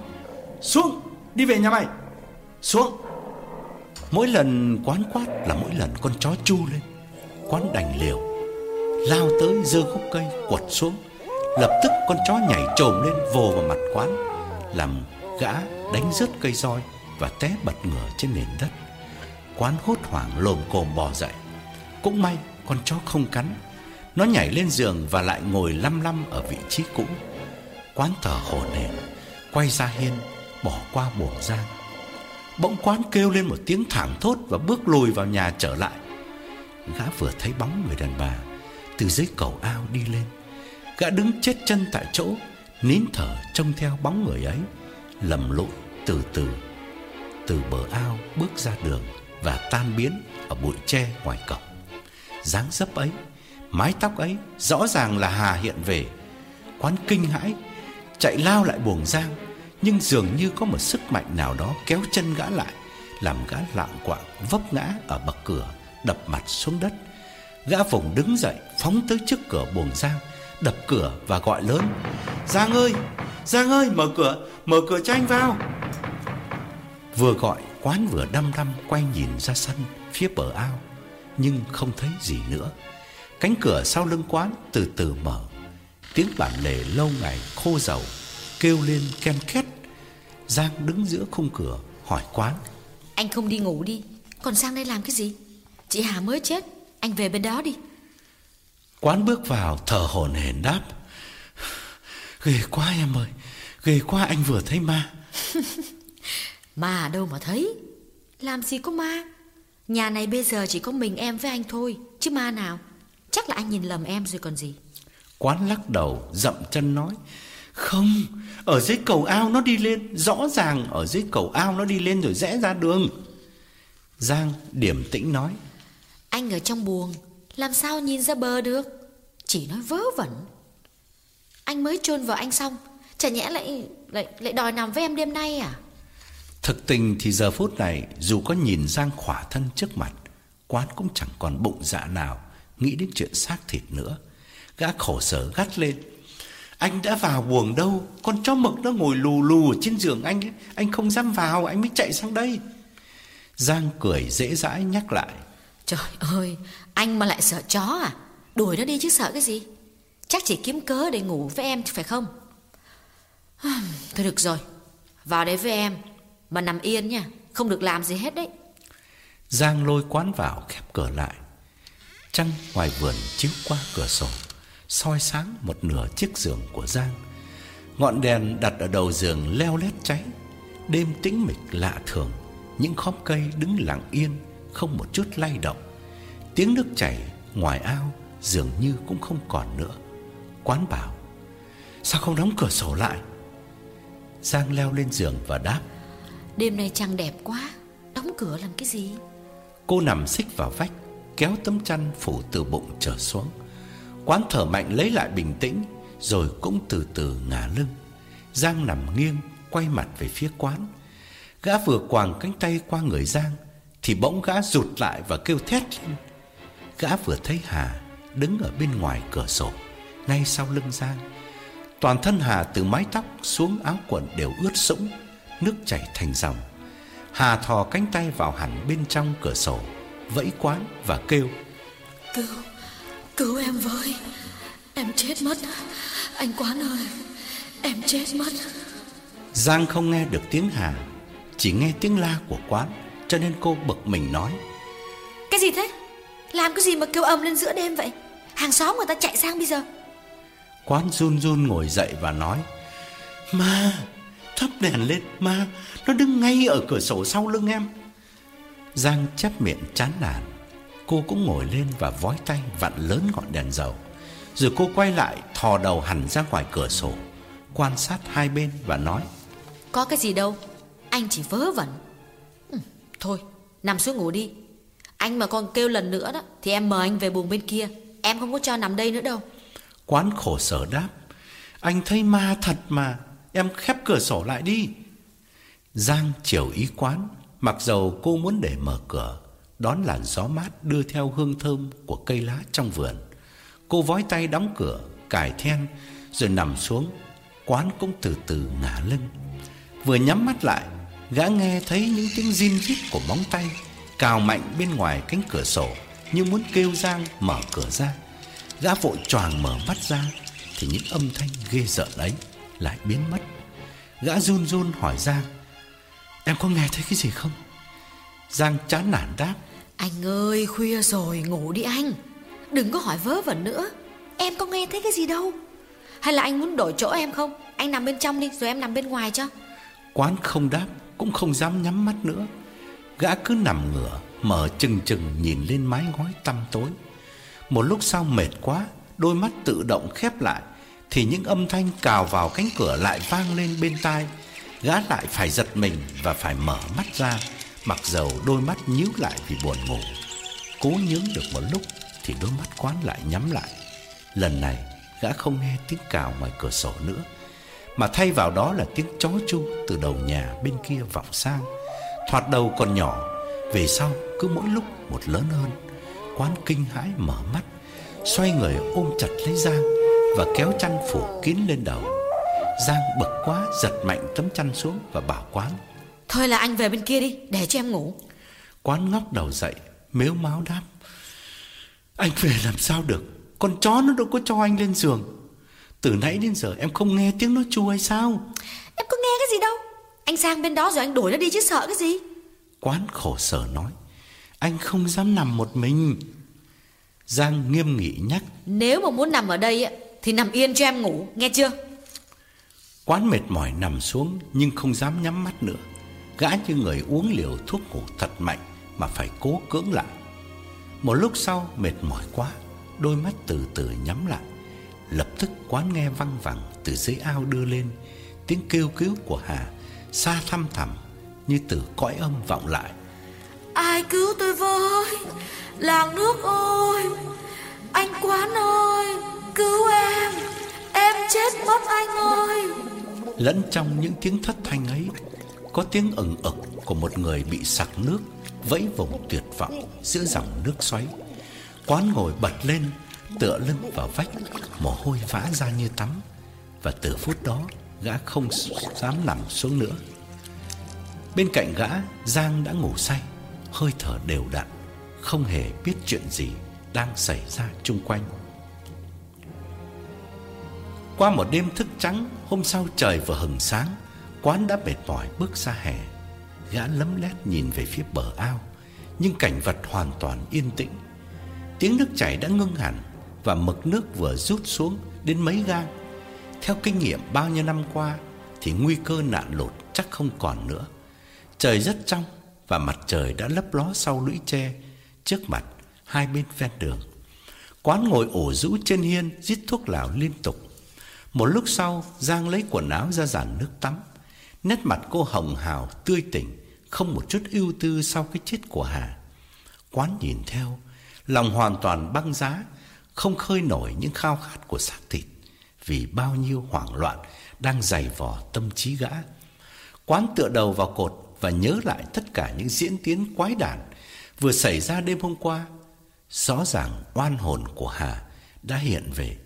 Xuống, đi về nhà mày. Xuống. Mỗi lần quán quát là mỗi lần con chó chu lên. Quán đành liều. Lao tới giơ khúc cây, quật xuống. Lập tức con chó nhảy trồm lên, vồ vào mặt quán. Làm gã đánh rớt cây roi Và té bật ngửa trên nền đất. Quán hốt hoảng lồm cồm bò dậy. Cũng may con chó không cắn. Nó nhảy lên giường và lại ngồi lăm lăm ở vị trí cũ. Quán thở hổn hển Quay ra hiên, Bỏ qua buồng giang Bỗng quán kêu lên một tiếng thảm thốt Và bước lùi vào nhà trở lại. Gã vừa thấy bóng người đàn bà, Từ dưới cầu ao đi lên. Gã đứng chết chân tại chỗ, Nín thở trông theo bóng người ấy, Lầm lụi từ từ Từ bờ ao bước ra đường Và tan biến ở bụi tre ngoài cổng. Dáng dấp ấy, Mái tóc ấy Rõ ràng là Hà hiện về. Quán kinh hãi Chạy lao lại buồng giang Nhưng dường như có một sức mạnh nào đó Kéo chân gã lại, Làm gã lạng quạng, vấp ngã ở bậc cửa, Đập mặt xuống đất. Gã vùng đứng dậy, phóng tới trước cửa buồng giang Đập cửa và gọi lớn, Giang ơi Giang ơi, mở cửa Mở cửa cho anh vào. Vừa gọi, quán vừa đăm đăm Quay nhìn ra sân, phía bờ ao, Nhưng không thấy gì nữa. Cánh cửa sau lưng quán từ từ mở Tiếng bản lề lâu ngày khô dầu Kêu lên ken két. Giang đứng giữa khung cửa hỏi quán. Anh không đi ngủ đi Còn sang đây làm cái gì? Chị Hà mới chết Anh về bên đó đi. Quán bước vào thở hổn hển đáp. Ghê quá em ơi Ghê quá anh vừa thấy ma. Ma đâu mà thấy? Làm gì có ma? Nhà này bây giờ chỉ có mình em với anh thôi Chứ ma nào? Chắc là anh nhìn lầm em rồi còn gì Quán lắc đầu dậm chân nói Không Ở dưới cầu ao nó đi lên Rõ ràng ở dưới cầu ao nó đi lên rồi rẽ ra đường. Giang điểm tĩnh nói Anh ở trong buồng Làm sao nhìn ra bờ được? Chỉ nói vớ vẩn. Anh mới chôn vợ anh xong Chả nhẽ lại lại lại đòi nằm với em đêm nay à? Thực tình thì giờ phút này Dù có nhìn Giang khỏa thân trước mặt Quán cũng chẳng còn bụng dạ nào Nghĩ đến chuyện xác thịt nữa Gã khổ sở gắt lên. Anh đã vào buồng đâu? Con chó mực nó ngồi lù lù ở trên giường anh ấy. Anh không dám vào Anh mới chạy sang đây. Giang cười dễ dãi nhắc lại. Trời ơi Anh mà lại sợ chó à? Đuổi nó đi chứ sợ cái gì? Chắc chỉ kiếm cớ để ngủ với em phải không? Thôi được rồi. Vào đấy với em Mà nằm yên nha. Không được làm gì hết đấy. Giang lôi quán vào khép cửa lại. Trăng ngoài vườn chiếu qua cửa sổ soi sáng một nửa chiếc giường của Giang. Ngọn đèn đặt ở đầu giường leo lét cháy. Đêm tĩnh mịch lạ thường, những khóm cây đứng lặng yên, không một chút lay động. Tiếng nước chảy ngoài ao dường như cũng không còn nữa. Quán bảo: Sao không đóng cửa sổ lại Giang leo lên giường và đáp Đêm nay trăng đẹp quá Đóng cửa làm cái gì Cô nằm xích vào vách Kéo tấm chăn phủ từ bụng trở xuống Quán thở mạnh lấy lại bình tĩnh, Rồi cũng từ từ ngả lưng. Giang nằm nghiêng, Quay mặt về phía quán. Gã vừa quàng cánh tay qua người Giang, Thì bỗng gã rụt lại và kêu thét lên. Gã vừa thấy Hà Đứng ở bên ngoài cửa sổ, Ngay sau lưng Giang. Toàn thân Hà từ mái tóc xuống áo quần đều ướt sũng, Nước chảy thành dòng. Hà thò cánh tay vào hẳn bên trong cửa sổ, Vẫy quán và kêu, Cứu Cứu em với. Em chết mất. Anh Quán ơi Em chết mất. Giang không nghe được tiếng Hà Chỉ nghe tiếng la của quán Cho nên cô bực mình nói. Cái gì thế? Làm cái gì mà kêu ầm lên giữa đêm vậy? Hàng xóm người ta chạy sang bây giờ. Quán run run ngồi dậy và nói Ma Thắp đèn lên Ma Nó đứng ngay ở cửa sổ sau lưng em. Giang chép miệng chán nản Cô cũng ngồi lên và vói tay vặn lớn ngọn đèn dầu. Rồi cô quay lại thò đầu hẳn ra ngoài cửa sổ Quan sát hai bên và nói Có cái gì đâu Anh chỉ vớ vẩn. Ừ, Thôi nằm xuống ngủ đi. Anh mà còn kêu lần nữa đó Thì em mời anh về buồng bên kia. Em không có cho nằm đây nữa đâu. Quán khổ sở đáp Anh thấy ma thật mà Em khép cửa sổ lại đi. Giang chiều ý quán Mặc dầu cô muốn để mở cửa Đón làn gió mát đưa theo hương thơm Của cây lá trong vườn. Cô vói tay đóng cửa, Cài then, Rồi nằm xuống. Quán cũng từ từ ngả lưng. Vừa nhắm mắt lại, Gã nghe thấy những tiếng zin rít của móng tay Cào mạnh bên ngoài cánh cửa sổ Như muốn kêu Giang mở cửa ra. Gã vội choàng mở mắt ra Thì những âm thanh ghê rợn ấy Lại biến mất. Gã run run hỏi Giang, Em có nghe thấy cái gì không? Giang chán nản đáp anh ơi, khuya rồi, ngủ đi anh. Đừng có hỏi vớ vẩn nữa. Em có nghe thấy cái gì đâu. Hay là anh muốn đổi chỗ em không? Anh nằm bên trong đi, rồi em nằm bên ngoài cho. Quán không đáp, Cũng không dám nhắm mắt nữa. Gã cứ nằm ngửa, Mở chừng chừng nhìn lên mái ngói tăm tối. Một lúc sau mệt quá, Đôi mắt tự động khép lại, Thì những âm thanh cào vào cánh cửa lại vang lên bên tai. Gã lại phải giật mình Và phải mở mắt ra. Mặc dầu đôi mắt nhíu lại vì buồn ngủ, Cố nhướng được một lúc Thì đôi mắt quán lại nhắm lại. Lần này, gã không nghe tiếng cào ngoài cửa sổ nữa, Mà thay vào đó là tiếng chó chu Từ đầu nhà bên kia vọng sang. Thoạt đầu còn nhỏ, Về sau cứ mỗi lúc một lớn hơn. Quán kinh hãi mở mắt, Xoay người ôm chặt lấy Giang Và kéo chăn phủ kín lên đầu. Giang bực quá, giật mạnh tấm chăn xuống và bảo quán. Thôi là anh về bên kia đi Để cho em ngủ. Quán ngóc đầu dậy Mếu máu đáp. Anh về làm sao được? Con chó nó đâu có cho anh lên giường. Từ nãy đến giờ em không nghe tiếng nó chu hay sao? Em có nghe cái gì đâu. Anh sang bên đó rồi anh đuổi nó đi chứ sợ cái gì. Quán khổ sở nói Anh không dám nằm một mình. Giang nghiêm nghị nhắc. Nếu mà muốn nằm ở đây Thì nằm yên cho em ngủ nghe chưa? Quán mệt mỏi nằm xuống Nhưng không dám nhắm mắt nữa Gã như người uống liều thuốc ngủ thật mạnh Mà phải cố cưỡng lại. Một lúc sau mệt mỏi quá Đôi mắt từ từ nhắm lại. Lập tức quán nghe văng vẳng Từ dưới ao đưa lên Tiếng kêu cứu của Hà Xa thăm thẳm Như từ cõi âm vọng lại. Ai cứu tôi với? Làng nước ơi Anh Quán ơi Cứu em Em chết mất anh ơi. Lẫn trong những tiếng thất thanh ấy có tiếng ừng ực của một người bị sặc nước, Vẫy vùng tuyệt vọng giữa dòng nước xoáy. Quán ngồi bật lên, Tựa lưng vào vách, Mồ hôi vã ra như tắm. Và từ phút đó, Gã không dám nằm xuống nữa. Bên cạnh gã, Giang đã ngủ say, Hơi thở đều đặn, Không hề biết chuyện gì Đang xảy ra chung quanh. Qua một đêm thức trắng, Hôm sau trời vừa hừng sáng Quán đã mệt mỏi bước ra hè. Gã lấm lét nhìn về phía bờ ao Nhưng cảnh vật hoàn toàn yên tĩnh. Tiếng nước chảy đã ngưng hẳn Và mực nước vừa rút xuống đến mấy gang. Theo kinh nghiệm bao nhiêu năm qua Thì nguy cơ nạn lụt chắc không còn nữa. Trời rất trong Và mặt trời đã lấp ló sau lũy tre Trước mặt hai bên ven đường. Quán ngồi ổ rũ trên hiên Giết thuốc lào liên tục. Một lúc sau, Giang lấy quần áo ra giàn nước tắm. Nét mặt cô hồng hào, tươi tỉnh, không một chút ưu tư sau cái chết của Hà. Quán nhìn theo, lòng hoàn toàn băng giá, không khơi nổi những khao khát của xác thịt vì bao nhiêu hoảng loạn đang dày vò tâm trí gã. Quán tựa đầu vào cột và nhớ lại tất cả những diễn tiến quái đản vừa xảy ra đêm hôm qua. Rõ ràng oan hồn của Hà đã hiện về,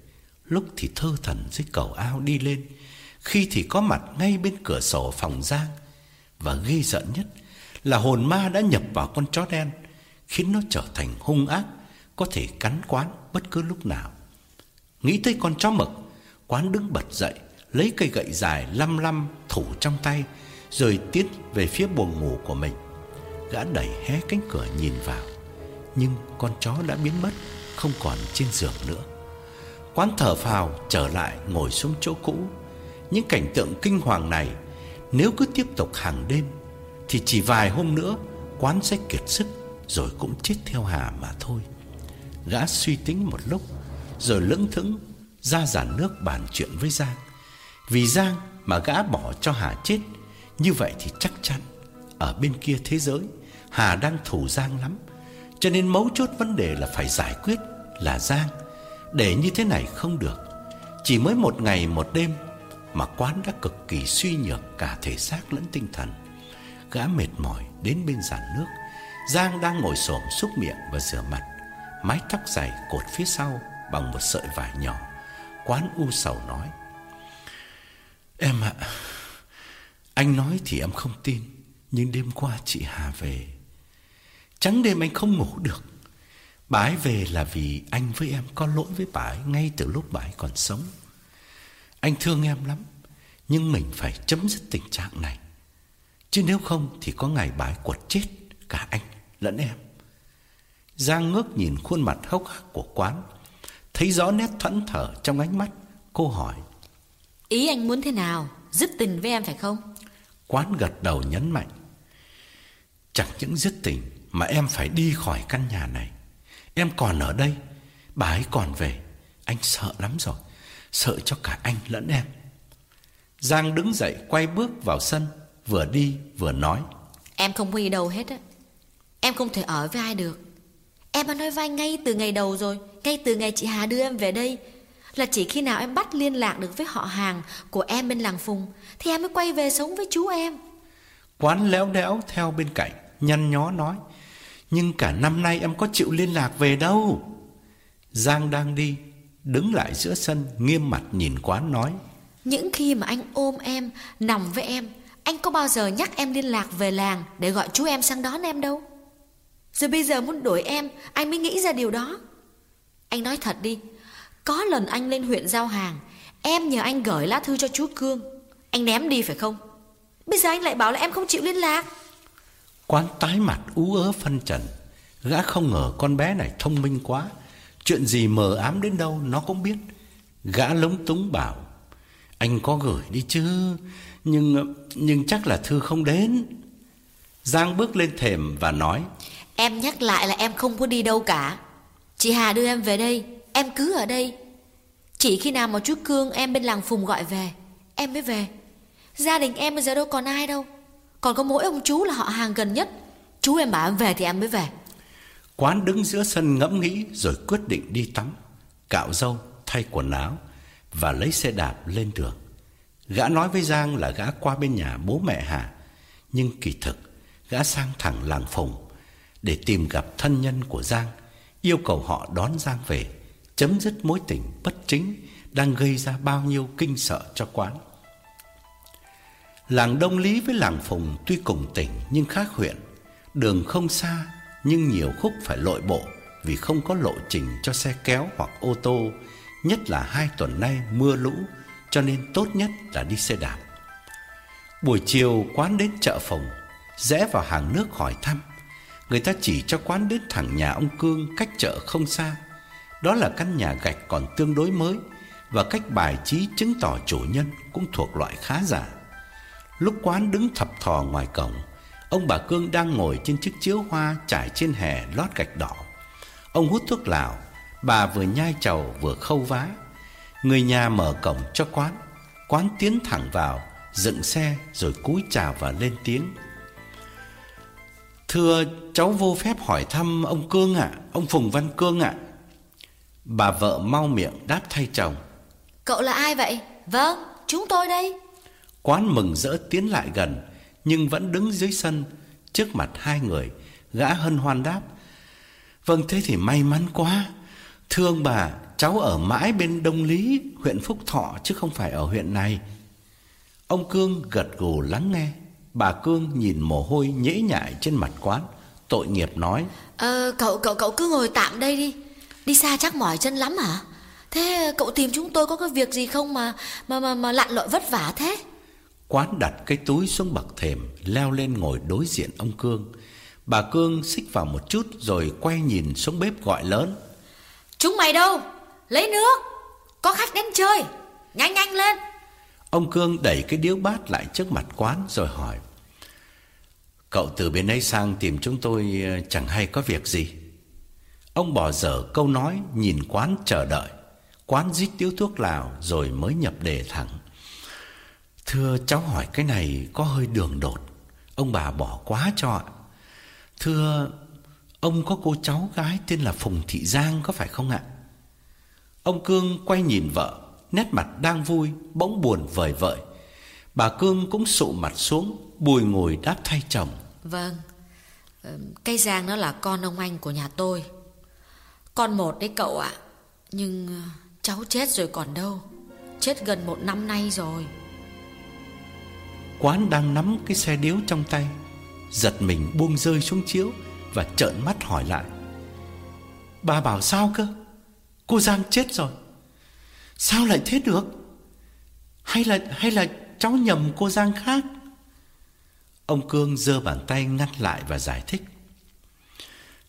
lúc thì thơ thần dưới cầu ao đi lên, khi thì có mặt ngay bên cửa sổ phòng Giang. Và ghê giận nhất là hồn ma đã nhập vào con chó đen, khiến nó trở thành hung ác, có thể cắn quán bất cứ lúc nào. Nghĩ tới con chó mực, quán đứng bật dậy, lấy cây gậy dài lăm lăm thủ trong tay, rồi tiến về phía buồng ngủ của mình. Gã đẩy hé cánh cửa nhìn vào, nhưng con chó đã biến mất, không còn trên giường nữa. Quán thở phào trở lại ngồi xuống chỗ cũ. Những cảnh tượng kinh hoàng này nếu cứ tiếp tục hàng đêm thì chỉ vài hôm nữa quán sẽ kiệt sức rồi cũng chết theo Hà mà thôi. Gã suy tính một lúc rồi lững thững ra giàn nước bàn chuyện với Giang. Vì Giang mà gã bỏ cho Hà chết, như vậy thì chắc chắn ở bên kia thế giới Hà đang thù Giang lắm. Cho nên mấu chốt vấn đề là phải giải quyết là Giang. Để như thế này không được. Chỉ mới một ngày một đêm mà quán đã cực kỳ suy nhược cả thể xác lẫn tinh thần. Gã mệt mỏi đến bên giàn nước, Giang đang ngồi xổm xúc miệng và rửa mặt, mái tóc dài cột phía sau bằng một sợi vải nhỏ. Quán u sầu nói: "Em ạ, anh nói thì em không tin, nhưng đêm qua chị Hà về, trắng đêm anh không ngủ được. Bà ấy về là vì anh với em có lỗi với bà ấy ngay từ lúc bà ấy còn sống. Anh thương em lắm, nhưng mình phải chấm dứt tình trạng này. Chứ nếu không thì có ngày ấy quật chết cả anh lẫn em. Giang ngước nhìn khuôn mặt hốc hác của quán, thấy rõ nét thẫn thờ trong ánh mắt, cô hỏi: "Ý anh muốn thế nào? Dứt tình với em phải không?" Quán gật đầu nhấn mạnh: "Chẳng những dứt tình mà em phải đi khỏi căn nhà này. Em còn ở đây, bà ấy còn về, anh sợ lắm rồi, sợ cho cả anh lẫn em." Giang đứng dậy quay bước vào sân, vừa đi vừa nói: "Em không đi đâu hết á. Em không thể ở với ai được. Em đã nói anh ngay từ ngày đầu rồi, ngay từ ngày chị Hà đưa em về đây là chỉ khi nào em bắt liên lạc được với họ hàng của em bên làng Phùng thì em mới quay về sống với chú em." Quán léo đẽo theo bên cạnh, nhăn nhó nói: "Nhưng cả năm nay em có chịu liên lạc về đâu?" Giang đang đi, đứng lại giữa sân nghiêm mặt nhìn quán nói: Những khi mà anh ôm em, nằm với em, anh có bao giờ nhắc em liên lạc về làng để gọi chú em sang đón em đâu. Rồi bây giờ muốn đuổi em, anh mới nghĩ ra điều đó. Anh nói thật đi, có lần anh lên huyện giao hàng, em nhờ anh gửi lá thư cho chú Cương. Anh ném đi phải không? Bây giờ anh lại bảo là em không chịu liên lạc. Quán tái mặt ú ớ phân trần, gã không ngờ con bé này thông minh quá, chuyện gì mờ ám đến đâu nó cũng biết. Gã lúng túng bảo: "Anh có gửi đi chứ, nhưng nhưng chắc là thư không đến." Giang bước lên thềm và nói: Em nhắc lại là em không có đi đâu cả. Chị Hà đưa em về đây, em cứ ở đây. Chỉ khi nào mà chú Cương em bên làng Phùng gọi về, em mới về. Gia đình em bây giờ đâu còn ai đâu. Còn có mỗi ông chú là họ hàng gần nhất. Chú em bảo em về thì em mới về. Quán đứng giữa sân ngẫm nghĩ rồi quyết định đi tắm, cạo râu, thay quần áo và lấy xe đạp lên đường. Gã nói với Giang là gã qua bên nhà bố mẹ Hà, nhưng kỳ thực gã sang thẳng làng Phùng để tìm gặp thân nhân của Giang, yêu cầu họ đón Giang về, chấm dứt mối tình bất chính đang gây ra bao nhiêu kinh sợ cho quán. Làng Đông Lý với làng Phùng tuy cùng tỉnh nhưng khác huyện, đường không xa nhưng nhiều khúc phải lội bộ vì không có lộ trình cho xe kéo hoặc ô tô, nhất là hai tuần nay mưa lũ cho nên tốt nhất là đi xe đạp. Buổi chiều quán đến chợ Phùng, rẽ vào hàng nước hỏi thăm. Người ta chỉ cho quán đến thẳng nhà ông Cương cách chợ không xa. Đó là căn nhà gạch còn tương đối mới và cách bài trí chứng tỏ chủ nhân cũng thuộc loại khá giả. Lúc quán đứng thập thò ngoài cổng, ông bà Cương đang ngồi trên chiếc chiếu hoa trải trên hè lót gạch đỏ. Ông hút thuốc lào, bà vừa nhai trầu vừa khâu vá. Người nhà mở cổng cho quán Quán tiến thẳng vào Dựng xe rồi cúi chào và lên tiếng Thưa cháu vô phép hỏi thăm ông Cương ạ Ông Phùng Văn Cương ạ Bà vợ mau miệng đáp thay chồng Cậu là ai vậy? Vâng, chúng tôi đây Quán mừng rỡ tiến lại gần nhưng vẫn đứng dưới sân Trước mặt hai người Gã hân hoan đáp Vâng thế thì may mắn quá. Thương bà Cháu ở mãi bên Đông Lý Huyện Phúc Thọ chứ không phải ở huyện này. Ông Cương gật gù lắng nghe. Bà Cương nhìn mồ hôi nhễ nhại trên mặt quán Tội nghiệp nói Ờ cậu cậu cậu cứ ngồi tạm đây đi. Đi xa chắc mỏi chân lắm hả Thế cậu tìm chúng tôi có cái việc gì không mà Mà mà, mà lặn lội vất vả thế? Quán đặt cái túi xuống bậc thềm Leo lên ngồi đối diện ông Cương. Bà Cương xích vào một chút Rồi quay nhìn xuống bếp gọi lớn. Chúng mày đâu? Lấy nước. Có khách đến chơi. Nhanh nhanh lên. Ông Cương đẩy cái điếu bát lại trước mặt quán rồi hỏi. Cậu từ bên ấy sang tìm chúng tôi ờ, chẳng hay có việc gì. Ông bỏ dở câu nói nhìn quán chờ đợi. Quán rít điếu thuốc lào rồi mới nhập đề thẳng Thưa cháu hỏi cái này có hơi đường đột. Ông bà bỏ quá cho ạ. Thưa, Ông có cô cháu gái tên là Phùng Thị Giang có phải không ạ? Ông Cương quay nhìn vợ, Nét mặt đang vui, Bỗng buồn vời vợi. Bà Cương cũng sụ mặt xuống, Bùi ngồi đáp thay chồng. Vâng. Cây Giang nó là con ông anh của nhà tôi. Con một đấy cậu ạ. Nhưng ờ, cháu chết rồi còn đâu. Chết gần một năm nay rồi. Quán đang nắm cái xe điếu trong tay, Giật mình buông rơi xuống chiếu Và trợn mắt hỏi lại. Bà bảo sao cơ? Cô Giang chết rồi. Sao lại thế được? Hay là hay là cháu nhầm cô Giang khác? Ông Cương giơ bàn tay ngăn lại và giải thích.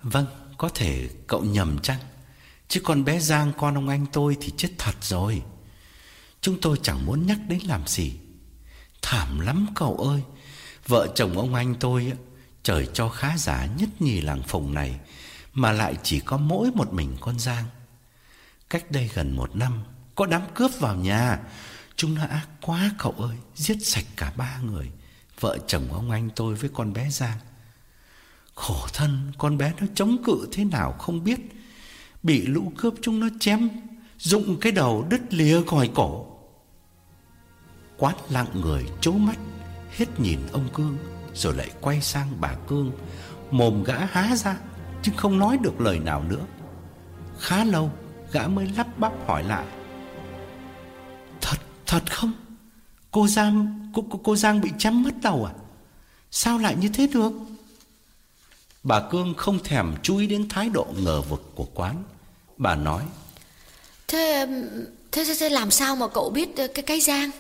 Vâng Có thể cậu nhầm chăng? Chứ con bé Giang, con ông anh tôi Thì chết thật rồi. Chúng tôi chẳng muốn nhắc đến làm gì. Thảm lắm cậu ơi. Vợ chồng ông anh tôi Trời cho khá giả nhất nhì làng phòng này, Mà lại chỉ có mỗi một mình con Giang. Cách đây gần một năm, Có đám cướp vào nhà. Chúng nó ác quá cậu ơi, Giết sạch cả ba người, Vợ chồng ông anh tôi với con bé Giang. Khổ thân, Con bé nó chống cự thế nào không biết. Bị lũ cướp chúng nó chém Dụng cái đầu đứt lìa khỏi cổ. Quát lặng người chố mắt Hết nhìn ông Cương Rồi lại quay sang bà Cương Mồm gã há ra chứ không nói được lời nào nữa Khá lâu Gã mới lắp bắp hỏi lại Thật, thật không? Cô Giang, cô, cô, cô Giang bị chém mất đầu à? Sao lại như thế được? Bà Cương không thèm chú ý đến thái độ ngờ vực của quán Bà nói Thế, thế, thế, thế làm sao mà cậu biết ờ, cái cái Giang?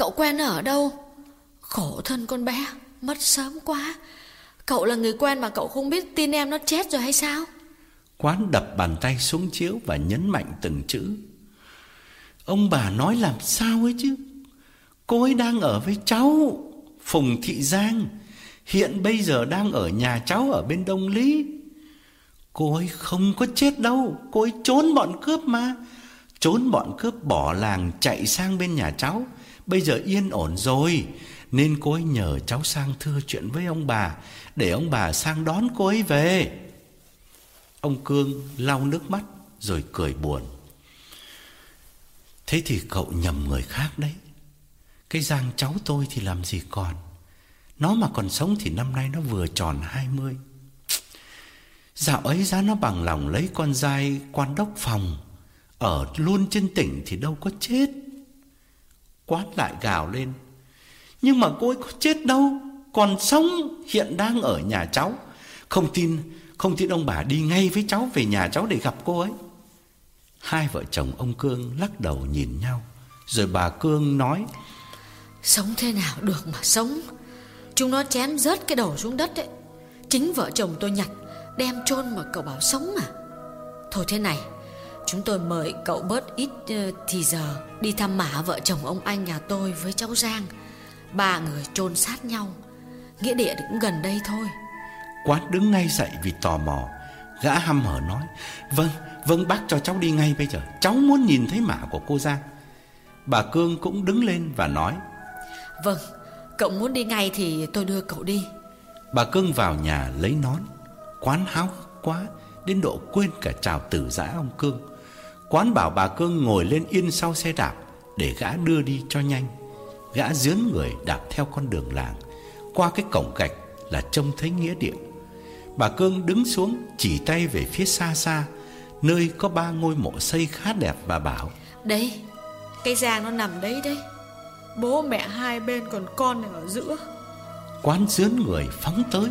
Cậu quen ở đâu? Khổ thân con bé, mất sớm quá Cậu là người quen mà cậu không biết tin em nó chết rồi hay sao? Quán đập bàn tay xuống chiếu và nhấn mạnh từng chữ. Ông bà nói làm sao ấy chứ? Cô ấy đang ở với cháu, Phùng Thị Giang. Hiện bây giờ đang ở nhà cháu ở bên Đông Lý. Cô ấy không có chết đâu, cô ấy trốn bọn cướp mà. Trốn bọn cướp bỏ làng chạy sang bên nhà cháu. Bây giờ yên ổn rồi, nên cô ấy nhờ cháu sang thưa chuyện với ông bà, để ông bà sang đón cô ấy về. Ông Cương lau nước mắt rồi cười buồn. Thế thì cậu nhầm người khác đấy. Cái Giang cháu tôi thì làm gì còn. Nó mà còn sống thì năm nay nó vừa tròn 20. Dạo ấy giá nó bằng lòng lấy con dai quan đốc phòng. Ở luôn trên tỉnh thì đâu có chết. Quát lại gào lên. Nhưng mà cô ấy có chết đâu. Còn sống, hiện đang ở nhà cháu. Không tin không tin ông bà đi ngay với cháu về nhà cháu để gặp cô ấy Hai vợ chồng ông Cương lắc đầu nhìn nhau, Rồi bà Cương nói, Sống thế nào được mà sống Chúng nó chém rớt cái đầu xuống đất ấy Chính vợ chồng tôi nhặt, Đem chôn mà cậu bảo sống mà? Thôi thế này Chúng tôi mời cậu bớt ít uh, thì giờ Đi thăm mả vợ chồng ông anh nhà tôi với cháu Giang. Ba người chôn sát nhau. Nghĩa địa cũng gần đây thôi. Quán đứng ngay dậy vì tò mò. Gã hăm hở nói Vâng, vâng bác cho cháu đi ngay bây giờ. Cháu muốn nhìn thấy mả của cô Giang. Bà Cương cũng đứng lên và nói Vâng, cậu muốn đi ngay thì tôi đưa cậu đi. Bà Cương vào nhà lấy nón. Quán háo hức quá Đến độ quên cả chào tử giã ông Cương Quán bảo bà Cương ngồi lên yên sau xe đạp Để gã đưa đi cho nhanh. Gã dướn người đạp theo con đường làng. Qua cái cổng gạch là trông thấy nghĩa địa. Bà Cương đứng xuống chỉ tay về phía xa xa Nơi có ba ngôi mộ xây khá đẹp và bảo. Đây, cái giang nó nằm đấy đấy. Bố mẹ hai bên còn con ở giữa. Quán dướn người phóng tới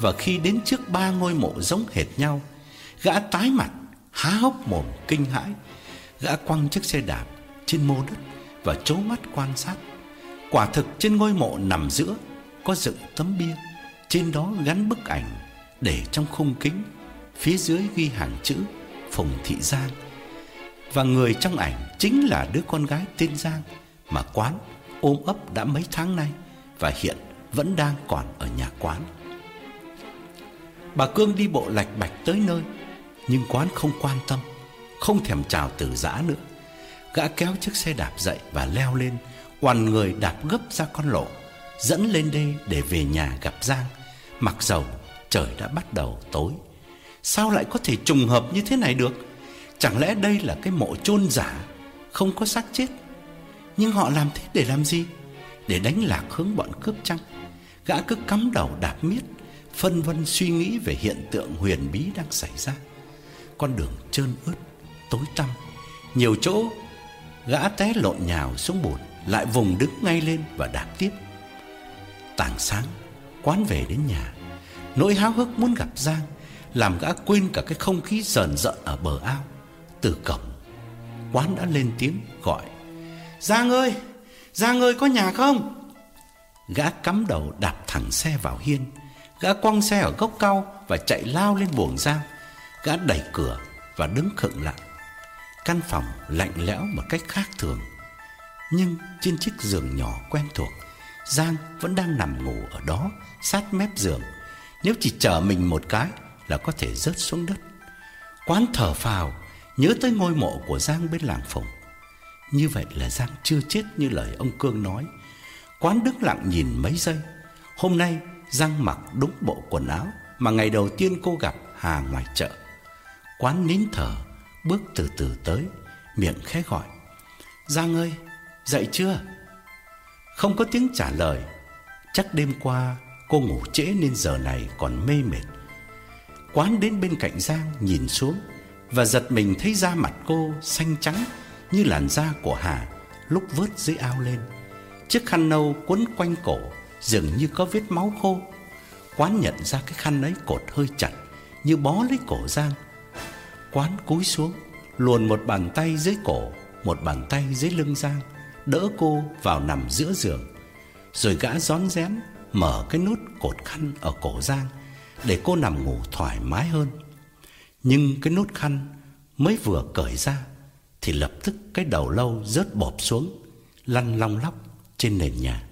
Và khi đến trước ba ngôi mộ giống hệt nhau Gã tái mặt Há hốc mồm kinh hãi, Gã quăng chiếc xe đạp trên mô đất Và chố mắt quan sát. Quả thực trên ngôi mộ nằm giữa Có dựng tấm bia, Trên đó gắn bức ảnh Để trong khung kính, Phía dưới ghi hàng chữ Phùng Thị Giang. Và người trong ảnh chính là đứa con gái tên Giang Mà quán ôm ấp đã mấy tháng nay Và hiện vẫn đang còn ở nhà quán. Bà Cương đi bộ lạch bạch tới nơi nhưng quán không quan tâm, Không thèm chào từ giã nữa. Gã kéo chiếc xe đạp dậy và leo lên Hoàn người đạp gấp ra con lộ, Dẫn lên đây để về nhà gặp Giang. Mặc dầu trời đã bắt đầu tối, Sao lại có thể trùng hợp như thế này được? Chẳng lẽ đây là cái mộ chôn giả, Không có xác chết? Nhưng họ làm thế để làm gì? Để đánh lạc hướng bọn cướp chăng? Gã cứ cắm đầu đạp miết, Phân vân suy nghĩ về hiện tượng huyền bí đang xảy ra. Con đường trơn ướt, Tối tăm. Nhiều chỗ, Gã té lộn nhào xuống bùn Lại vùng đứng ngay lên và đạp tiếp. Tảng sáng, Quán về đến nhà. Nỗi háo hức muốn gặp Giang Làm gã quên cả cái không khí rờn rợn ở bờ ao. Từ cổng, Quán đã lên tiếng gọi. Giang ơi Giang ơi, có nhà không? Gã cắm đầu đạp thẳng xe vào hiên. Gã quăng xe ở gốc cao Và chạy lao lên buồng Giang. Gã đẩy cửa và đứng khựng lại. Căn phòng lạnh lẽo một cách khác thường, Nhưng trên chiếc giường nhỏ quen thuộc, Giang vẫn đang nằm ngủ ở đó, Sát mép giường. Nếu chỉ chờ mình một cái Là có thể rớt xuống đất. Quán thở phào, Nhớ tới ngôi mộ của Giang bên làng Phùng Như vậy là Giang chưa chết như lời ông Cương nói. Quán đứng lặng nhìn mấy giây. Hôm nay Giang mặc đúng bộ quần áo Mà ngày đầu tiên cô gặp Hà ngoài chợ. Quán nín thở, Bước từ từ tới, Miệng khẽ gọi. Giang ơi, dậy chưa? Không có tiếng trả lời. Chắc đêm qua cô ngủ trễ nên giờ này còn mê mệt. Quán đến bên cạnh Giang nhìn xuống Và giật mình thấy da mặt cô xanh trắng Như làn da của Hà Lúc vớt dưới ao lên. Chiếc khăn nâu quấn quanh cổ Dường như có vết máu khô. Quán nhận ra cái khăn ấy cột hơi chặt Như bó lấy cổ Giang. Quán cúi xuống, Luồn một bàn tay dưới cổ, Một bàn tay dưới lưng Giang Đỡ cô vào nằm giữa giường, Rồi gã rón rén Mở cái nút cột khăn ở cổ Giang Để cô nằm ngủ thoải mái hơn. Nhưng cái nút khăn Mới vừa cởi ra Thì lập tức cái đầu lâu rớt bọp xuống, Lăn long lóc trên nền nhà.